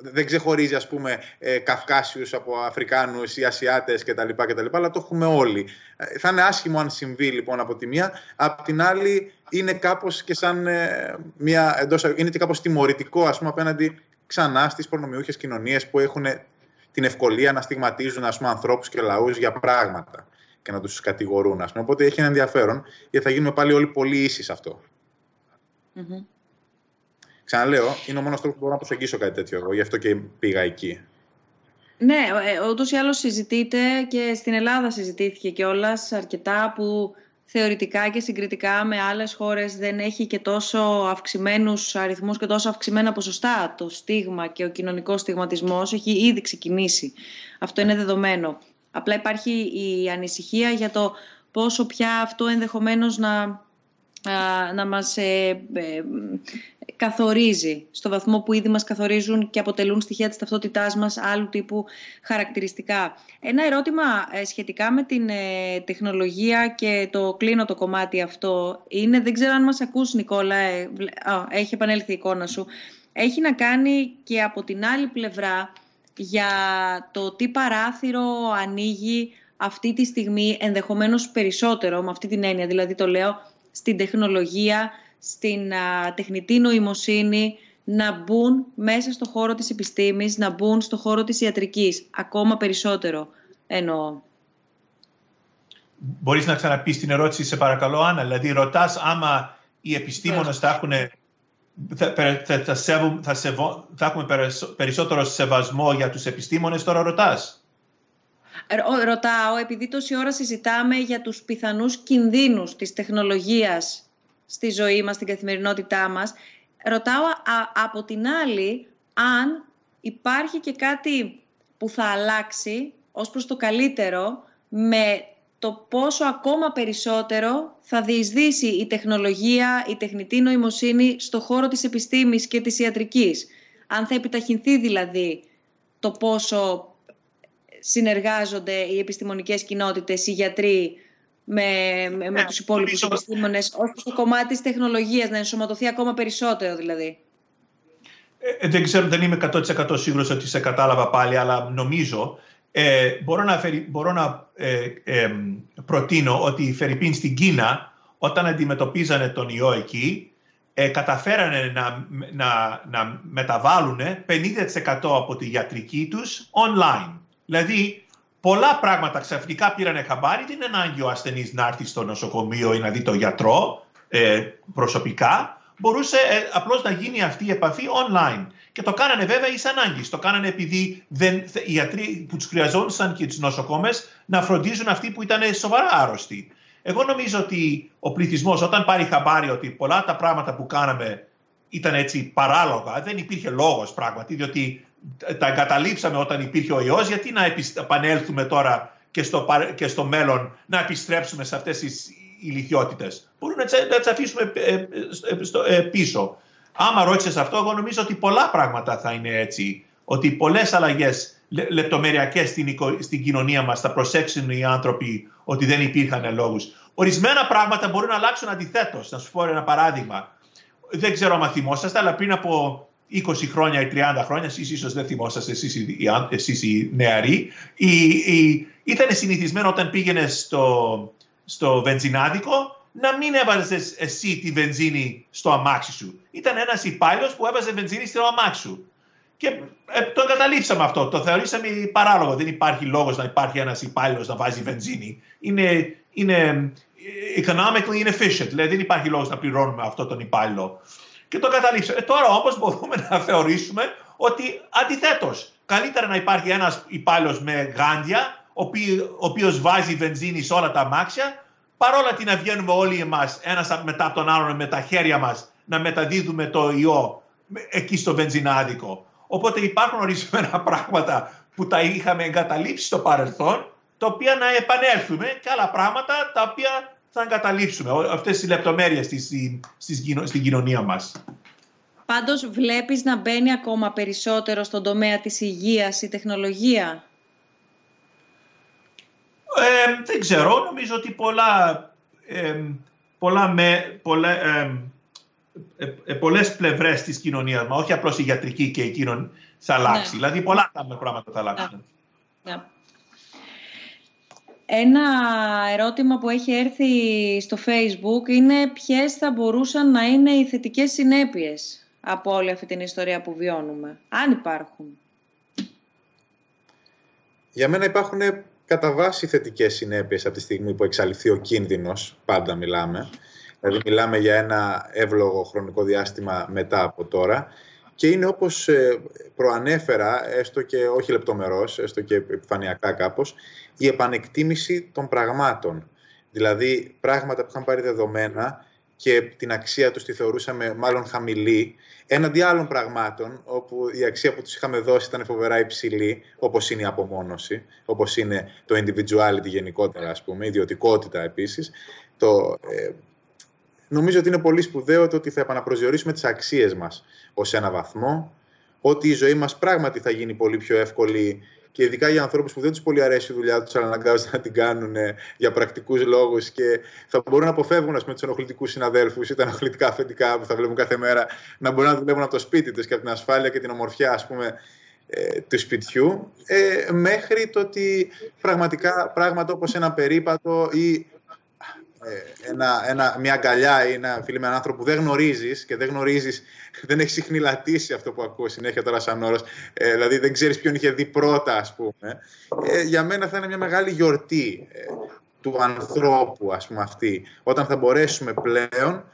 δεν ξεχωρίζει ας πούμε ε, Καυκάσιους από Αφρικάνους ή Ασιάτες κτλ, κτλ. Αλλά το έχουμε όλοι. Ε, θα είναι άσχημο αν συμβεί λοιπόν από τη μία. Από την άλλη είναι κάπως και σαν ε, μια εντός, είναι και κάπως τιμωρητικό ας πούμε απέναντι ξανά στις προνομιούχες κοινωνίες που έχουν την ευκολία να στιγματίζουν ας πούμε, ανθρώπους και λαούς για πράγματα και να τους κατηγορούν. Ας πούμε. Οπότε έχει ένα ενδιαφέρον γιατί θα γίνουμε πάλι όλοι πολύ ίσοι σε αυτό. Mm-hmm. Ξαναλέω, είναι ο μόνος τρόπος που μπορώ να προσεγγίσω κάτι τέτοιο εγώ, γι' αυτό και πήγα εκεί. Ναι, ε, ούτως ή άλλως συζητείται και στην Ελλάδα συζητήθηκε κιόλας αρκετά που θεωρητικά και συγκριτικά με άλλες χώρες δεν έχει και τόσο αυξημένους αριθμούς και τόσο αυξημένα ποσοστά το στίγμα και ο κοινωνικός στιγματισμός έχει ήδη ξεκινήσει. Αυτό είναι δεδομένο. Απλά υπάρχει η ανησυχία για το πόσο πια αυτό ενδεχομένως να να μας ε, ε, καθορίζει στο βαθμό που ήδη μας καθορίζουν και αποτελούν στοιχεία της ταυτότητάς μας άλλου τύπου χαρακτηριστικά. Ένα ερώτημα ε, σχετικά με την τεχνολογία και το κλείνω το κομμάτι αυτό είναι, δεν ξέρω αν μας ακούς Νικόλα, έχει επανέλθει η εικόνα σου, έχει να κάνει και από την άλλη πλευρά για το τι παράθυρο ανοίγει αυτή τη στιγμή ενδεχομένως περισσότερο με αυτή την έννοια, δηλαδή το λέω στην τεχνολογία, στην τεχνητή νοημοσύνη, να μπουν μέσα στο χώρο της επιστήμης, να μπουν στο χώρο της ιατρικής. Ακόμα περισσότερο εννοώ. Μπορείς να ξαναπείς την ερώτηση, σε παρακαλώ, Άννα. Δηλαδή, ρωτάς άμα οι επιστήμονες θα έχουν θα, θα, θα, θα έχουμε περισσότερο σεβασμό για τους επιστήμονες, τώρα ρωτάς. Ρωτάω, επειδή τόση ώρα συζητάμε για τους πιθανούς κινδύνους της τεχνολογίας στη ζωή μας, στην καθημερινότητά μας, ρωτάω από την άλλη αν υπάρχει και κάτι που θα αλλάξει ως προς το καλύτερο με το πόσο ακόμα περισσότερο θα διεισδύσει η τεχνολογία, η τεχνητή νοημοσύνη στο χώρο της επιστήμης και της ιατρικής. Αν θα επιταχυνθεί δηλαδή το πόσο συνεργάζονται οι επιστημονικές κοινότητες, οι γιατροί με, με, με ε, τους υπόλοιπους επιστήμονες ως το κομμάτι της τεχνολογίας, να ενσωματωθεί ακόμα περισσότερο δηλαδή. Ε, ε δεν ξέρω, δεν είμαι 100% σίγουρος ότι σε κατάλαβα πάλι, αλλά νομίζω ε, μπορώ να, μπορώ να ε, προτείνω ότι οι Φερρυπίν στην Κίνα, όταν αντιμετωπίζανε τον ιό εκεί, ε, καταφέρανε να, να, να μεταβάλουν 50% από τη ιατρική τους online. Δηλαδή, πολλά πράγματα ξαφνικά πήραν χαμπάρι. Δεν είναι ανάγκη ο ασθενής να έρθει στο νοσοκομείο ή να δει τον γιατρό ε, προσωπικά. Μπορούσε ε, απλώς να γίνει αυτή η επαφή online. Και το κάνανε βέβαια εις ανάγκη. Το κάνανε επειδή δεν, οι γιατροί που τους χρειαζόντουσαν και τους νοσοκόμες να φροντίζουν αυτοί που ήταν σοβαρά άρρωστοι. Εγώ νομίζω ότι ο πληθυσμός, όταν πάρει χαμπάρι ότι πολλά τα πράγματα που κάναμε ήταν έτσι παράλογα, δεν υπήρχε λόγος πράγματι, διότι τα εγκαταλείψαμε όταν υπήρχε ο ιός, γιατί να επανέλθουμε τώρα και στο, και στο μέλλον να επιστρέψουμε σε αυτές τις ηλικιότητες; Μπορούμε να τις αφήσουμε ε, ε, ε, πίσω. Άμα ρώτησες αυτό, εγώ νομίζω ότι πολλά πράγματα θα είναι έτσι. Ότι πολλές αλλαγές λεπτομεριακές στην, στην κοινωνία μας θα προσέξουν οι άνθρωποι ότι δεν υπήρχαν λόγους. Ορισμένα πράγματα μπορούν να αλλάξουν αντιθέτως. Να σου πω ένα παράδειγμα. Δεν ξέρω αν θυμόσαστε, αλλά πριν από 20 χρόνια ή 30 χρόνια, εσείς ίσως δεν θυμόσαστε εσείς οι, εσείς οι νεαροί, η, η, ήταν συνηθισμένο όταν πήγαινε στο, στο βενζινάδικο να μην έβαζες εσύ τη βενζίνη στο αμάξι σου. Ήταν ένας υπάλληλος που έβαζε βενζίνη στο αμάξι σου. Και ε, το εγκαταλείψαμε αυτό. Το θεωρήσαμε παράλογο. Δεν υπάρχει λόγος να υπάρχει ένας υπάλληλος να βάζει βενζίνη. Είναι, είναι economically inefficient. Δηλαδή δεν υπάρχει λόγος να πληρώνουμε αυτό τον υπάλληλο και το καταλήξαμε. Ε, τώρα όμως μπορούμε να θεωρήσουμε ότι αντιθέτως. Καλύτερα να υπάρχει ένας υπάλληλος με γάντια, ο οποίος βάζει βενζίνη σε όλα τα αμάξια, παρόλα τι να βγαίνουμε όλοι εμάς, ένας μετά από τον άλλον με τα χέρια μας, να μεταδίδουμε το ιό εκεί στο βενζινάδικο. Οπότε υπάρχουν ορισμένα πράγματα που τα είχαμε εγκαταλείψει στο παρελθόν, τα οποία να επανέλθουμε και άλλα πράγματα τα οποία θα εγκαταλείψουμε. Αυτές τις λεπτομέρειες στην κοινωνία μας. Πάντως βλέπεις να μπαίνει ακόμα περισσότερο στον τομέα της υγείας η τεχνολογία; Ε, δεν ξέρω. Νομίζω ότι πολλά, ε, πολλά με, πολλά, ε, ε, πολλές πλευρές της κοινωνίας μας, όχι απλώς η ιατρική και η κοινωνία, θα αλλάξει. Ναι. Δηλαδή πολλά πράγματα θα αλλάξουν. Ναι. Ναι. Ένα ερώτημα που έχει έρθει στο Facebook είναι ποιες θα μπορούσαν να είναι οι θετικές συνέπειες από όλη αυτή την ιστορία που βιώνουμε, αν υπάρχουν. Για μένα υπάρχουν κατά βάση θετικές συνέπειες από τη στιγμή που εξαλειφθεί ο κίνδυνος, πάντα μιλάμε. Δηλαδή μιλάμε για ένα εύλογο χρονικό διάστημα μετά από τώρα και είναι όπως ε, προανέφερα, έστω και όχι λεπτομερώς, έστω και επιφανειακά κάπως, η επανεκτίμηση των πραγμάτων. Δηλαδή πράγματα που είχαν πάρει δεδομένα και την αξία τους τη θεωρούσαμε μάλλον χαμηλή, έναντι άλλων πραγμάτων, όπου η αξία που τους είχαμε δώσει ήταν φοβερά υψηλή, όπως είναι η απομόνωση, όπως είναι το individuality γενικότερα, ας πούμε, η ιδιωτικότητα επίσης. Το, ε, νομίζω ότι είναι πολύ σπουδαίο το ότι θα επαναπροσδιορίσουμε τις αξίες μας ως ένα βαθμό, ότι η ζωή μας πράγματι θα γίνει πολύ πιο εύκολη και ειδικά για ανθρώπους που δεν τους πολύ αρέσει η δουλειά τους, αλλά αναγκάζονται να την κάνουν ε, για πρακτικούς λόγους και θα μπορούν να αποφεύγουν τους ενοχλητικούς συναδέλφους ή τα ενοχλητικά αφεντικά που θα βλέπουν κάθε μέρα να μπορούν να δουλεύουν από το σπίτι τους και από την ασφάλεια και την ομορφιά, ας πούμε, ε, του σπιτιού, ε, μέχρι το ότι πραγματικά πράγματα όπως ένα περίπατο ή ε, ένα, ένα, μια αγκαλιά ή ένα φίλο με έναν άνθρωπο που δεν γνωρίζεις και δεν γνωρίζεις, δεν έχει συχνηλατήσει αυτό που ακούω συνέχεια τώρα σαν όρο. Ε, δηλαδή δεν ξέρεις ποιον είχε δει πρώτα, ας πούμε. Ε, για μένα θα είναι μια μεγάλη γιορτή ε, του ανθρώπου, ας πούμε, αυτή. Όταν θα μπορέσουμε πλέον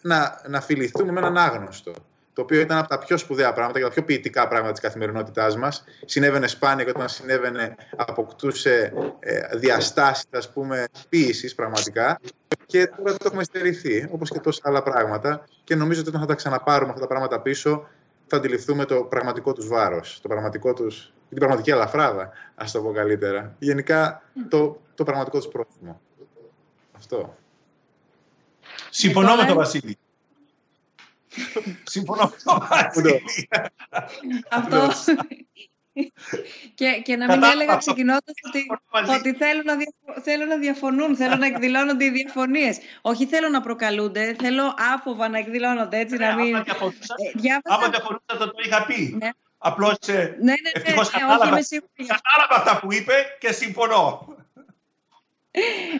να, να φιληθούμε με έναν άγνωστο το οποίο ήταν από τα πιο σπουδαία πράγματα και τα πιο ποιητικά πράγματα της καθημερινότητάς μας. Συνέβαινε σπάνια και όταν συνέβαινε αποκτούσε ε, διαστάσεις, ας πούμε, ποίηση πραγματικά. Και τώρα το έχουμε στερηθεί, όπως και τόσα άλλα πράγματα. Και νομίζω ότι όταν θα τα ξαναπάρουμε αυτά τα πράγματα πίσω, θα αντιληφθούμε το πραγματικό τους βάρος, το πραγματικό τους, την πραγματική αλαφράδα, ας το πω καλύτερα. Γενικά το, το πραγματικό τους πρόθυμο. Αυτό. Συμφωνώ με τον Βασίλη. Συμφωνώ Αυτό. και, και να μην έλεγα ξεκινώντας ότι, ότι θέλουν, να θέλουν να διαφωνούν, θέλουν να εκδηλώνονται οι διαφωνίες. Όχι θέλω να προκαλούνται, θέλω άφοβα να εκδηλώνονται έτσι. να μην... Άμα διαφωνούσα, θα το είχα πει. Ναι. Απλώς ναι, ναι, ναι, ναι, ευτυχώς κατάλαβα, κατάλαβα αυτά που είπε και συμφωνώ.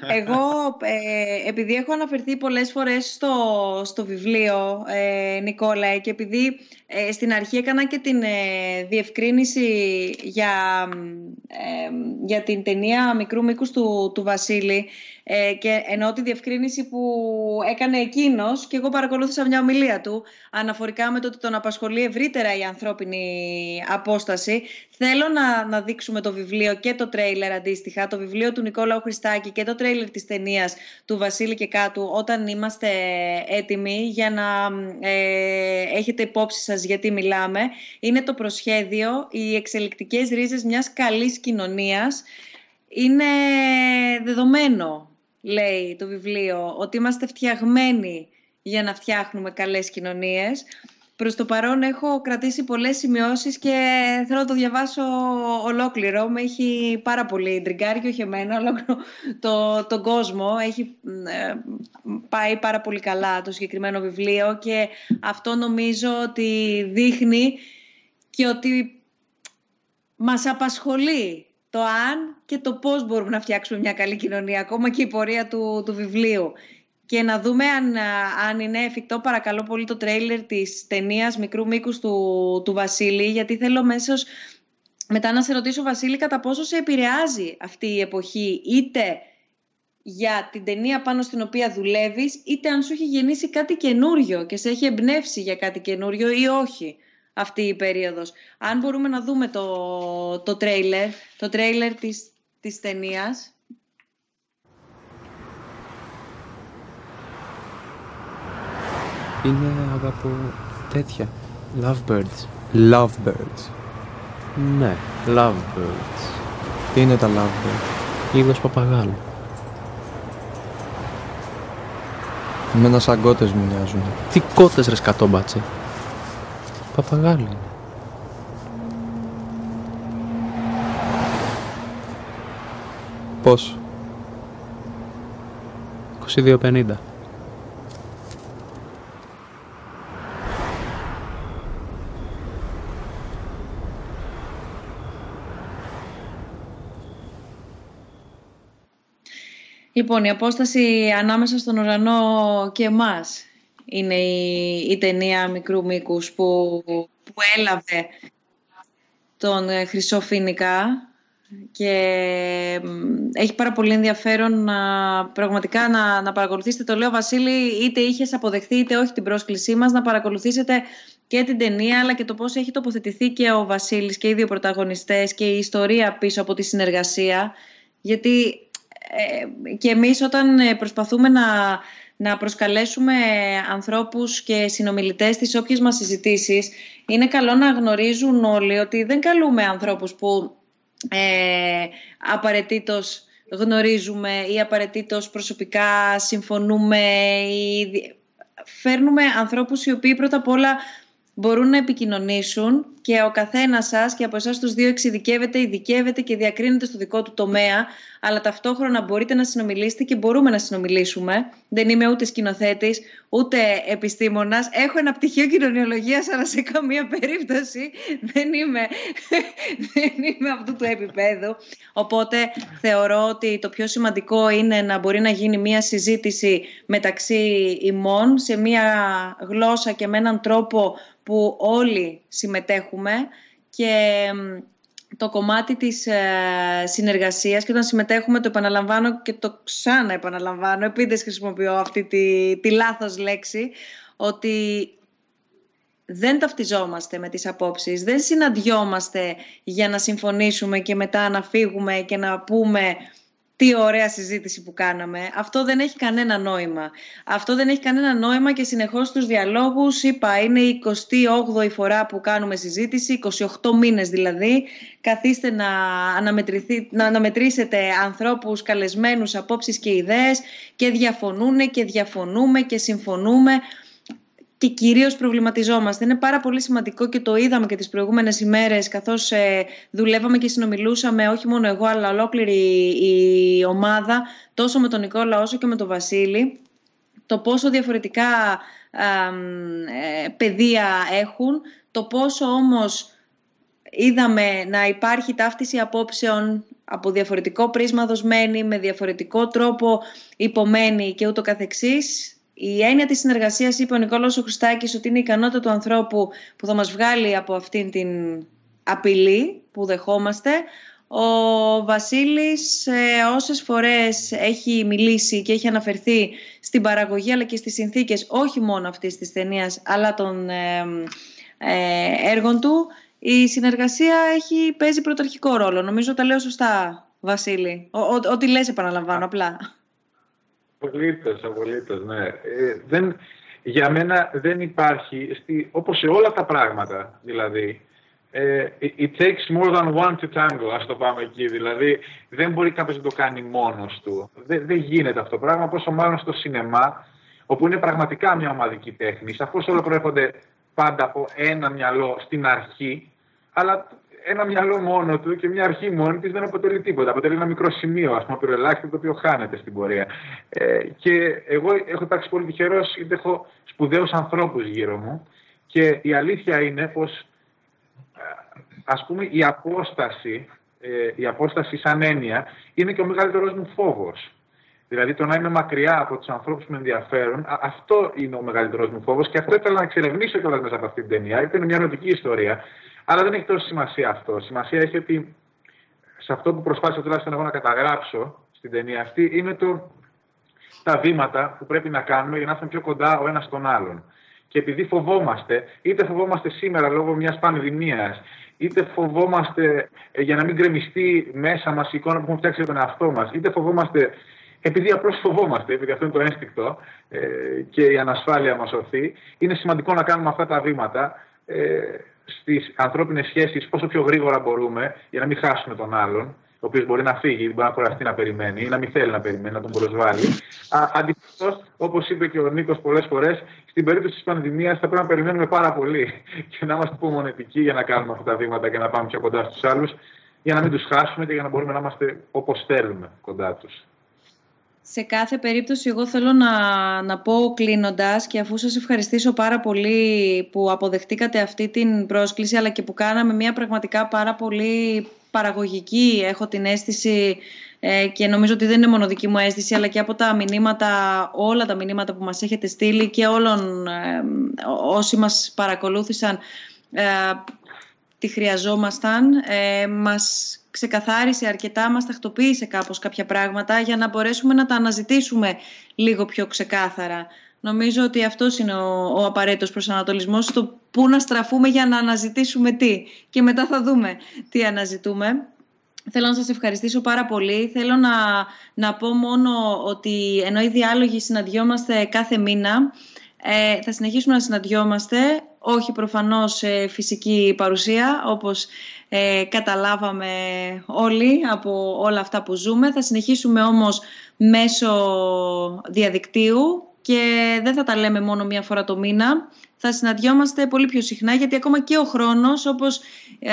Εγώ, ε, επειδή έχω αναφερθεί πολλές φορές στο, στο βιβλίο, ε, Νικόλα, και επειδή ε, στην αρχή έκανα και την ε, διευκρίνηση για, για την ταινία μικρού μήκους του, του Βασίλη, ε, και ενώ τη διευκρίνηση που έκανε εκείνος και εγώ παρακολούθησα μια ομιλία του αναφορικά με το ότι τον απασχολεί ευρύτερα η ανθρώπινη απόσταση. Θέλω να, να δείξουμε το βιβλίο και το τρέιλερ αντίστοιχα, το βιβλίο του Νικόλαου Χριστάκη και το τρέιλερ της ταινίας του Βασίλη και Κάτου όταν είμαστε έτοιμοι για να ε, έχετε υπόψη σας γιατί μιλάμε. Είναι το προσχέδιο, οι εξελικτικές ρίζες μιας καλής κοινωνίας είναι δεδομένο λέει το βιβλίο, ότι είμαστε φτιαγμένοι για να φτιάχνουμε καλές κοινωνίες. Προς το παρόν έχω κρατήσει πολλές σημειώσεις και θέλω να το διαβάσω ολόκληρο. Με έχει πάρα πολύ τριγκάρει και όχι εμένα, ολόκληρο το, τον κόσμο. Έχει ε, πάει πάρα πολύ καλά το συγκεκριμένο βιβλίο και αυτό νομίζω ότι δείχνει και ότι μας απασχολεί το αν και το πώς μπορούμε να φτιάξουμε μια καλή κοινωνία, ακόμα και η πορεία του, του βιβλίου. Και να δούμε αν, αν είναι εφικτό, παρακαλώ πολύ, το τρέιλερ της ταινίας μικρού μήκους του, του Βασίλη, γιατί θέλω μέσα μετά να σε ρωτήσω, Βασίλη, κατά πόσο σε επηρεάζει αυτή η εποχή, είτε για την ταινία πάνω στην οποία δουλεύεις, είτε αν σου έχει γεννήσει κάτι καινούριο και σε έχει εμπνεύσει για κάτι καινούριο ή όχι αυτή η περίοδος. Αν μπορούμε να δούμε το, το τρέιλερ, το τρέιλερ της, της ταινίας. Είναι αγαπώ τέτοια. Lovebirds. Lovebirds. Ναι, Lovebirds. Τι είναι τα Lovebirds; Είδος παπαγάλου. Εμένα σαν κότες μου μοιάζουν. Τι κότες ρε σκατόμπατσε. Παπαγάλου είναι. Πώς. 22.50. Λοιπόν, η απόσταση ανάμεσα στον ουρανό και εμάς είναι η, η ταινία μικρού μήκους που, που έλαβε τον ε, Χρυσό Φίνικα και έχει πάρα πολύ ενδιαφέρον να πραγματικά να, να παρακολουθήσετε. Το λέω Βασίλη είτε είχες αποδεχθεί είτε όχι την πρόσκλησή μας να παρακολουθήσετε και την ταινία αλλά και το πώς έχει τοποθετηθεί και ο Βασίλης και οι δύο πρωταγωνιστές και η ιστορία πίσω από τη συνεργασία. Γιατί ε, και εμείς όταν ε, προσπαθούμε να, να προσκαλέσουμε ανθρώπους και συνομιλητές στις όποιες μας συζητήσεις. Είναι καλό να γνωρίζουν όλοι ότι δεν καλούμε ανθρώπους που ε, απαραίτητος γνωρίζουμε ή απαραίτητος προσωπικά συμφωνούμε ή φέρνουμε ανθρώπους οι οποίοι πρώτα απ' όλα μπορούν να επικοινωνήσουν και ο καθένας σας και από εσάς τους δύο εξειδικεύεται, ειδικεύεται και διακρίνεται στο δικό του τομέα, αλλά ταυτόχρονα μπορείτε να συνομιλήσετε και μπορούμε να συνομιλήσουμε. Δεν είμαι ούτε σκηνοθέτης, ούτε επιστήμονας. Έχω ένα πτυχίο κοινωνιολογίας, αλλά σε καμία περίπτωση δεν είμαι, δεν είμαι αυτού του επίπεδου. Οπότε θεωρώ ότι το πιο σημαντικό είναι να μπορεί να γίνει μια συζήτηση μεταξύ ημών σε μια γλώσσα και με έναν τρόπο που όλοι συμμετέχουμε και το κομμάτι της ε, συνεργασίας και όταν συμμετέχουμε το επαναλαμβάνω και το ξανά επαναλαμβάνω επειδή χρησιμοποιώ αυτή τη, τη λάθος λέξη ότι δεν ταυτιζόμαστε με τις απόψεις, δεν συναντιόμαστε για να συμφωνήσουμε και μετά να φύγουμε και να πούμε τι ωραία συζήτηση που κάναμε. Αυτό δεν έχει κανένα νόημα. Αυτό δεν έχει κανένα νόημα και συνεχώς στους διαλόγους, είπα, είναι η 28η φορά που κάνουμε συζήτηση, 28 μήνες δηλαδή. Καθίστε να, να αναμετρήσετε ανθρώπους καλεσμένους, απόψεις και ιδέες και διαφωνούν και διαφωνούμε και συμφωνούμε και κυρίως προβληματιζόμαστε. Είναι πάρα πολύ σημαντικό και το είδαμε και τις προηγούμενες ημέρες καθώς ε, δουλεύαμε και συνομιλούσαμε όχι μόνο εγώ αλλά ολόκληρη η ομάδα τόσο με τον Νικόλα όσο και με τον Βασίλη το πόσο διαφορετικά ε, παιδεία έχουν, το πόσο όμως είδαμε να υπάρχει ταύτιση απόψεων από διαφορετικό πρίσμα δοσμένη, με διαφορετικό τρόπο υπομένη και ούτω καθεξής η έννοια της συνεργασίας, είπε ο Νικόλαος ο Χριστάκης, ότι είναι η ικανότητα του ανθρώπου που θα μας βγάλει από αυτήν την απειλή που δεχόμαστε. Ο Βασίλης ε, όσες φορές έχει μιλήσει και έχει αναφερθεί στην παραγωγή αλλά και στις συνθήκες όχι μόνο αυτής της ταινίας, αλλά των ε, ε, έργων του η συνεργασία έχει, παίζει πρωταρχικό ρόλο. Νομίζω τα λέω σωστά Βασίλη. Ό,τι λες επαναλαμβάνω απλά. Απολύτως, απολύτως, ναι. Ε, δεν, για μένα δεν υπάρχει, στη, όπως σε όλα τα πράγματα, δηλαδή, ε, it takes more than one to tango, ας το πάμε εκεί. Δηλαδή, δεν μπορεί κάποιος να το κάνει μόνος του. Δεν, δεν γίνεται αυτό το πράγμα, πόσο μάλλον στο σινεμά, όπου είναι πραγματικά μια ομαδική τέχνη. Σαφώς όλα προέρχονται πάντα από ένα μυαλό στην αρχή, αλλά ένα μυαλό μόνο του και μια αρχή μόνη της δεν αποτελεί τίποτα. Αποτελεί ένα μικρό σημείο, ας πούμε, πυροελάχιστο, το οποίο χάνεται στην πορεία. Ε, και εγώ έχω υπάρξει πολύ τυχερός, γιατί έχω σπουδαίους ανθρώπους γύρω μου. Και η αλήθεια είναι πως, ας πούμε, η απόσταση, ε, η απόσταση σαν έννοια είναι και ο μεγαλύτερος μου φόβος. Δηλαδή το να είμαι μακριά από τους ανθρώπους που με ενδιαφέρουν, αυτό είναι ο μεγαλύτερος μου φόβος και αυτό ήθελα να εξερευνήσω κιόλας μέσα από αυτή την ταινία. Είναι μια ερωτική ιστορία. Αλλά δεν έχει τόσο σημασία αυτό. Σημασία έχει ότι σε αυτό που προσπάθησα τουλάχιστον εγώ να καταγράψω στην ταινία αυτή είναι το, τα βήματα που πρέπει να κάνουμε για να έρθουμε πιο κοντά ο ένας στον άλλον. Και επειδή φοβόμαστε, είτε φοβόμαστε σήμερα λόγω μιας πανδημίας, είτε φοβόμαστε ε, για να μην γκρεμιστεί μέσα μας η εικόνα που έχουμε φτιάξει για τον εαυτό μας, είτε φοβόμαστε επειδή απλώς φοβόμαστε, επειδή αυτό είναι το ένστικτο ε, και η ανασφάλεια μας οθεί, είναι σημαντικό να κάνουμε αυτά τα βήματα ε, στις ανθρώπινες σχέσεις όσο πιο γρήγορα μπορούμε για να μην χάσουμε τον άλλον ο οποίος μπορεί να φύγει, μπορεί να κουραστεί να περιμένει ή να μην θέλει να περιμένει, να τον προσβάλλει. Αντιθέτως, όπως είπε και ο Νίκος πολλές φορές, στην περίπτωση της πανδημίας θα πρέπει να περιμένουμε πάρα πολύ και να είμαστε υπομονετικοί για να κάνουμε αυτά τα βήματα και να πάμε πιο κοντά στους άλλους, για να μην τους χάσουμε και για να μπορούμε να είμαστε όπως θέλουμε κοντά τους. Σε κάθε περίπτωση εγώ θέλω να, να πω κλείνοντας και αφού σας ευχαριστήσω πάρα πολύ που αποδεχτήκατε αυτή την πρόσκληση αλλά και που κάναμε μια πραγματικά πάρα πολύ παραγωγική έχω την αίσθηση ε, και νομίζω ότι δεν είναι μόνο δική μου αίσθηση αλλά και από τα μηνύματα, όλα τα μηνύματα που μας έχετε στείλει και όλων ε, όσοι μας παρακολούθησαν ε, τη χρειαζόμασταν. Ε, μας ξεκαθάρισε αρκετά, μας τακτοποίησε κάπως κάποια πράγματα για να μπορέσουμε να τα αναζητήσουμε λίγο πιο ξεκάθαρα. Νομίζω ότι αυτός είναι ο, ο απαραίτητος προσανατολισμός στο πού να στραφούμε για να αναζητήσουμε τι. Και μετά θα δούμε τι αναζητούμε. Θέλω να σας ευχαριστήσω πάρα πολύ. Θέλω να, να πω μόνο ότι ενώ οι διάλογοι συναντιόμαστε κάθε μήνα, ε, θα συνεχίσουμε να συναντιόμαστε, όχι προφανώς σε φυσική παρουσία, όπως ε, καταλάβαμε όλοι από όλα αυτά που ζούμε. Θα συνεχίσουμε όμως μέσω διαδικτύου και δεν θα τα λέμε μόνο μία φορά το μήνα. Θα συναντιόμαστε πολύ πιο συχνά γιατί ακόμα και ο χρόνος, όπως ε,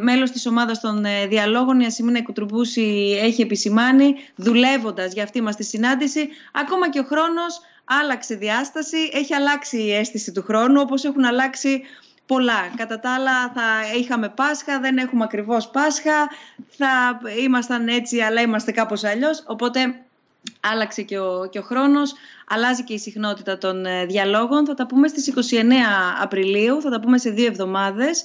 μέλος της ομάδας των ε, διαλόγων η Ασημίνα Κουτρουμπούση έχει επισημάνει, δουλεύοντας για αυτή μας τη συνάντηση, ακόμα και ο χρόνος άλλαξε διάσταση, έχει αλλάξει η αίσθηση του χρόνου όπως έχουν αλλάξει πολλά. Κατά τα άλλα θα είχαμε Πάσχα, δεν έχουμε ακριβώς Πάσχα, θα ήμασταν έτσι αλλά είμαστε κάπως αλλιώς, οπότε άλλαξε και ο, και ο χρόνος, αλλάζει και η συχνότητα των ε, διαλόγων. Θα τα πούμε στις 29 Απριλίου, θα τα πούμε σε δύο εβδομάδες.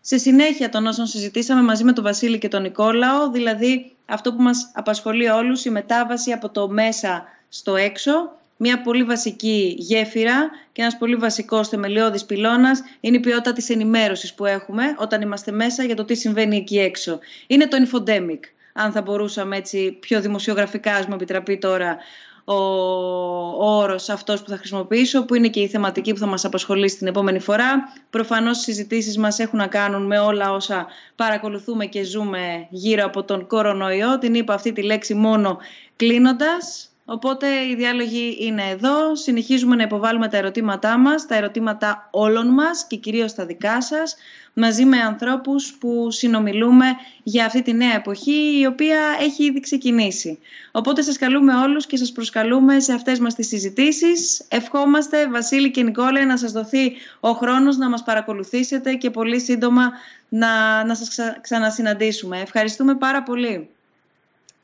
Σε συνέχεια των όσων συζητήσαμε μαζί με τον Βασίλη και τον Νικόλαο, δηλαδή αυτό που μας απασχολεί όλους, η μετάβαση από το μέσα στο έξω, μια πολύ βασική γέφυρα και ένας πολύ βασικός θεμελιώδης πυλώνας είναι η ποιότητα της ενημέρωσης που έχουμε όταν είμαστε μέσα για το τι συμβαίνει εκεί έξω. Είναι το infodemic, αν θα μπορούσαμε έτσι πιο δημοσιογραφικά, ας μου επιτραπεί τώρα, ο, ο όρος αυτός που θα χρησιμοποιήσω, που είναι και η θεματική που θα μας απασχολήσει την επόμενη φορά. Προφανώς οι συζητήσεις μας έχουν να κάνουν με όλα όσα παρακολουθούμε και ζούμε γύρω από τον κορονοϊό. Την είπα αυτή τη λέξη μόνο κλείνοντας. Οπότε οι διάλογοι είναι εδώ. Συνεχίζουμε να υποβάλουμε τα ερωτήματά μας, τα ερωτήματα όλων μας και κυρίως τα δικά σας, μαζί με ανθρώπους που συνομιλούμε για αυτή τη νέα εποχή, η οποία έχει ήδη ξεκινήσει. Οπότε σας καλούμε όλους και σας προσκαλούμε σε αυτές μας τις συζητήσεις. Ευχόμαστε, Βασίλη και Νικόλα, να σας δοθεί ο χρόνος να μας παρακολουθήσετε και πολύ σύντομα να, να σας ξανασυναντήσουμε. Ευχαριστούμε πάρα πολύ.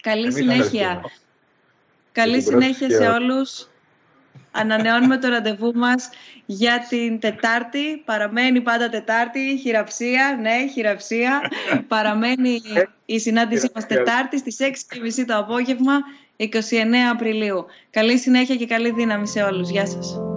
Καλή συνέχεια. Καλή συνέχεια σε όλους. Ανανεώνουμε το ραντεβού μας για την Τετάρτη. Παραμένει πάντα Τετάρτη, χειραψία, ναι, χειραψία. Παραμένει η συνάντησή μας Τετάρτη στις 6.30 το απόγευμα, 29 Απριλίου. Καλή συνέχεια και καλή δύναμη σε όλους. Γεια σας.